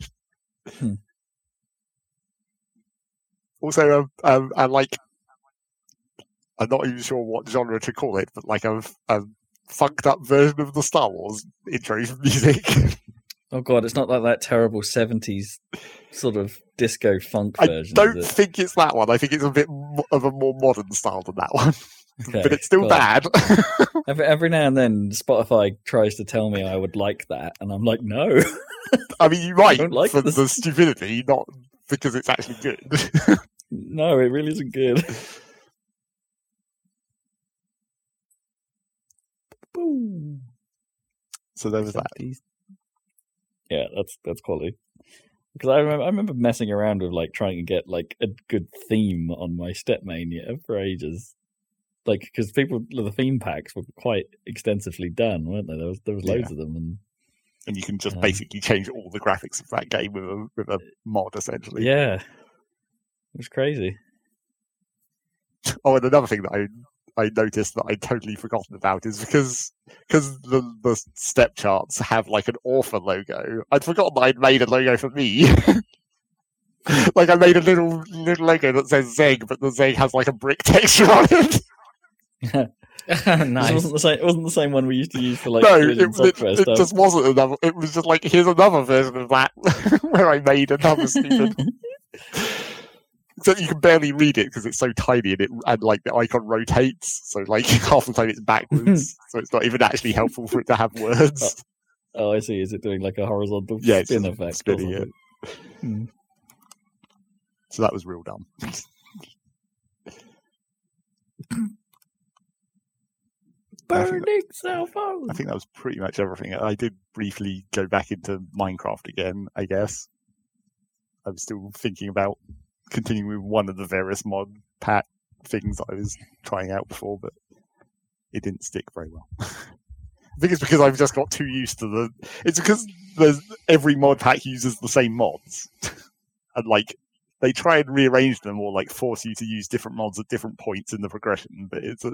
Hmm.
Also, um, um, I like. I'm not even sure what genre to call it, but like a, a funked up version of the Star Wars intro music.
oh god, it's not like that terrible seventies sort of disco funk version. I don't
think it's that one. I think it's a bit of a more modern style than that one,
Okay,
but it's still bad.
Every, every now and then, Spotify tries to tell me I would like that, and I'm like, no.
I mean, you might
don't like
for
this.
the stupidity, not because it's actually good.
No, it really isn't good.
So there was that.
70s. Yeah, that's that's quality. Because I remember, I remember messing around with like trying to get like a good theme on my Stepmania for ages. Like, because people the theme packs were quite extensively done, weren't they? There was there was loads of them, and
And you can just
Um,
basically change all the graphics of that game with a with a mod, essentially.
yeah, it was crazy.
Oh, and another thing that I I noticed that I'd totally forgotten about is because because the the step charts have like an author logo. I'd forgotten that I'd made a logo for me. like I made a little little logo that says Zeg, but the Zeg has like a brick texture on it.
This
nice.
wasn't the same. It wasn't the same one we used to use for like
no, it, it, it just wasn't another. It was just like here's another version of that where I made another stupid. Except you can barely read it because it's so tiny and it and like the icon rotates, so like half the time it's backwards, so it's not even actually helpful for it to have words.
Oh, I see. Is it doing like a horizontal
Yeah,
spin effect?
spinning it.
Hmm.
So that was real dumb. I think
Burning cell phone.
I think that was pretty much everything. I did briefly go back into Minecraft again, I guess. I'm still thinking about continuing with one of the various mod pack things I was trying out before, but it didn't stick very well. I think it's because I've just got too used to the. It's because every mod pack uses the same mods, and like they try and rearrange them or like force you to use different mods at different points in the progression. But it's a,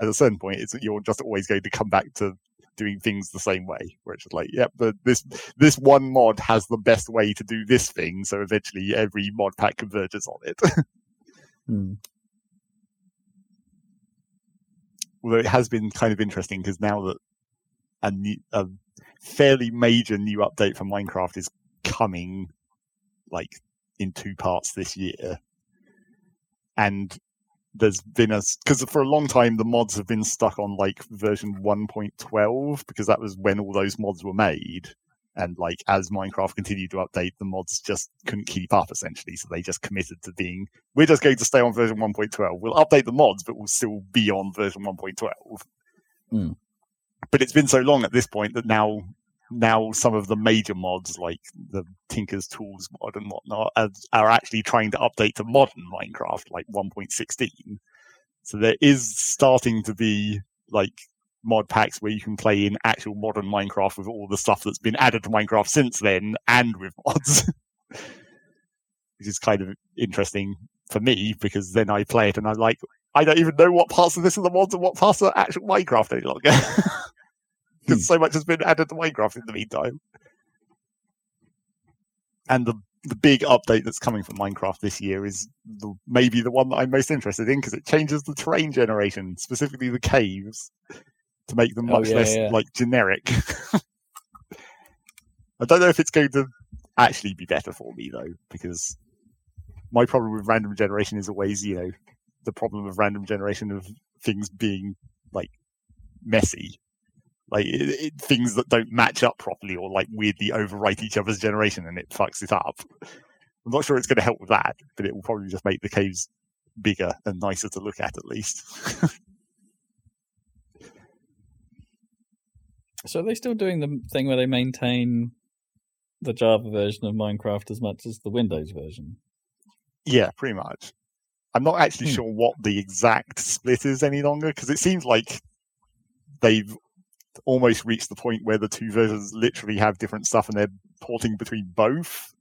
at a certain point, it's you're just always going to come back to doing things the same way. Where it's just like, yep, but this this one mod has the best way to do this thing, so eventually every mod pack converges on it.
Hmm.
Although it has been kind of interesting because now that a, new, a fairly major new update for Minecraft is coming, like in two parts this year, and there's been a because for a long time the mods have been stuck on like version 1.12 because that was when all those mods were made. And like as minecraft continued to update the mods just couldn't keep up essentially so they just committed to being we're just going to stay on version 1.12 we'll update the mods but we'll still be on version 1.12
Hmm.
but it's been so long at this point that now now some of the major mods like the tinker's tools mod and whatnot are, are actually trying to update to modern minecraft like 1.16 so there is starting to be like mod packs where you can play in actual modern minecraft with all the stuff that's been added to minecraft since then and with mods. Which is kind of interesting for me because then i play it and i'm like i don't even know what parts of this are the mods and what parts are actual minecraft any longer because hmm. so much has been added to Minecraft in the meantime. And the the big update that's coming from Minecraft this year is the, maybe the one that I'm most interested in because it changes the terrain generation, specifically the caves, to make them
Oh,
much
yeah,
less
yeah.
like generic. I don't know if it's going to actually be better for me though, because my problem with random generation is always, you know, the problem of random generation of things being like messy like it, it, things that don't match up properly or like weirdly overwrite each other's generation and it fucks it up. I'm not sure it's going to help with that, but it will probably just make the caves bigger and nicer to look at at least.
So are they still doing the thing where they maintain the Java version of Minecraft as much as the Windows version?
yeah, pretty much. I'm not actually
Hmm.
sure what the exact split is any longer because it seems like they've almost reached the point where the two versions literally have different stuff and they're porting between both.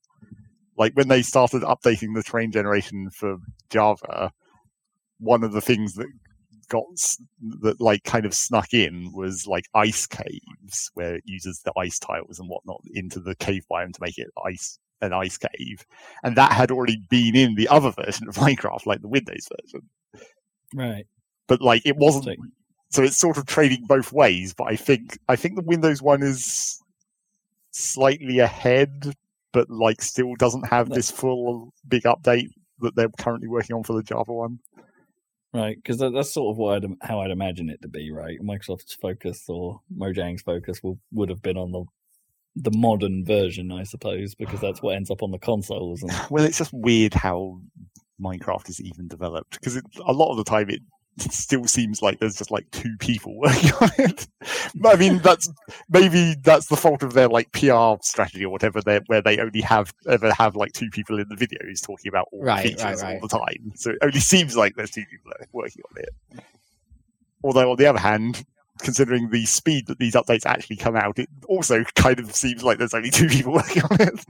Like when they started updating the terrain generation for Java, one of the things that got that like kind of snuck in was like ice caves where it uses the ice tiles and whatnot into the cave biome to make it ice an ice cave and that had already been in the other version of minecraft like the windows version
Right.
but like it wasn't
So,
it's sort of trading both ways but i think i think the windows one is slightly ahead but like still doesn't have this full uh, big update that they're currently working on for the java one
right, because that, that's sort of what I'd, how I'd imagine it to be, right? Microsoft's focus or Mojang's focus will, would have been on the the modern version, I suppose, because that's what ends up on the consoles. And
well it's just weird how minecraft is even developed because a lot of the time it still seems like there's just like two people working on it. I mean that's maybe that's the fault of their like pr strategy or whatever where they only have ever have like two people in the videos talking about all
Right,
the
right,
features
right.
all the time. So it only seems like there's two people working on it. Although on the other hand considering the speed that these updates actually come out it also kind of seems like there's only two people working on it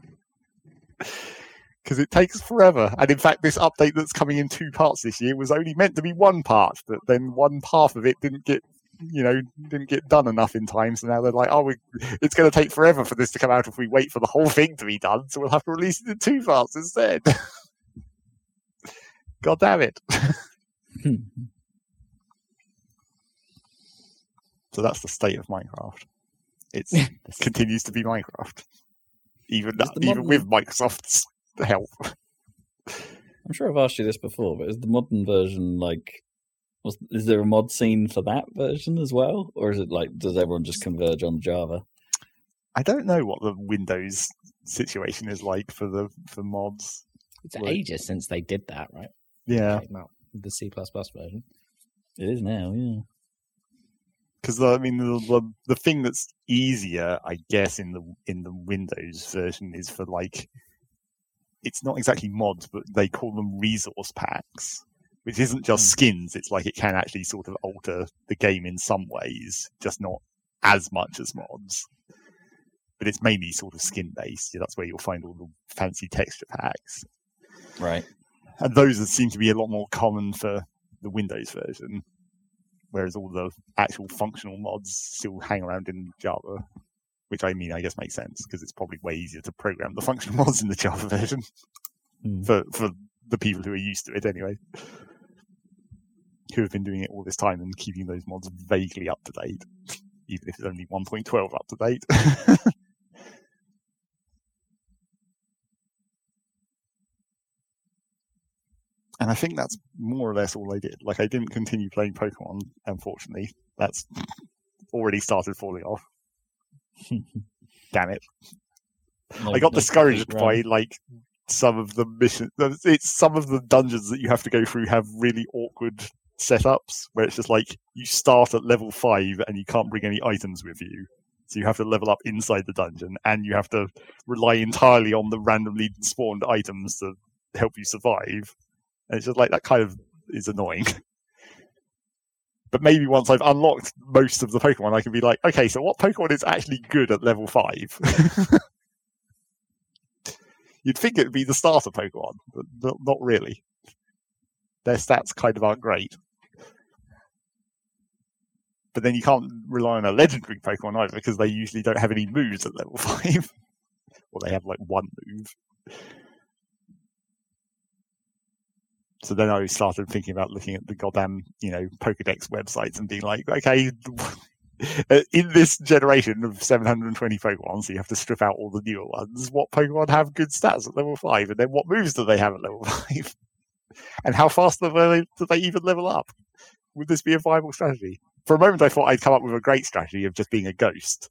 because it takes forever. And in fact, this update that's coming in two parts this year was only meant to be one part, but then one half of it didn't get, you know, didn't get done enough in time. So now they're like, oh, we, it's going to take forever for this to come out if we wait for the whole thing to be done. So we'll have to release it in two parts instead. God damn it. So that's the state of Minecraft. It continues to be Minecraft, even even with Microsoft's help.
I'm sure I've asked you this before, but is the modern version like? Was, is there a mod scene for that version as well, or is it like does everyone just converge on Java?
I don't know what the Windows situation is like for the for mods.
It's
Right.
ages since they did that, right?
Yeah,
Came out with the C version.
It is now, yeah.
because I mean the, the the thing that's easier, I guess, in the in the Windows version is for like it's not exactly mods, but they call them resource packs, which isn't just
Hmm.
skins. It's like it can actually sort of alter the game in some ways, just not as much as mods. But it's mainly sort of skin based. That's where you'll find all the fancy texture packs,
Right.
and those seem to be a lot more common for the Windows version whereas all the actual functional mods still hang around in Java, which I mean, I guess makes sense because it's probably way easier to program the function mods in the Java version
Hmm.
for for the people who are used to it anyway, who have been doing it all this time and keeping those mods vaguely up to date, even if it's only 1.12 up to date. and I think that's more or less all I did. Like I didn't continue playing Pokemon, unfortunately. That's already started falling off. Damn it.
No-
I got
no
discouraged by like some of the missions. It's some of the dungeons that you have to go through have really awkward setups where it's just like you start at level five and you can't bring any items with you. So you have to level up inside the dungeon and you have to rely entirely on the randomly spawned items to help you survive. And it's just like that kind of is annoying. But maybe once I've unlocked most of the Pokemon, I can be like, okay, so what Pokemon is actually good at level five? You'd think it would be the starter Pokemon, but not, really. Their stats kind of aren't great. But then you can't rely on a legendary Pokemon either because they usually don't have any moves at level 5. or they have like one move. So then I started thinking about looking at the goddamn, you know, Pokedex websites and being like, okay, uh, in this generation of 720 Pokemon, so you have to strip out all the newer ones, what Pokemon have good stats at level 5? And then what moves do they have at level 5? and how fast do they, do they even level up? Would this be a viable strategy? For a moment, I thought I'd come up with a great strategy of just being a ghost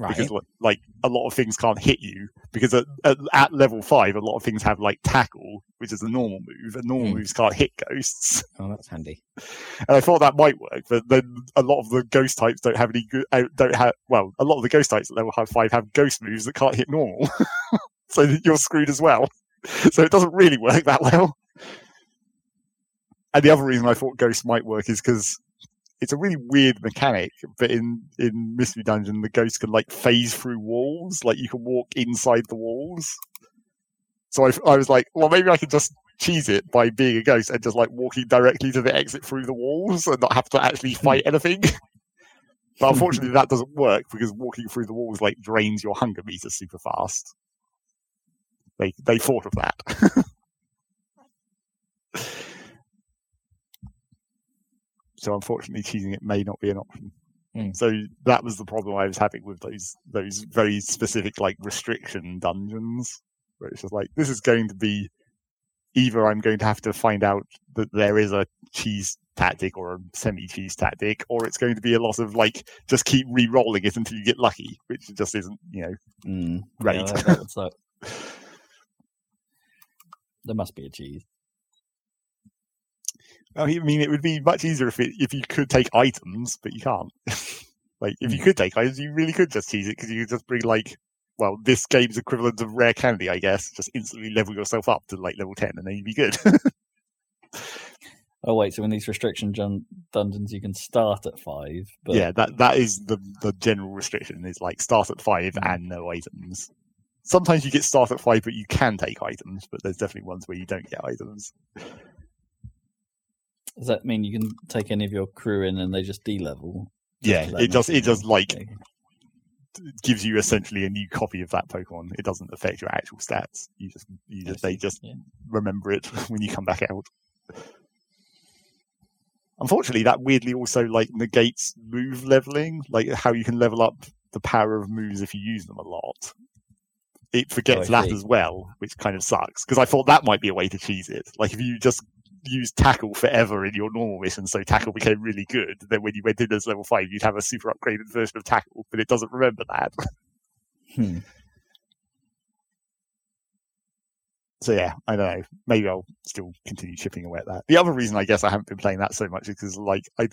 Right.
because like a lot of things can't hit you because at, at, at level five a lot of things have like tackle which is a normal move and normal
Hmm.
moves can't hit ghosts
oh, that's handy.
and i thought that might work but then a lot of the ghost types don't have any good uh, don't have well a lot of the ghost types at level five have ghost moves that can't hit normal so that you're screwed as well so it doesn't really work that well and the other reason i thought ghost might work is because it's a really weird mechanic, but in in Mystery Dungeon, the ghost can like phase through walls, like you can walk inside the walls. So I, I was like, well, maybe I could just cheese it by being a ghost and just like walking directly to the exit through the walls and not have to actually hmm. fight anything. but unfortunately, that doesn't work because walking through the walls like drains your hunger meter super fast. They they thought of that. so unfortunately cheating it may not be an option.
Mm.
So that was the problem I was having with those those very specific like restriction dungeons, where it's just like this is going to be either I'm going to have to find out that there is a cheese tactic or a semi cheese tactic, or it's going to be a lot of like just keep re-rolling it until you get lucky, which just isn't you know
Mm,
Right.
Yeah, that, that suck. There must be a cheese.
I mean, it would be much easier if it, if you could take items, but you can't. like, if you could take items, you really could just cheese it because you could just bring like, well, this game's equivalent of rare candy, I guess. Just instantly level yourself up to like level ten, and then you'd be good.
Oh wait, so in these restriction jun- dungeons, you can start at five, but
yeah, that that is the the general restriction. Is like start at five
Mm.
and no items. Sometimes you get start at five, but you can take items. But there's definitely ones where you don't get items.
Does that mean you can take any of your crew in and they just de-level?
Yeah, it does. It does like
Okay.
gives you essentially a new copy of that Pokemon. It doesn't affect your actual stats. You just, you just they just
yeah.
remember it when you come back out. Unfortunately, that weirdly also like negates move leveling, like how you can level up the power of moves if you use them a lot. It forgets
Oh,
that as well, which kind of sucks because I thought that might be a way to cheese it. Like if you just use tackle forever in your normal mission, so tackle became really good, then when you went in as level five, you'd have a super upgraded version of tackle, but it doesn't remember that.
Hmm.
So yeah, I don't know. Maybe I'll still continue chipping away at that. The other reason I guess I haven't been playing that so much is because like I,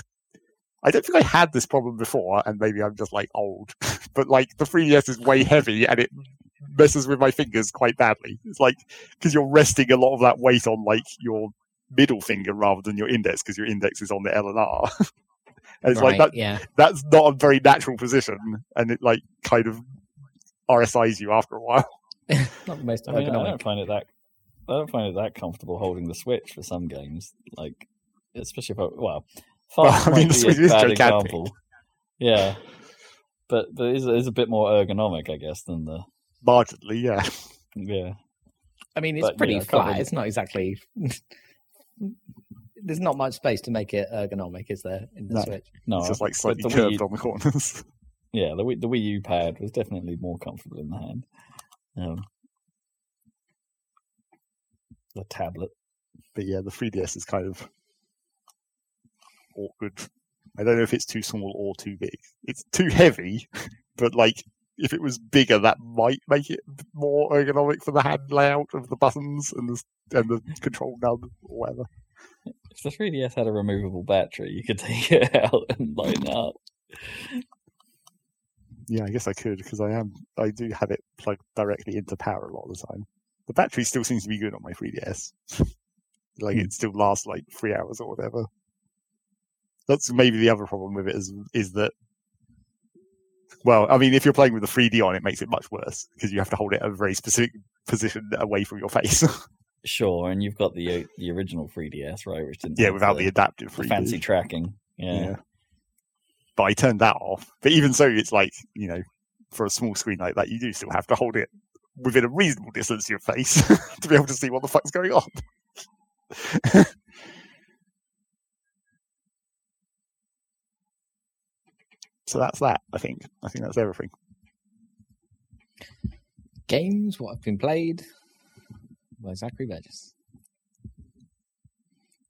I don't think I had this problem before, and maybe I'm just like old. but like the 3ds is way heavy and it messes with my fingers quite badly. It's like because you're resting a lot of that weight on like your middle finger rather than your index because your index is on the L and R. and it's like that.
yeah.
That's not a very natural position, and it like kind of RSIs you after a while.
Not the most
I mean, I don't find it that I don't find it that comfortable holding the Switch for some games. Like, especially if I, well,
Well, I mean,
might
the
be a
Switch is
bad
gigantic.
example. Yeah, but but it's, it's a bit more ergonomic, I guess, than the
Marginally, yeah.
yeah.
I mean, it's
But,
pretty
yeah, I
flat.
really-
It's not exactly. There's not much space to make it ergonomic, is there, in the
No.
Switch?
No,
It's just like
but
slightly
the Wii
curved
U-
on the corners.
yeah, the Wii, the Wii U pad was definitely more comfortable in the hand. Um, the tablet.
but yeah, the 3DS is kind of awkward. I don't know if it's too small or too big. It's too heavy, but like if it was bigger, that might make it more ergonomic for the hand layout of the buttons and the and the control nub or whatever.
If the 3DS had a removable battery, you could take it out and light it up.
Yeah, I guess I could because I am I do have it plugged directly into power a lot of the time. The battery still seems to be good on my 3DS. like
Hmm.
it still lasts like three hours or whatever. That's maybe the other problem with it is is that. Well, I mean, if you're playing with the 3D on, it makes it much worse because you have to hold it at a very specific position away from your face.
Sure, and you've got the uh, the original 3DS, right? Which didn't
yeah, without the, adaptive 3D.
the fancy tracking. Yeah.
Yeah. But I turned that off. But even so, it's like, you know, for a small screen like that, you do still have to hold it within a reasonable distance to your face to be able to see what the fuck's going on. so that's that, I think. I think that's everything.
Games, what have been played by Zachary Burgess.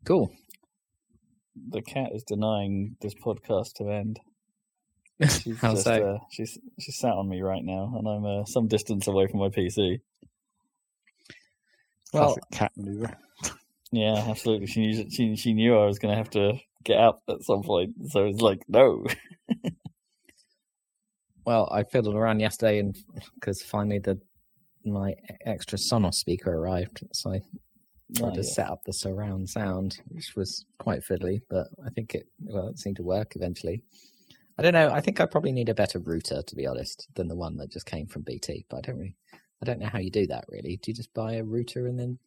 Cool.
The cat is denying this podcast to end. She's
How
just,
so?
Uh, she's she's sat on me right now, and I'm uh, some distance away from my PC.
Well,
Classic cat maneuver.
Yeah, absolutely. She knew, she she knew I was going to have to get out at some point, so it's like no.
well, I fiddled around yesterday, and because finally the my extra Sonos speaker arrived, so I tried
Oh,
to
yeah.
set up the surround sound, which was quite fiddly, but I think it well it seemed to work eventually. I don't know. I think I probably need a better router, to be honest, than the one that just came from BT. But I don't really, I don't know how you do that. Really, do you just buy a router and then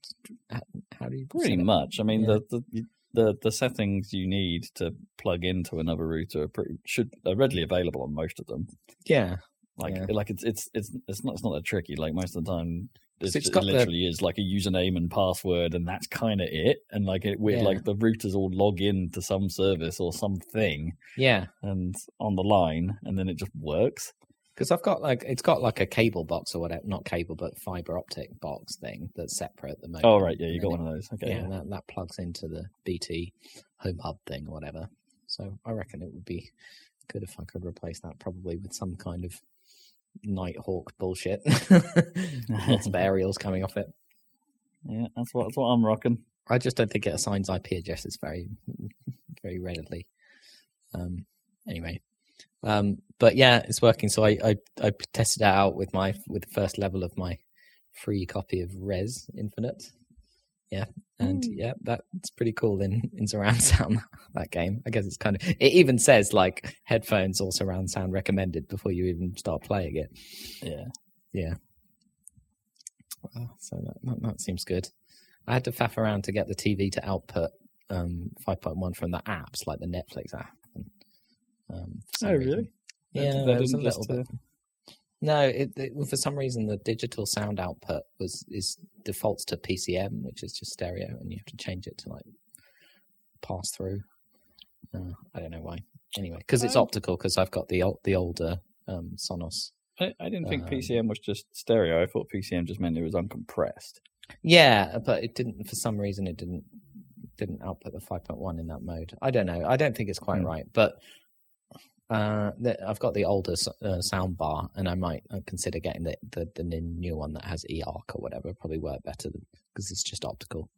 how, how do you
Pretty much. I mean,
Yeah.
the, the the the settings you need to plug into another router are pretty should are readily available on most of them.
Yeah,
Like
Yeah.
like it's it's it's it's not it's not that tricky. Like most of the time, it's,
it's
it
got the-
literally is like a username and password, and that's kind of it. And like it, with
Yeah.
like the routers all log in to some service or something,
yeah.
and on the line, and then it just works.
Because I've got like it's got like a cable box or whatever, not cable but fiber optic box thing that's separate at the moment.
Oh right, yeah, you got one of those. Okay,
yeah,
yeah.
that, that plugs into the BT home hub thing or whatever. So I reckon it would be good if I could replace that probably with some kind of Nighthawk bullshit. Lots of aerials coming off it.
yeah, that's what that's what I'm rocking.
I just don't think it assigns IP addresses very, very readily. Um, anyway, um, but yeah, it's working. So I, I I tested it out with my with the first level of my free copy of Rez Infinite. Yeah, and
Ooh.
yeah, that's pretty cool in in surround sound. That game, I guess it's kind of. It even says like headphones or surround sound recommended before you even start playing it.
Yeah, yeah,
Well, so that, that, that seems good. I had to faff around to get the TV to output um, 5.1 from the apps, like the Netflix app. And, um,
Oh,
reason-
really? That-
Yeah,
that
there was a
didn't
little bit.
uh,
No, it, it well, for some reason the digital sound output was is defaults to PCM, which is just stereo, and you have to change it to like pass through. Uh, I don't know why. Anyway, because it's
I-
optical. Because I've got the ol- the older um, Sonos.
I, I didn't think
Um,
PCM was just stereo. I thought PCM just meant it was uncompressed.
Yeah, but it didn't. For some reason, it didn't didn't output the 5.1 in that mode. I don't know. I don't think it's quite
Hmm.
right, but uh, I've got the older uh, sound bar, and I might uh, consider getting the, the the new one that has eARC or whatever. Probably work better because it's just optical.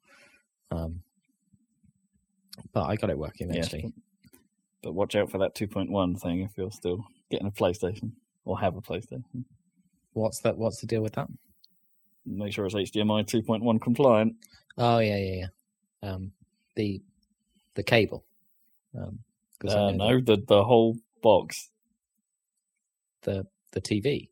Um, but I got it working eventually.
But watch out for that 2.1 thing if you're still getting a PlayStation or have a PlayStation.
What's that? What's the deal with that?
Make sure it's HDMI 2.1 compliant.
Oh yeah, yeah, yeah. Um, the the cable. Um,
Uh,
know
no, the the whole box.
the the TV.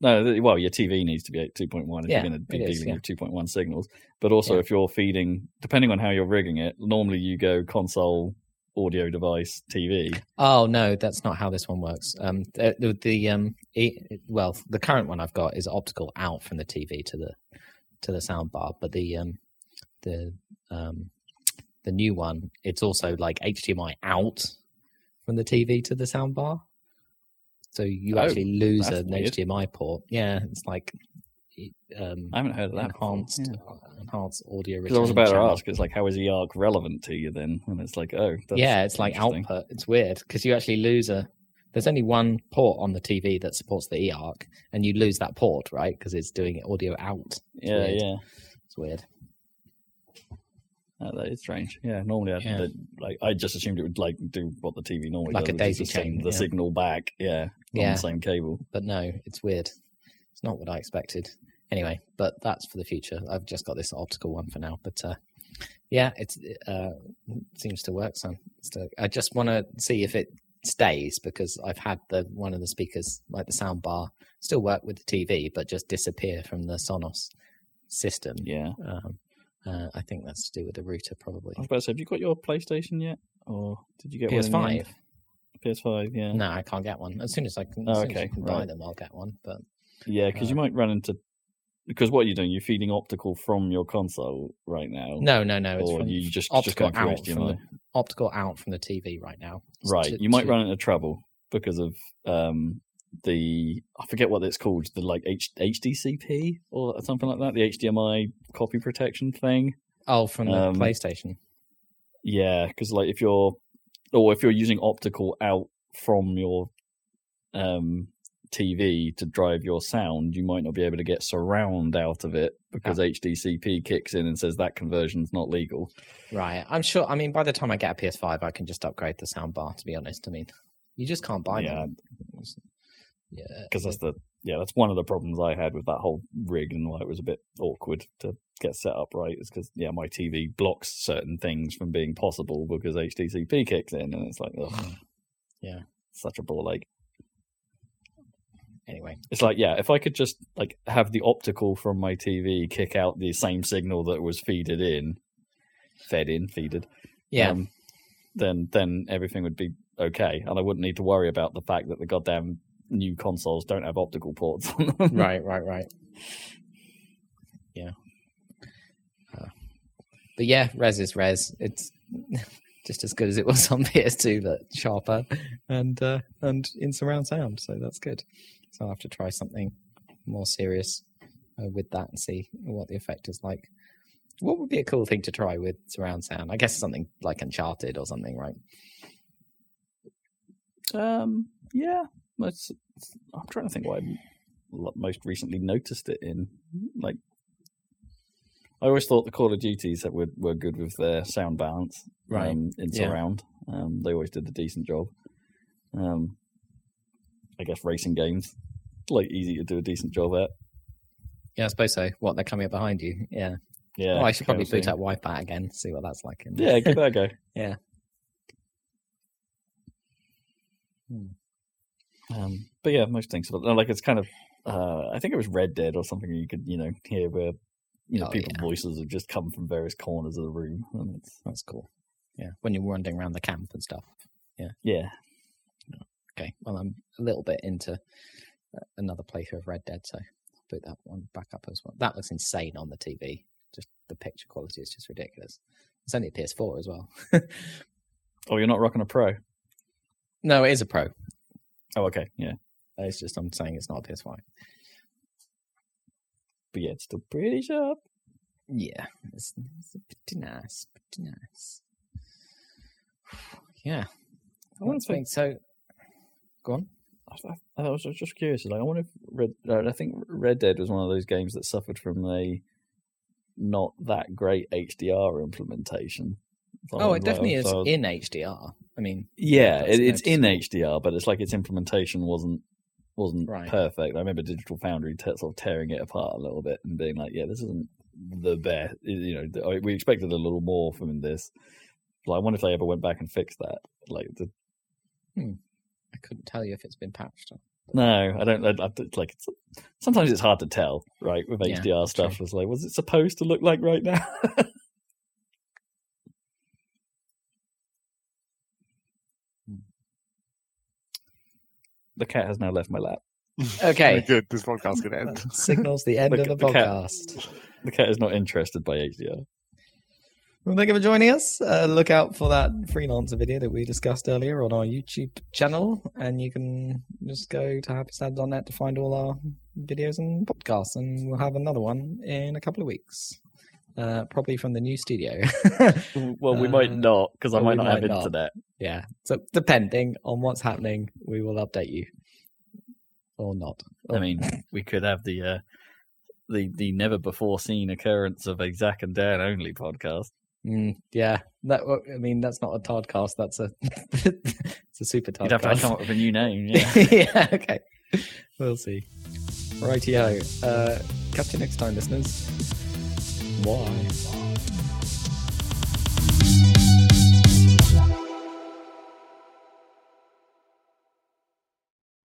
No, well, your TV needs to be at 2.1 if
Yeah,
you're going to be
it is,
dealing
yeah.
with 2.1 signals. But also,
Yeah.
if you're feeding, depending on how you're rigging it, normally you go console, audio device, TV.
Oh no, that's not how this one works. Um, the, the, um, e well, the current one I've got is optical out from the TV to the to the sound bar, but the um, the um, the new one, it's also like HDMI out from the TV to the soundbar. So you
Oh,
actually lose
that's
an
weird.
HDMI port. Yeah, it's like um,
I haven't heard of that. before.
enhanced
Yeah.
enhanced audio.
Because I was
return
about to ask, it's like, how is EARC relevant to you then? And it's like, oh, that's
yeah, it's like output. It's weird because you actually lose a. There's only one port on the TV that supports the eARC, and you lose that port, right? Because it's doing audio out.
Yeah,
weird.
yeah.
It's weird.
Uh, that is strange. Yeah, normally I
Yeah.
like I just assumed it would like do what the TV normally does.
Like
does,
a daisy chain,
the
yeah.
signal back. Yeah, on the same cable.
But no, it's weird. It's not what I expected. Anyway, but that's for the future. I've just got this optical one for now. But uh, yeah, it's uh, seems to work. So so I just want to see if it stays because I've had the one of the speakers, like the sound bar, still work with the TV, but just disappear from the Sonos system.
Yeah.
Um, uh, I think that's to do with the router, probably.
I was about to say, have you got your PlayStation yet, or did you get one? in the
PS5.
PS5. Yeah.
No, I can't get one. As soon as I can, as
Oh, okay,
can buy them, I'll get one. But
Yeah, because you
Uh,
might run into because what are you doing? You're feeding optical from your console right now.
no, no, no. It's
or
from
you just just
optical
through
out from the optical out from the TV right now. It's
Right,
to-
you might
to-
run into trouble because of um the I forget what it's called, the like H, HDCP or something like that, the HDMI copy protection thing.
Oh, from the
um,
PlayStation.
Yeah, because like if you're or if you're using optical out from your um TV to drive your sound, you might not be able to get surround out of it because
Ah.
HDCP kicks in and says that conversion's not legal.
Right. I'm sure. I mean, by the time I get a PS5, I can just upgrade the sound bar. To be honest, I mean, you just can't buy
Yeah.
them. Yeah,
because that's the yeah that's one of the problems I had with that whole rig and why it was a bit awkward to get set up right is because yeah my TV blocks certain things from being possible because HDCP kicks in and it's like ugh,
Yeah.
such a ball ache.
Anyway,
It's like yeah if I could just like have the optical from my TV kick out the same signal that was feeded in, fed in feeded,
yeah,
um, then then everything would be okay. And I wouldn't need to worry about the fact that the goddamn new consoles don't have optical ports on them.
right, right, right. Yeah. Uh, but yeah, Rez is Rez. It's just as good as it was on PS2, but sharper and uh, and in surround sound. So that's good. So I'll have to try something more serious uh, with that and see what the effect is like. What would be a cool thing to try with surround sound? I guess something like Uncharted or something, right?
Um, yeah, it's- I'm trying to think what I most recently noticed it in. Like, I always thought the Call of Duties that were were good with their sound balance,
Right.
Um, in
Yeah.
surround, um, they always did a decent job. Um, I guess racing games like easy to do a decent job at.
Yeah, I suppose so. What they're coming up behind you? Yeah.
Yeah,
I should probably boot up Wipeout again, see what that's like. in-
Yeah, give that a go.
Yeah.
Um, but yeah, most things like it's kind of. Uh, I think it was Red Dead or something. You could you know hear where you know
Oh,
people's
yeah.
voices have just come from various corners of the room, and it's
That's cool. Yeah, when you're wandering around the camp and stuff.
yeah. Yeah.
Okay, well, I'm a little bit into uh, another playthrough of Red Dead, so I'll put that one back up as well. That looks insane on the TV. Just the picture quality is just ridiculous. It's only a PS4 as well.
Oh, you're not rocking a Pro.
No, it is a Pro.
Oh, okay, yeah,
It's just I'm saying it's not a PS5.
but yeah, it's still pretty sharp.
Yeah, it's, it's pretty nice, pretty nice. Yeah,
I wonder
think so. Go on.
I, I, I was just curious. Like, I wonder if Red. Uh, I think Red Dead was one of those games that suffered from a not that great HDR implementation. So
Oh, it definitely is in HDR. I mean,
Yeah, it, it's in. HDR, but it's like its implementation wasn't wasn't
Right.
perfect. I remember Digital Foundry te- sort of tearing it apart a little bit and being like, "Yeah, this isn't the best." You know, we expected a little more from this. Like, I wonder if they ever went back and fixed that. Like, the, hmm.
I couldn't tell you if it's been patched.
no, I don't. I, I, it's like it's, sometimes it's hard to tell, right? With
Yeah,
HDR stuff, it's like, was it supposed to look like right now? the cat has now left my lap.
Okay.
Very good. This podcast can to end.
Signals the end
The-
of the
the cat-
podcast.
The cat is not interested by HDR.
Well, thank you for joining us. Uh, look out for that freelancer video that we discussed earlier on our YouTube channel, and you can just go to happystabs.net to find all our videos and podcasts, and we'll have another one in a couple of weeks, uh, probably from the new studio.
Well, we might
Uh,
not because I might not have
not.
internet.
yeah, so depending on what's happening, we will update you or not.
I mean, we could have the uh, the the never before seen occurrence of a Zach and Dan only podcast.
Mm, yeah, that. I mean, that's not a Toddcast. That's a it's a super Toddcast.
You'd have to come up with a new name. Yeah.
yeah, okay. We'll see. Rightio. Uh, catch you next time, listeners. Bye.